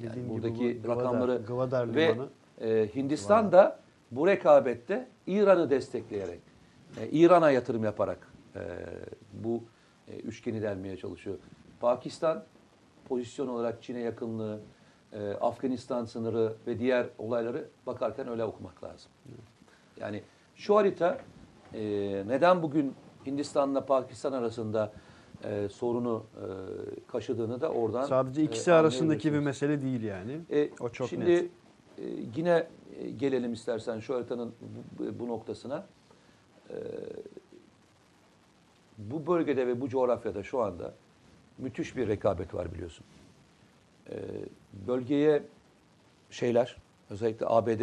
Yani Dediğim gibi buradaki bu Gwadar- rakamları Gwadar ve limanı e, Hindistan da bu rekabette İran'ı destekleyerek, e, İran'a yatırım yaparak e, bu e, üçgeni delmeye çalışıyor. Pakistan pozisyon olarak Çin'e yakınlığı, e, Afganistan sınırı ve diğer olayları bakarken öyle okumak lazım. Yani şu harita e, neden bugün Hindistan'la Pakistan arasında e, sorunu e, kaşıdığını da oradan Sadece ikisi e, arasındaki bir mesele değil yani. E, o çok şimdi net. e, yine e, gelelim istersen şu haritanın bu, bu noktasına. E, bu bölgede ve bu coğrafyada şu anda müthiş bir rekabet var biliyorsun. E, bölgeye şeyler özellikle ABD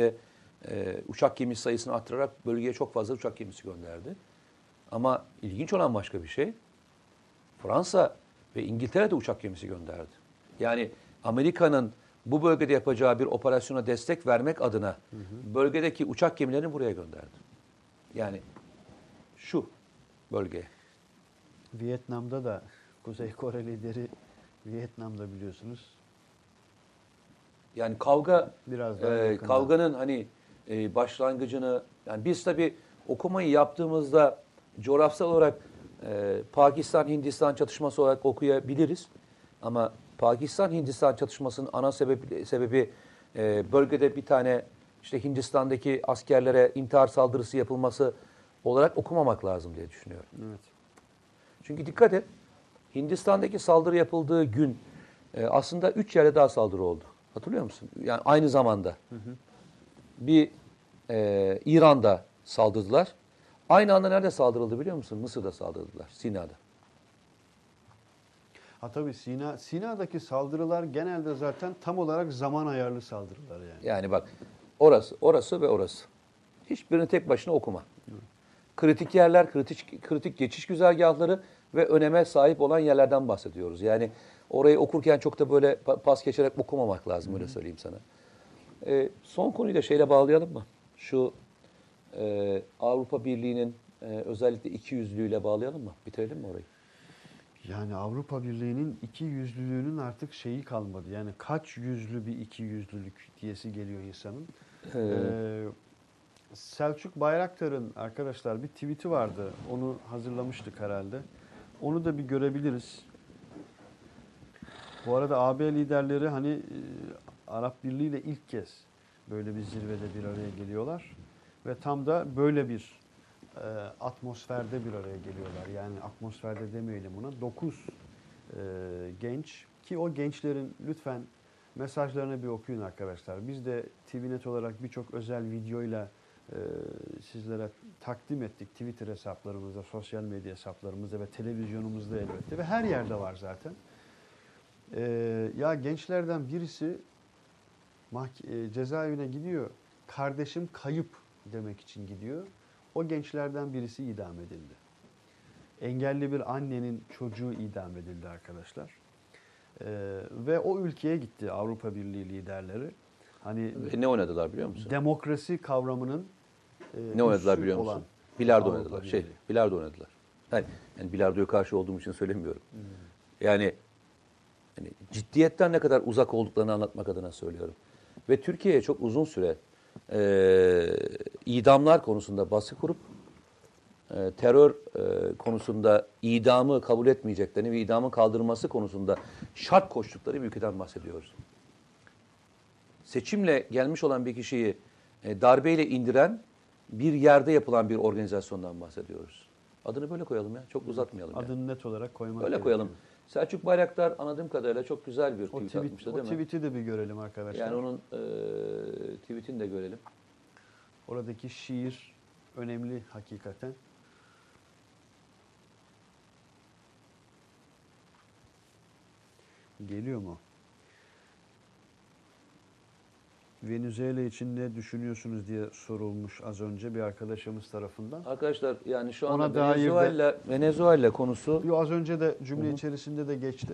e, uçak gemisi sayısını arttırarak bölgeye çok fazla uçak gemisi gönderdi. Ama ilginç olan başka bir şey. Fransa ve İngiltere de uçak gemisi gönderdi. Yani Amerika'nın bu bölgede yapacağı bir operasyona destek vermek adına bölgedeki uçak gemilerini buraya gönderdi. Yani şu bölgeye. Vietnam'da da Kuzey Kore lideri Vietnam'da biliyorsunuz. Yani kavga Biraz daha e, yakında. kavganın hani e, başlangıcını yani biz tabi okumayı yaptığımızda coğrafsal olarak e, Pakistan Hindistan çatışması olarak okuyabiliriz. Ama Pakistan Hindistan çatışmasının ana sebebi sebebi e, bölgede bir tane işte Hindistan'daki askerlere intihar saldırısı yapılması olarak okumamak lazım diye düşünüyorum. Evet. Çünkü dikkat et, Hindistan'daki saldırı yapıldığı gün e, aslında üç yerde daha saldırı oldu. Hatırlıyor musun? Yani aynı zamanda. Bir e, İran'da saldırdılar. Aynı anda nerede saldırıldı biliyor musun? Mısır'da saldırdılar, Sina'da. Ha tabii Sina, Sina'daki saldırılar genelde zaten tam olarak zaman ayarlı saldırılar yani. Yani bak orası, orası ve orası. Hiçbirini tek başına okuma. Kritik yerler, kritik, kritik geçiş güzergahları ve öneme sahip olan yerlerden bahsediyoruz. Yani orayı okurken çok da böyle pa- pas geçerek okumamak lazım öyle söyleyeyim sana. Ee, son konuyu da şeyle bağlayalım mı? Şu e, Avrupa Birliği'nin e, özellikle iki yüzlüğüyle bağlayalım mı? Bitirelim mi orayı? Yani Avrupa Birliği'nin iki yüzlülüğünün artık şeyi kalmadı. Yani kaç yüzlü bir iki yüzlülük diyesi geliyor insanın. Ee, Selçuk Bayraktar'ın arkadaşlar bir tweet'i vardı. Onu hazırlamıştık herhalde. Onu da bir görebiliriz. Bu arada AB liderleri hani e, Arap Birliği ile ilk kez böyle bir zirvede bir araya geliyorlar. Ve tam da böyle bir e, atmosferde bir araya geliyorlar. Yani atmosferde demeyelim buna. 9 genç ki o gençlerin lütfen mesajlarını bir okuyun arkadaşlar. Biz de TVNet olarak birçok özel videoyla e, sizlere takdim ettik Twitter hesaplarımızda, sosyal medya hesaplarımızda ve televizyonumuzda elbette ve her yerde var zaten. E, ya gençlerden birisi mahke- e, cezaevine gidiyor. Kardeşim kayıp demek için gidiyor. O gençlerden birisi idam edildi. Engelli bir annenin çocuğu idam edildi arkadaşlar. Ee, ve o ülkeye gitti Avrupa Birliği liderleri. Hani Ve ne oynadılar biliyor musun? demokrasi kavramının e, Ne oynadılar biliyor musun? Bilardo Avrupa oynadılar. Birliği. Şey, bilardo oynadılar. Yani, yani bilardoya karşı olduğum için söylemiyorum. Yani, yani ciddiyetten ne kadar uzak olduklarını anlatmak adına söylüyorum. Ve Türkiye'ye çok uzun süre e, idamlar konusunda baskı kurup e, terör e, konusunda idamı kabul etmeyeceklerini ve idamın kaldırılması konusunda şart koştukları bir ülkeden bahsediyoruz. Seçimle gelmiş olan bir kişiyi e, darbeyle indiren bir yerde yapılan bir organizasyondan bahsediyoruz. Adını böyle koyalım ya. Çok uzatmayalım. yani. Adını net olarak koymak Öyle gerekiyor. Selçuk Bayraktar anladığım kadarıyla çok güzel bir O, tweet, tweet, atmıştı o değil mi? tweet'i de bir görelim arkadaşlar. Yani onun e, tweetini de görelim. Oradaki şiir önemli hakikaten. Geliyor mu? Venezuela için ne düşünüyorsunuz diye sorulmuş az önce bir arkadaşımız tarafından. Arkadaşlar yani şu Ona anda dair de- Venezuela, Venezuela konusu Yo, az önce de cümle içerisinde de geçti.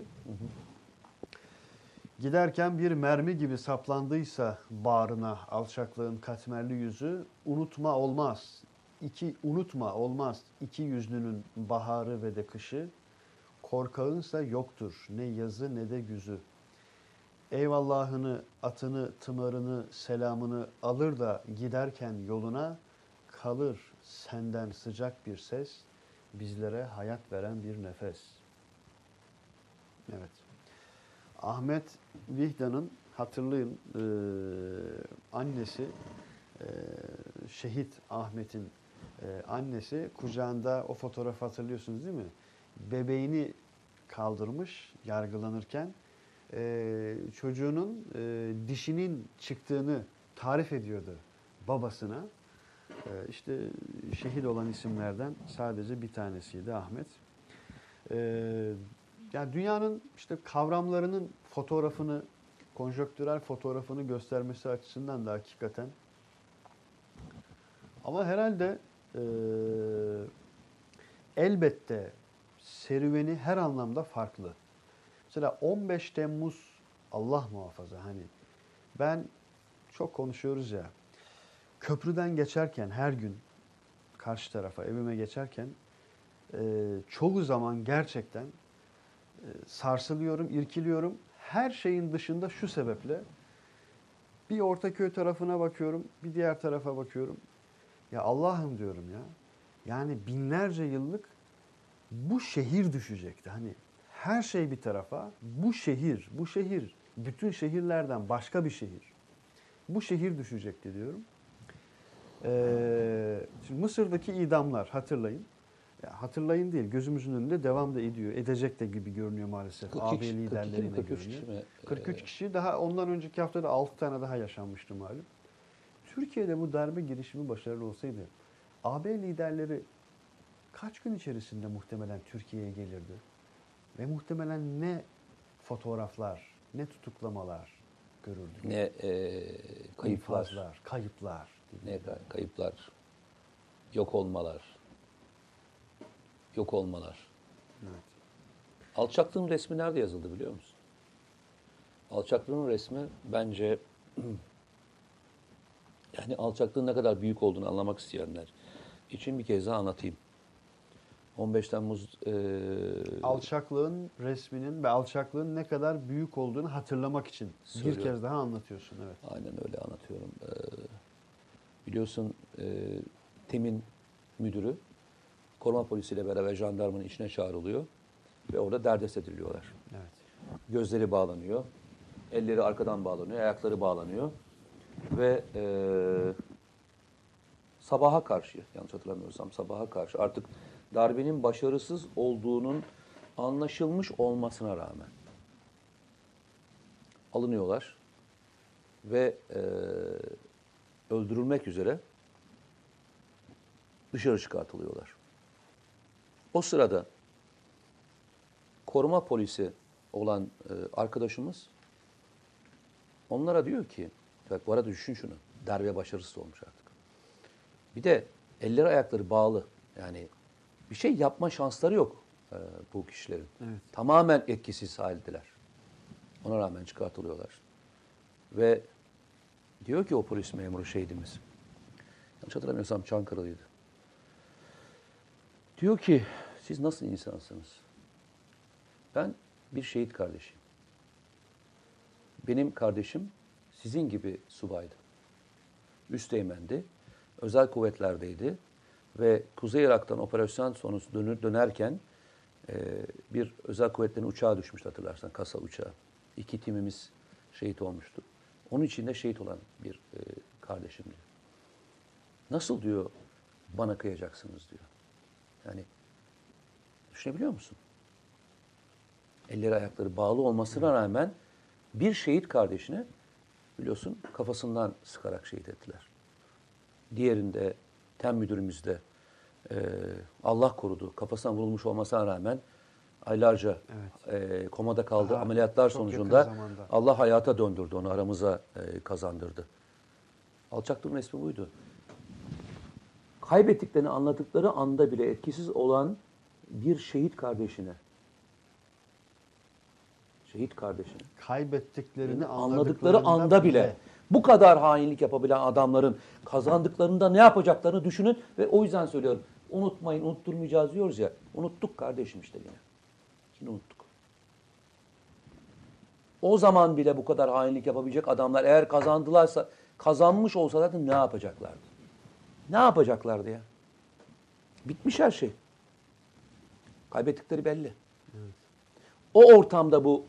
Giderken bir mermi gibi saplandıysa bağrına alçaklığın katmerli yüzü unutma olmaz. İki unutma olmaz. İki yüzlünün baharı ve de kışı korkağınsa yoktur ne yazı ne de güzü. Eyvallahını, atını, tımarını, selamını alır da giderken yoluna kalır senden sıcak bir ses, bizlere hayat veren bir nefes. Evet. Ahmet Vihda'nın hatırlayın eee, annesi eee, şehit Ahmet'in Ee, annesi kucağında o fotoğrafı hatırlıyorsunuz değil mi? Bebeğini kaldırmış yargılanırken e, çocuğunun e, dişinin çıktığını tarif ediyordu babasına. E, işte şehit olan isimlerden sadece bir tanesiydi Ahmet. E, yani dünyanın işte kavramlarının fotoğrafını, konjonktürel fotoğrafını göstermesi açısından da hakikaten ama herhalde e, elbette serüveni her anlamda farklı. Mesela 15 Temmuz Allah muhafaza hani ben çok konuşuyoruz ya köprüden geçerken her gün karşı tarafa evime geçerken e, çoğu zaman gerçekten e, sarsılıyorum, irkiliyorum. Her şeyin dışında şu sebeple bir Ortaköy tarafına bakıyorum, bir diğer tarafa bakıyorum. Ya Allah'ım diyorum ya. Yani binlerce yıllık bu şehir düşecekti. Hani her şey bir tarafa, bu şehir, bu şehir, bütün şehirlerden başka bir şehir. Bu şehir düşecekti diyorum. Ee, şimdi Mısır'daki idamlar hatırlayın. Ya hatırlayın değil, gözümüzün önünde devam da ediyor. Edecek de gibi görünüyor maalesef. 42 AB kişi, 42 mi, liderlerine 43 görünüyor. kişi mi? 43 Ee, kişi daha ondan önceki haftada 6 tane daha yaşanmıştı malum. Türkiye'de bu darbe girişimi başarılı olsaydı AB liderleri kaç gün içerisinde muhtemelen Türkiye'ye gelirdi? Ve muhtemelen ne fotoğraflar, ne tutuklamalar görürdük? Ne e, kayıplar, İnfazlar, kayıplar. ne kay- kayıplar, yok olmalar, yok olmalar. Evet. Alçaklığın resmi nerede yazıldı biliyor musun? Alçaklığın resmi bence yani alçaklığın ne kadar büyük olduğunu anlamak isteyenler için bir kez daha anlatayım. 15 Temmuz e, Alçaklığın resminin ve alçaklığın ne kadar büyük olduğunu hatırlamak için bir Söylüyorum. kez daha anlatıyorsun. Evet. Aynen öyle anlatıyorum. Ee, biliyorsun e, TİM'in müdürü koruma polisiyle beraber jandarmanın içine çağrılıyor ve orada derdest ediliyorlar. Evet. Gözleri bağlanıyor, elleri arkadan bağlanıyor, ayakları bağlanıyor ve e, sabaha karşı, yanlış hatırlamıyorsam sabaha karşı artık darbenin başarısız olduğunun anlaşılmış olmasına rağmen alınıyorlar ve e, öldürülmek üzere dışarı çıkartılıyorlar. O sırada koruma polisi olan e, arkadaşımız onlara diyor ki, bak bu arada düşün şunu, darbe başarısız olmuş artık. Bir de elleri ayakları bağlı. Yani bir şey yapma şansları yok e, bu kişilerin. Evet. Tamamen etkisiz haldeler. Ona rağmen çıkartılıyorlar. Ve diyor ki o polis memuru şehidimiz. Yanlış hatırlamıyorsam Çankırılıydı. Diyor ki siz nasıl insansınız? Ben bir şehit kardeşim. Benim kardeşim sizin gibi subaydı. Üsteğmendi. Özel kuvvetlerdeydi. Ve Kuzey Irak'tan operasyon sonucu dönür, dönerken e, bir özel kuvvetlerin uçağı düşmüştü hatırlarsan. Kasa uçağı. İki timimiz şehit olmuştu. Onun içinde şehit olan bir e, kardeşim diyor. Nasıl diyor bana kıyacaksınız diyor. Yani düşünebiliyor musun? Elleri ayakları bağlı olmasına rağmen bir şehit kardeşine biliyorsun kafasından sıkarak şehit ettiler. Diğerinde tem müdürümüzde e, Allah korudu kafasına vurulmuş olmasına rağmen aylarca e, komada kaldı. Daha Ameliyatlar sonucunda. Allah hayata döndürdü onu aramıza e, kazandırdı. Alçaklığın resmi buydu. Kaybettiklerini anladıkları anda bile etkisiz olan bir şehit kardeşine şehit kardeşine Kaybettiklerini anladıkları anda bile bu kadar hainlik yapabilen adamların kazandıklarında ne yapacaklarını düşünün ve o yüzden söylüyorum. Unutmayın, unutturmayacağız diyoruz ya. Unuttuk kardeşim işte yine. Şimdi unuttuk. O zaman bile bu kadar hainlik yapabilecek adamlar eğer kazandılarsa, kazanmış olsalardı ne yapacaklardı? Ne yapacaklardı ya? Bitmiş her şey. Kaybettikleri belli. O ortamda bu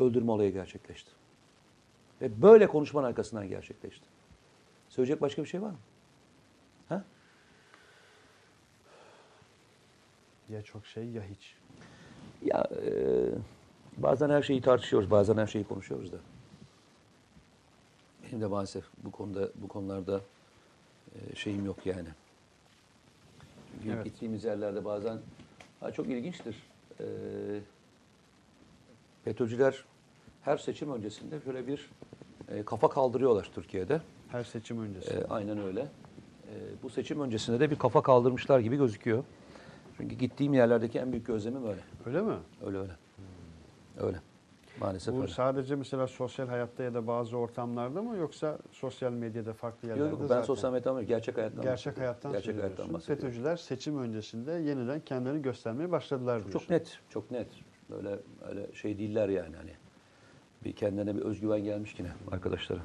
öldürme olayı gerçekleşti. Ve böyle konuşman arkasından gerçekleşti. Söyleyecek başka bir şey var mı? Ha? Ya çok şey ya hiç. Ya e, bazen her şeyi tartışıyoruz, bazen her şeyi konuşuyoruz da. Benim de maalesef bu konuda bu konularda e, şeyim yok yani. Çünkü evet. gittiğimiz yerlerde bazen ha, çok ilginçtir. E, FETÖ'cüler her seçim öncesinde şöyle bir e, kafa kaldırıyorlar Türkiye'de. Her seçim öncesi. E, aynen öyle. E, bu seçim öncesinde de bir kafa kaldırmışlar gibi gözüküyor. Çünkü gittiğim yerlerdeki en büyük gözlemim öyle. Öyle mi? Öyle öyle. Öyle. Maalesef Bu öyle. sadece mesela sosyal hayatta ya da bazı ortamlarda mı yoksa sosyal medyada farklı yerlerde Yok, yok, ben zaten? sosyal medyadan değil, gerçek hayattan Gerçek hayattan Gerçek hayattan bahsediyorum. FETÖ'cüler seçim öncesinde yeniden kendilerini göstermeye başladılar diyorsun. Çok net, çok net. Böyle öyle şey değiller yani hani. Bir kendine bir özgüven gelmiş yine arkadaşlara.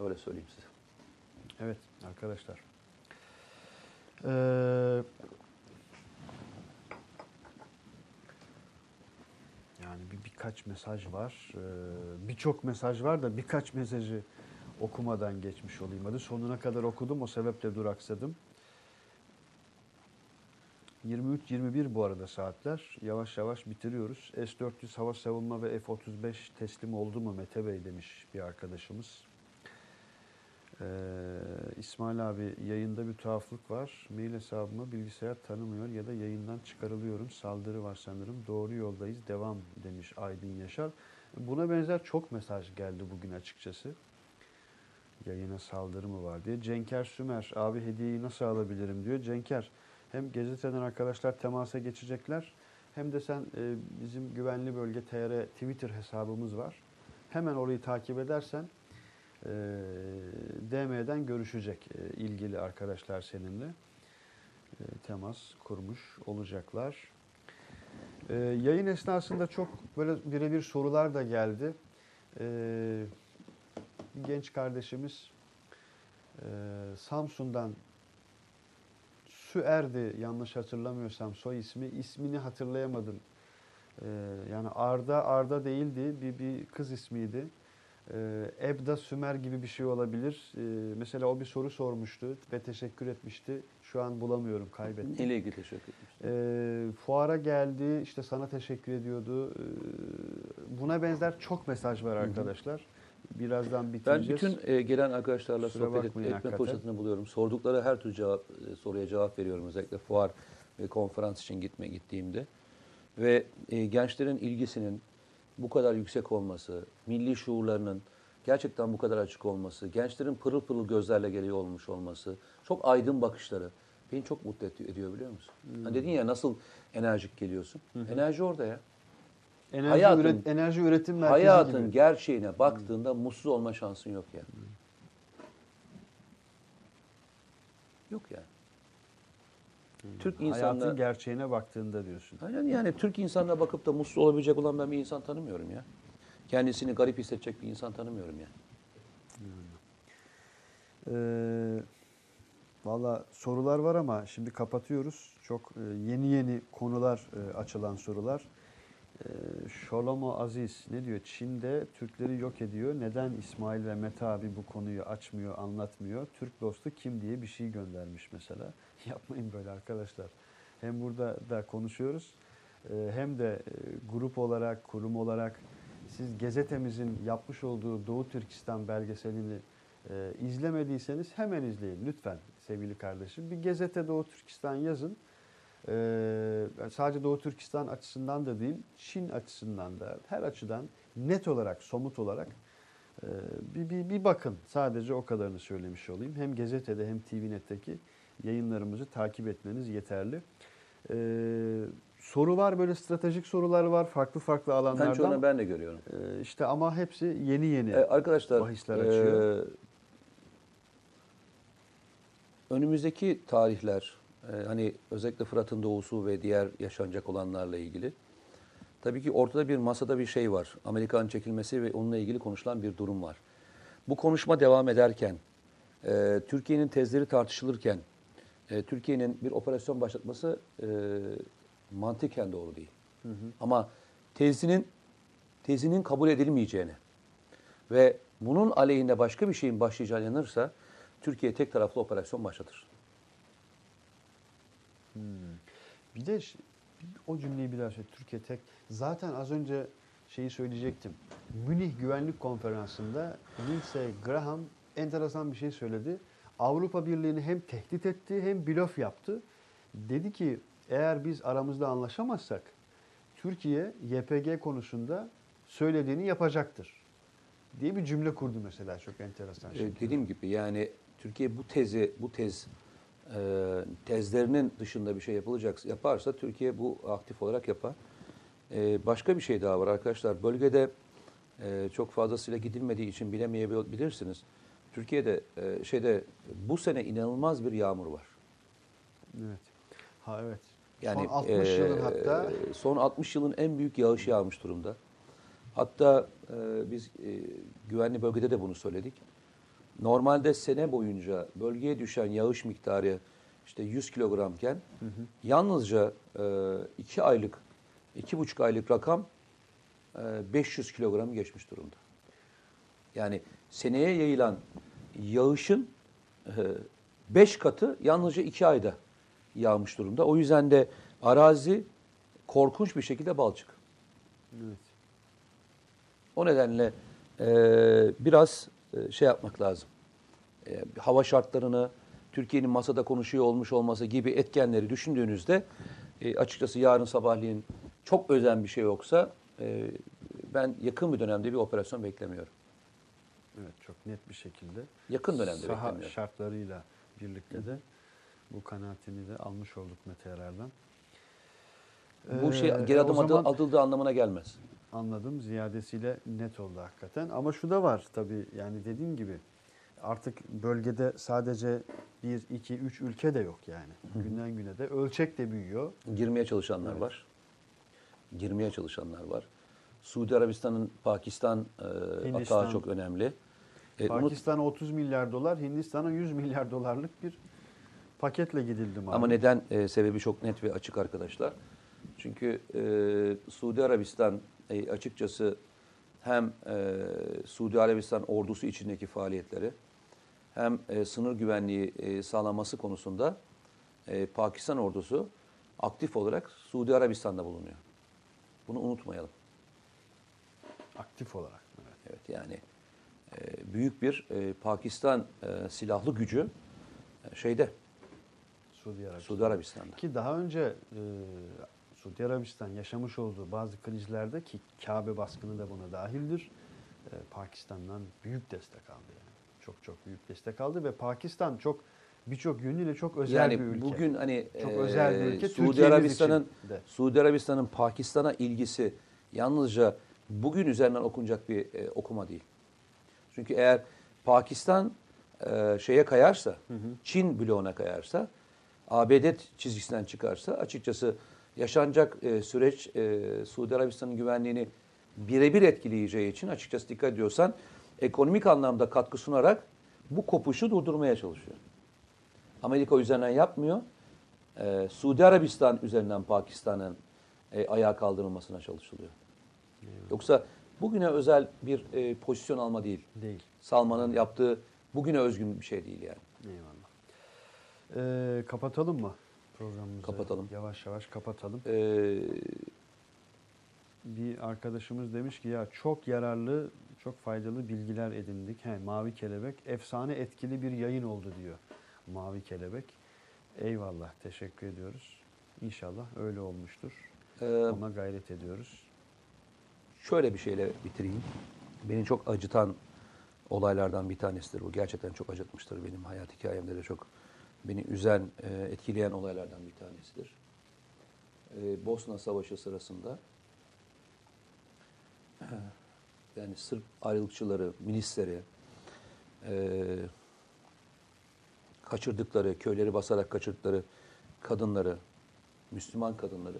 Öyle söyleyeyim size. Evet arkadaşlar. Ee, yani bir birkaç mesaj var. Ee, Birçok mesaj var da birkaç mesajı okumadan geçmiş olayım. Hadi sonuna kadar okudum o sebeple duraksadım. 23-21 bu arada saatler. Yavaş yavaş bitiriyoruz. S-400 hava savunma ve F-35 teslim oldu mu Mete Bey demiş bir arkadaşımız. Ee, İsmail abi yayında bir tuhaflık var. Mail hesabımı bilgisayar tanımıyor ya da yayından çıkarılıyorum. Saldırı var sanırım. Doğru yoldayız. Devam demiş Aydın Yaşar. Buna benzer çok mesaj geldi bugün açıkçası. Yayına saldırı mı var diye. Cenker Sümer abi hediyeyi nasıl alabilirim diyor. Cenker hem gazeteden arkadaşlar temasa geçecekler hem de sen e, bizim güvenli bölge TR Twitter hesabımız var. Hemen orayı takip edersen e, DM'den görüşecek e, ilgili arkadaşlar seninle. E, temas kurmuş olacaklar. E, yayın esnasında çok böyle birebir sorular da geldi. E, genç kardeşimiz e, Samsun'dan Süer'di yanlış hatırlamıyorsam soy ismi. ismini hatırlayamadım. E, yani Arda Arda değildi. Bir, bir kız ismiydi. Ee, Ebda Sümer gibi bir şey olabilir. Ee, mesela o bir soru sormuştu ve teşekkür etmişti. Şu an bulamıyorum, kaybettim. Neyle ilgili teşekkür etmiştim? Ee, fuara geldi, işte sana teşekkür ediyordu. Ee, buna benzer çok mesaj var arkadaşlar. Birazdan Ben bitireceğiz. bütün e, gelen arkadaşlarla Kusura sohbet et- etme hakikaten. fırsatını buluyorum. Sordukları her tür cevap, e, soruya cevap veriyorum. Özellikle fuar ve konferans için gitme gittiğimde. Ve e, gençlerin ilgisinin bu kadar yüksek olması, milli şuurlarının gerçekten bu kadar açık olması, gençlerin pırıl pırıl gözlerle geliyor olmuş olması, çok aydın bakışları beni çok mutlu ed- ediyor biliyor musun? Hani dedin ya nasıl enerjik geliyorsun? Enerji orada ya. Enerji, hayatın- üret- enerji üretim merkezi Hayatın gibi. gerçeğine baktığında mutsuz olma şansın yok yani. Yok yani. Türk Hayatın insanına gerçeğine baktığında diyorsun. Aynen yani Türk insanına bakıp da mutsuz olabilecek olan ben bir insan tanımıyorum ya. Kendisini garip hissedecek bir insan tanımıyorum yani. Ee, Valla sorular var ama şimdi kapatıyoruz. Çok e, yeni yeni konular e, açılan sorular. Ee, Şolomo Aziz ne diyor? Çin'de Türkleri yok ediyor. Neden İsmail ve Mete abi bu konuyu açmıyor, anlatmıyor? Türk dostu kim diye bir şey göndermiş mesela. Yapmayın böyle arkadaşlar. Hem burada da konuşuyoruz e, hem de e, grup olarak, kurum olarak siz gazetemizin yapmış olduğu Doğu Türkistan belgeselini e, izlemediyseniz hemen izleyin lütfen sevgili kardeşim. Bir gazete Doğu Türkistan yazın. Ee, sadece Doğu Türkistan açısından da değil, Çin açısından da her açıdan net olarak, somut olarak e, bir, bir, bir bakın. Sadece o kadarını söylemiş olayım. Hem gazetede hem TVNet'teki yayınlarımızı takip etmeniz yeterli. Ee, sorular böyle stratejik sorular var farklı farklı alanlardan. çoğunu ben de görüyorum. Ee, işte ama hepsi yeni yeni. E, arkadaşlar bahisler açıyor. e, önümüzdeki tarihler e, hani özellikle Fırat'ın doğusu ve diğer yaşanacak olanlarla ilgili tabii ki ortada bir masada bir şey var. Amerika'nın çekilmesi ve onunla ilgili konuşulan bir durum var. Bu konuşma devam ederken e, Türkiye'nin tezleri tartışılırken e, Türkiye'nin bir operasyon başlatması e, mantıken doğru değil. Ama tezinin tezinin kabul edilmeyeceğini ve bunun aleyhinde başka bir şeyin başlayacağına inanırsa Türkiye tek taraflı operasyon başlatır. Bir de O cümleyi bir daha söyle. Türkiye tek. Zaten az önce şeyi söyleyecektim. Münih Güvenlik Konferansı'nda Lindsey Graham enteresan bir şey söyledi. Avrupa Birliği'ni hem tehdit etti hem blöf yaptı. Dedi ki eğer biz aramızda anlaşamazsak Türkiye YPG konusunda söylediğini yapacaktır diye bir cümle kurdu mesela çok enteresan. Ee, dediğim gibi yani Türkiye bu tezi, bu tez e, tezlerinin dışında bir şey yapılacak yaparsa Türkiye bu aktif olarak yapar. E, başka bir şey daha var arkadaşlar. Bölgede e, çok fazlasıyla gidilmediği için bilemeyebilirsiniz. Türkiye'de e, şeyde bu sene inanılmaz bir yağmur var. Evet. Ha evet. Yani Son 60 yılın e, hatta son 60 yılın en büyük yağışı yağmış durumda. Hatta e, biz e, güvenli bölgede de bunu söyledik. Normalde sene boyunca bölgeye düşen yağış miktarı işte 100 kilogramken yalnızca 2 aylık, iki buçuk aylık rakam e, 500 kilogramı geçmiş durumda. Yani seneye yayılan yağışın 5 katı yalnızca 2 ayda yağmış durumda. O yüzden de arazi korkunç bir şekilde balçık. evet. O nedenle e, biraz e, şey yapmak lazım. E, hava şartlarını, Türkiye'nin masada konuşuyor olmuş olması gibi etkenleri düşündüğünüzde e, açıkçası yarın sabahleyin çok özen bir şey yoksa e, ben yakın bir dönemde bir operasyon beklemiyorum. Evet çok net bir şekilde. Yakın dönemde Saha beklemiyorum. şartlarıyla birlikte de bu kanaatini de almış olduk Mete Yarar'dan. Bu şey Ee, geri adım adı- zaman atıldığı anlamına gelmez. Anladım. Ziyadesiyle net oldu hakikaten. Ama şu da var tabii yani dediğim gibi artık bölgede sadece bir, iki, üç ülke de yok yani. Günden güne de ölçek de büyüyor. Girmeye çalışanlar Evet. var. Girmeye çalışanlar var. Suudi Arabistan'ın Pakistan e, atağı çok önemli. E, Pakistan'a 30 milyar dolar, Hindistan'a 100 milyar dolarlık bir paketle gidildi malum. Ama neden e, sebebi çok net ve açık arkadaşlar. Çünkü e, Suudi Arabistan e, açıkçası hem e, Suudi Arabistan ordusu içindeki faaliyetleri hem e, sınır güvenliği e, sağlaması konusunda e, Pakistan ordusu aktif olarak Suudi Arabistan'da bulunuyor. Bunu unutmayalım. Aktif olarak. Evet. Evet yani e, büyük bir e, Pakistan e, silahlı gücü şeyde Suudi Arabistan. Suudi Arabistan'da. Ki daha önce e, Suudi Arabistan yaşamış olduğu bazı krizlerde ki Kabe baskını da buna dahildir. e, Pakistan'dan büyük destek aldı yani. Çok çok büyük destek aldı ve Pakistan çok birçok yönüyle çok özel yani bir ülke. bugün hani Çok e, özel bir ülke, Suudi Arabistan'ın. Suudi Arabistan'ın Pakistan'a ilgisi yalnızca bugün üzerinden okunacak bir e, okuma değil. Çünkü eğer Pakistan e, şeye kayarsa, Çin bloğuna kayarsa, ABD çizgisinden çıkarsa açıkçası yaşanacak e, süreç e, Suudi Arabistan'ın güvenliğini birebir etkileyeceği için açıkçası dikkat ediyorsan ekonomik anlamda katkı sunarak bu kopuşu durdurmaya çalışıyor. Amerika üzerinden yapmıyor. Ee, Suudi Arabistan üzerinden Pakistan'ın e, ayağa kaldırılmasına çalışılıyor. Yoksa bugüne özel bir e, pozisyon alma değil. Değil. Salman'ın yaptığı bugüne özgün bir şey değil yani. Eyvallah. E, kapatalım mı programımızı? Kapatalım. Yavaş yavaş kapatalım. Ee, Bir arkadaşımız demiş ki ya çok yararlı, çok faydalı bilgiler edindik. He, Mavi Kelebek efsane etkili bir yayın oldu diyor. Mavi Kelebek. Eyvallah, teşekkür ediyoruz. İnşallah öyle olmuştur. e, Ona gayret ediyoruz. şöyle bir şeyle bitireyim. Beni çok acıtan olaylardan bir tanesidir bu. Gerçekten çok acıtmıştır benim hayat hikayemde de çok beni üzen, e, etkileyen olaylardan bir tanesidir. E, Bosna Savaşı sırasında yani Sırp ayrılıkçıları, milisleri e, kaçırdıkları, köyleri basarak kaçırdıkları kadınları, Müslüman kadınları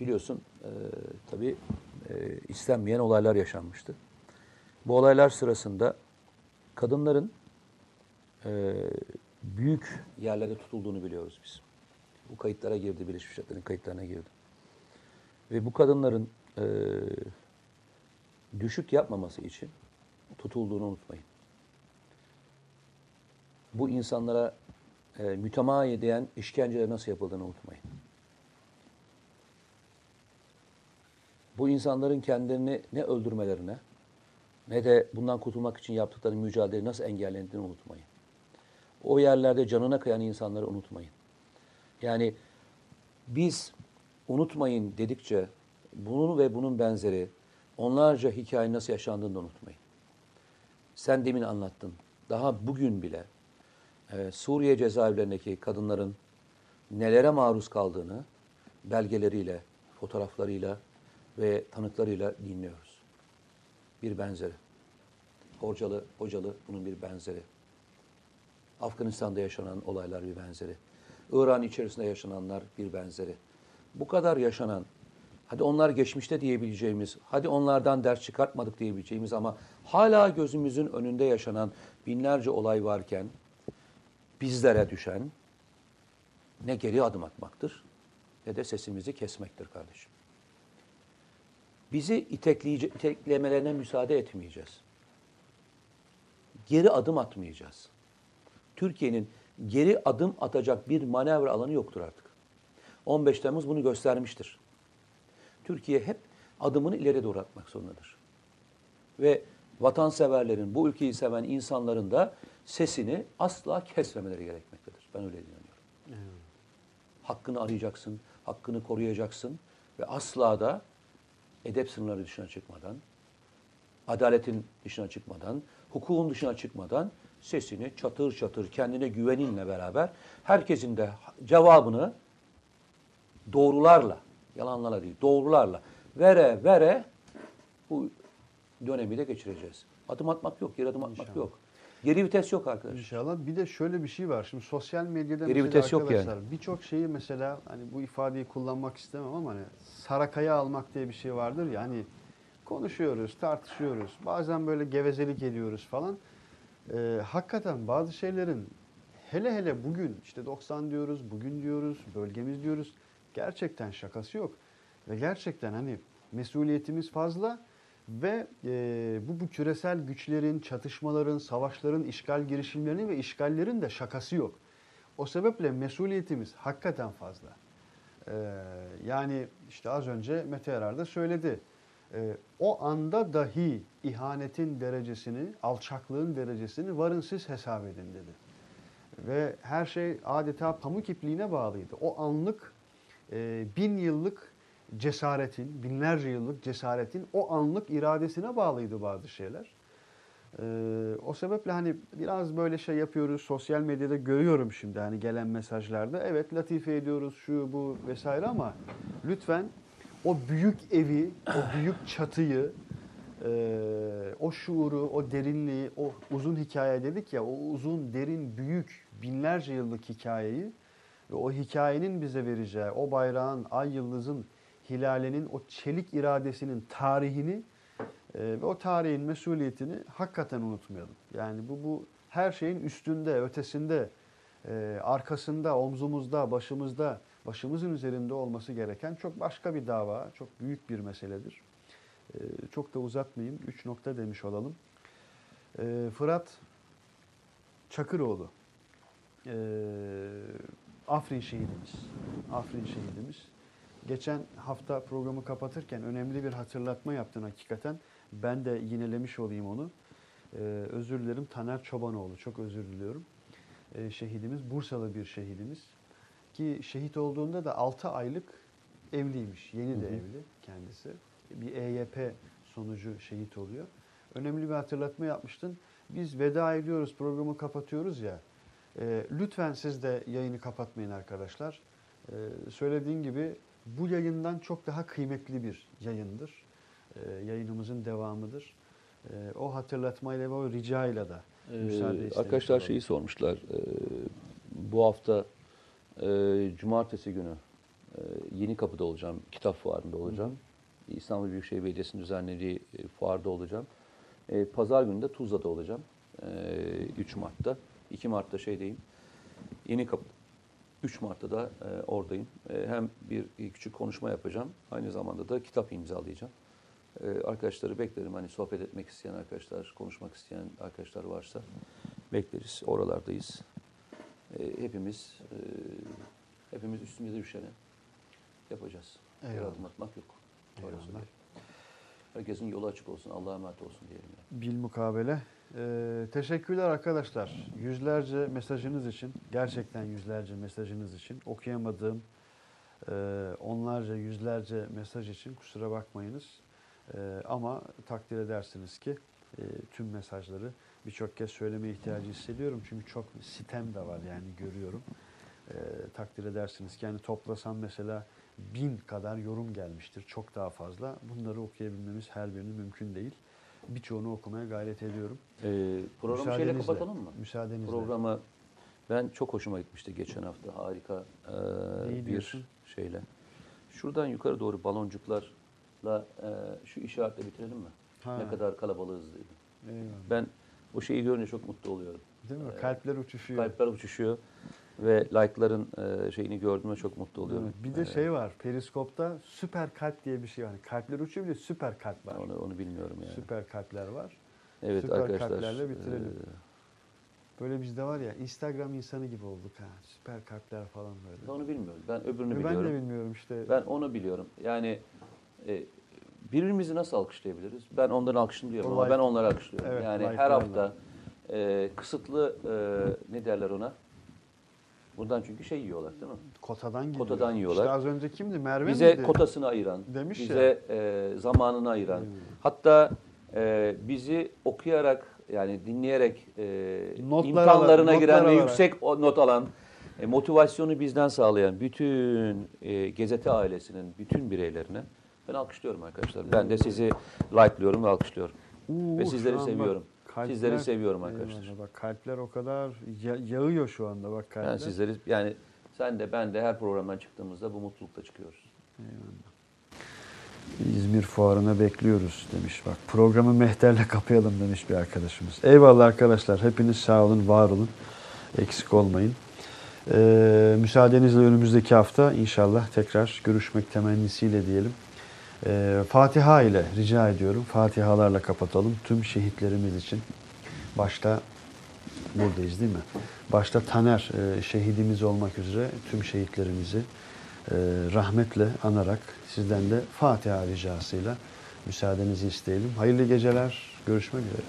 biliyorsun e, tabii e, istenmeyen olaylar yaşanmıştı. Bu olaylar sırasında kadınların e, büyük yerlerde tutulduğunu biliyoruz biz. Bu kayıtlara girdi, Birleşmiş Milletler'in kayıtlarına girdi. Ve bu kadınların e, düşük yapmaması için tutulduğunu unutmayın. Bu insanlara e, mütemadiyen işkenceler nasıl yapıldığını unutmayın. bu insanların kendilerini ne öldürmelerine ne de bundan kurtulmak için yaptıkları mücadeleyi nasıl engellendiğini unutmayın. O yerlerde canına kıyan insanları unutmayın. Yani biz unutmayın dedikçe bunun ve bunun benzeri onlarca hikaye nasıl yaşandığını unutmayın. Sen demin anlattın. Daha bugün bile e, Suriye cezaevlerindeki kadınların nelere maruz kaldığını belgeleriyle, fotoğraflarıyla ve tanıklarıyla dinliyoruz. Bir benzeri. Hocalı, hocalı bunun bir benzeri. Afganistan'da yaşanan olaylar bir benzeri. İran içerisinde yaşananlar bir benzeri. Bu kadar yaşanan, hadi onlar geçmişte diyebileceğimiz, hadi onlardan ders çıkartmadık diyebileceğimiz ama hala gözümüzün önünde yaşanan binlerce olay varken bizlere düşen ne geri adım atmaktır ne de sesimizi kesmektir kardeşim. Bizi iteklemelerine müsaade etmeyeceğiz. Geri adım atmayacağız. Türkiye'nin geri adım atacak bir manevra alanı yoktur artık. 15 Temmuz bunu göstermiştir. Türkiye hep adımını ileri doğru atmak zorundadır. Ve vatanseverlerin, bu ülkeyi seven insanların da sesini asla kesmemeleri gerekmektedir. Ben öyle inanıyorum. Hakkını arayacaksın, hakkını koruyacaksın ve asla da edep sınırları dışına çıkmadan, adaletin dışına çıkmadan, hukukun dışına çıkmadan sesini çatır çatır kendine güveninle beraber herkesin de cevabını doğrularla, yalanlarla değil, doğrularla vere vere bu dönemi de geçireceğiz. Adım atmak yok, geri adım atmak yok. Geri vites yok arkadaşlar. İnşallah. Bir de şöyle bir şey var. Şimdi sosyal medyada Geri vites yok arkadaşlar birçok şeyi mesela hani bu ifadeyi kullanmak istemem ama hani sarakaya almak diye bir şey vardır ya hani konuşuyoruz, tartışıyoruz. Bazen böyle gevezelik ediyoruz falan. Ee, hakikaten bazı şeylerin hele hele bugün işte 90 diyoruz, bugün diyoruz, bölgemiz diyoruz. Gerçekten şakası yok. Ve gerçekten hani mesuliyetimiz fazla ve e, bu, bu küresel güçlerin, çatışmaların, savaşların, işgal girişimlerinin ve işgallerin de şakası yok. O sebeple mesuliyetimiz hakikaten fazla. Ee, yani işte az önce Mete Erar da söyledi. Ee, o anda dahi ihanetin derecesini, alçaklığın derecesini varın siz hesap edin dedi. Ve her şey adeta pamuk ipliğine bağlıydı. O anlık e, bin yıllık cesaretin, binlerce yıllık cesaretin o anlık iradesine bağlıydı bazı şeyler. Ee, o sebeple hani biraz böyle şey yapıyoruz. Sosyal medyada görüyorum şimdi hani gelen mesajlarda. Evet latife ediyoruz şu bu vesaire ama lütfen o büyük evi, o büyük çatıyı, e, o şuuru, o derinliği, o uzun hikaye dedik ya, o uzun, derin, büyük, binlerce yıllık hikayeyi ve o hikayenin bize vereceği, o bayrağın, ay yıldızın, hilalenin, o çelik iradesinin tarihini e, ve o tarihin mesuliyetini hakikaten unutmayalım. Yani bu bu her şeyin üstünde, ötesinde, e, arkasında, omzumuzda, başımızda, başımızın üzerinde olması gereken çok başka bir dava, çok büyük bir meseledir. E, çok da uzatmayayım, üç nokta demiş olalım. E, Fırat Çakıroğlu, e, Afrin şehidimiz. Afrin şehidimiz. Geçen hafta programı kapatırken önemli bir hatırlatma yaptın hakikaten. Ben de yinelemiş olayım onu. Ee, özür dilerim Taner Çobanoğlu. Çok özür diliyorum. Ee, şehidimiz Bursalı bir şehidimiz. Ki şehit olduğunda da 6 aylık evliymiş. Yeni de evli kendisi. Bir EYP sonucu şehit oluyor. Önemli bir hatırlatma yapmıştın. Biz veda ediyoruz, programı kapatıyoruz ya. Ee, lütfen siz de yayını kapatmayın arkadaşlar. Ee, söylediğin gibi bu yayından çok daha kıymetli bir yayındır. Ee, yayınımızın devamıdır. Ee, o hatırlatmayla ve o ricayla da müsaade Ee, arkadaşlar şeyi sormuşlar. Ee, bu hafta e, cumartesi günü e, Yeni Kapı'da olacağım. Kitap fuarında olacağım. İstanbul Büyükşehir Belediyesi'nin düzenlediği e, fuarda olacağım. E, Pazar günü de Tuzla'da olacağım. E, 3 Mart'ta. 2 Mart'ta şeydeyim. Yeni Kapı. 3 Mart'ta da e, oradayım. E, hem bir küçük konuşma yapacağım. Aynı zamanda da kitap imzalayacağım. E, arkadaşları beklerim. Hani sohbet etmek isteyen arkadaşlar, konuşmak isteyen arkadaşlar varsa bekleriz. Oralardayız. E, hepimiz e, hepimiz üstümüze düşeni yapacağız. Eyvallah. adım atmak yok. Eyvallah. Herkesin yolu açık olsun. Allah'a emanet olsun diyelim. Yani. Bilmukabele. Ee, teşekkürler arkadaşlar. Yüzlerce mesajınız için, gerçekten yüzlerce mesajınız için okuyamadığım e, onlarca, yüzlerce mesaj için kusura bakmayınız. E, ama takdir edersiniz ki e, tüm mesajları birçok kez söyleme ihtiyacı hissediyorum. Çünkü çok sitem de var yani görüyorum. E, takdir edersiniz ki yani toplasam mesela bin kadar yorum gelmiştir. Çok daha fazla. Bunları okuyabilmemiz her birini mümkün değil. Birçoğunu okumaya gayret ediyorum. Ee, programı Müsaadenizle. kapatalım mı? Müsaadenizle. Programı ben çok hoşuma gitmişti geçen hafta. Harika e, bir diyorsun? şeyle. Şuradan yukarı doğru baloncuklarla e, şu işaretle bitirelim mi? Ha. Ne kadar kalabalığız diye. Eyvallah. Ben o şeyi görünce çok mutlu oluyorum. Değil mi? Ee, Kalpler uçuşuyor. Kalpler uçuşuyor ve like'ların e, şeyini gördüğümde çok mutlu oluyorum. Evet, Bir de Ee, şey var. Periskopta süper kalp diye bir şey var. Hani Kalpler uçuyor bir de süper kalp var. onu, onu bilmiyorum yani. Süper kalpler var. evet süper arkadaşlar. kalplerle bitirelim. e, Böyle bizde var ya Instagram insanı gibi olduk ha. Süper kalpler falan böyle. ben onu bilmiyorum. Ben öbürünü ben biliyorum. de bilmiyorum işte. Ben onu biliyorum. Yani e, birbirimizi nasıl alkışlayabiliriz? Ben onları alkışlıyorum ama ben onları alkışlıyorum. Evet, yani her hafta e, kısıtlı e, ne derler ona? Buradan çünkü şey yiyorlar değil mi? Kotadan gidiyor. Kotadan yiyorlar. İşte az önce kimdi? Merve Bize miydi? kotasını ayıran, Demiş ya. bize e, zamanını ayıran, Hmm. hatta e, bizi okuyarak yani dinleyerek e, Notlar alan, giren ve yüksek not alan, e, motivasyonu bizden sağlayan bütün e, Gezete ailesinin bütün bireylerine ben alkışlıyorum arkadaşlar. Ben de sizi like'lıyorum ve alkışlıyorum. Uuu, ve sizleri an bak, seviyorum. kalpler- Sizleri seviyorum arkadaşlar. Eyvallah, bak kalpler o kadar ya- yağıyor şu anda bak kalpler. Ben sizleri yani sen de ben de her programdan çıktığımızda bu mutlulukla çıkıyoruz. İzmir fuarına bekliyoruz demiş bak. Programı mehterle kapayalım demiş bir arkadaşımız. Eyvallah arkadaşlar. Hepiniz sağ olun, var olun. Eksik olmayın. Ee, müsaadenizle önümüzdeki hafta inşallah tekrar görüşmek temennisiyle diyelim. Ee, Fatiha ile rica ediyorum. Fatihalarla kapatalım. Tüm şehitlerimiz için. Başta buradayız değil mi? Başta Taner e, şehidimiz olmak üzere tüm şehitlerimizi e, rahmetle anarak sizden de Fatiha ricasıyla müsaadenizi isteyelim. Hayırlı geceler. Görüşmek üzere.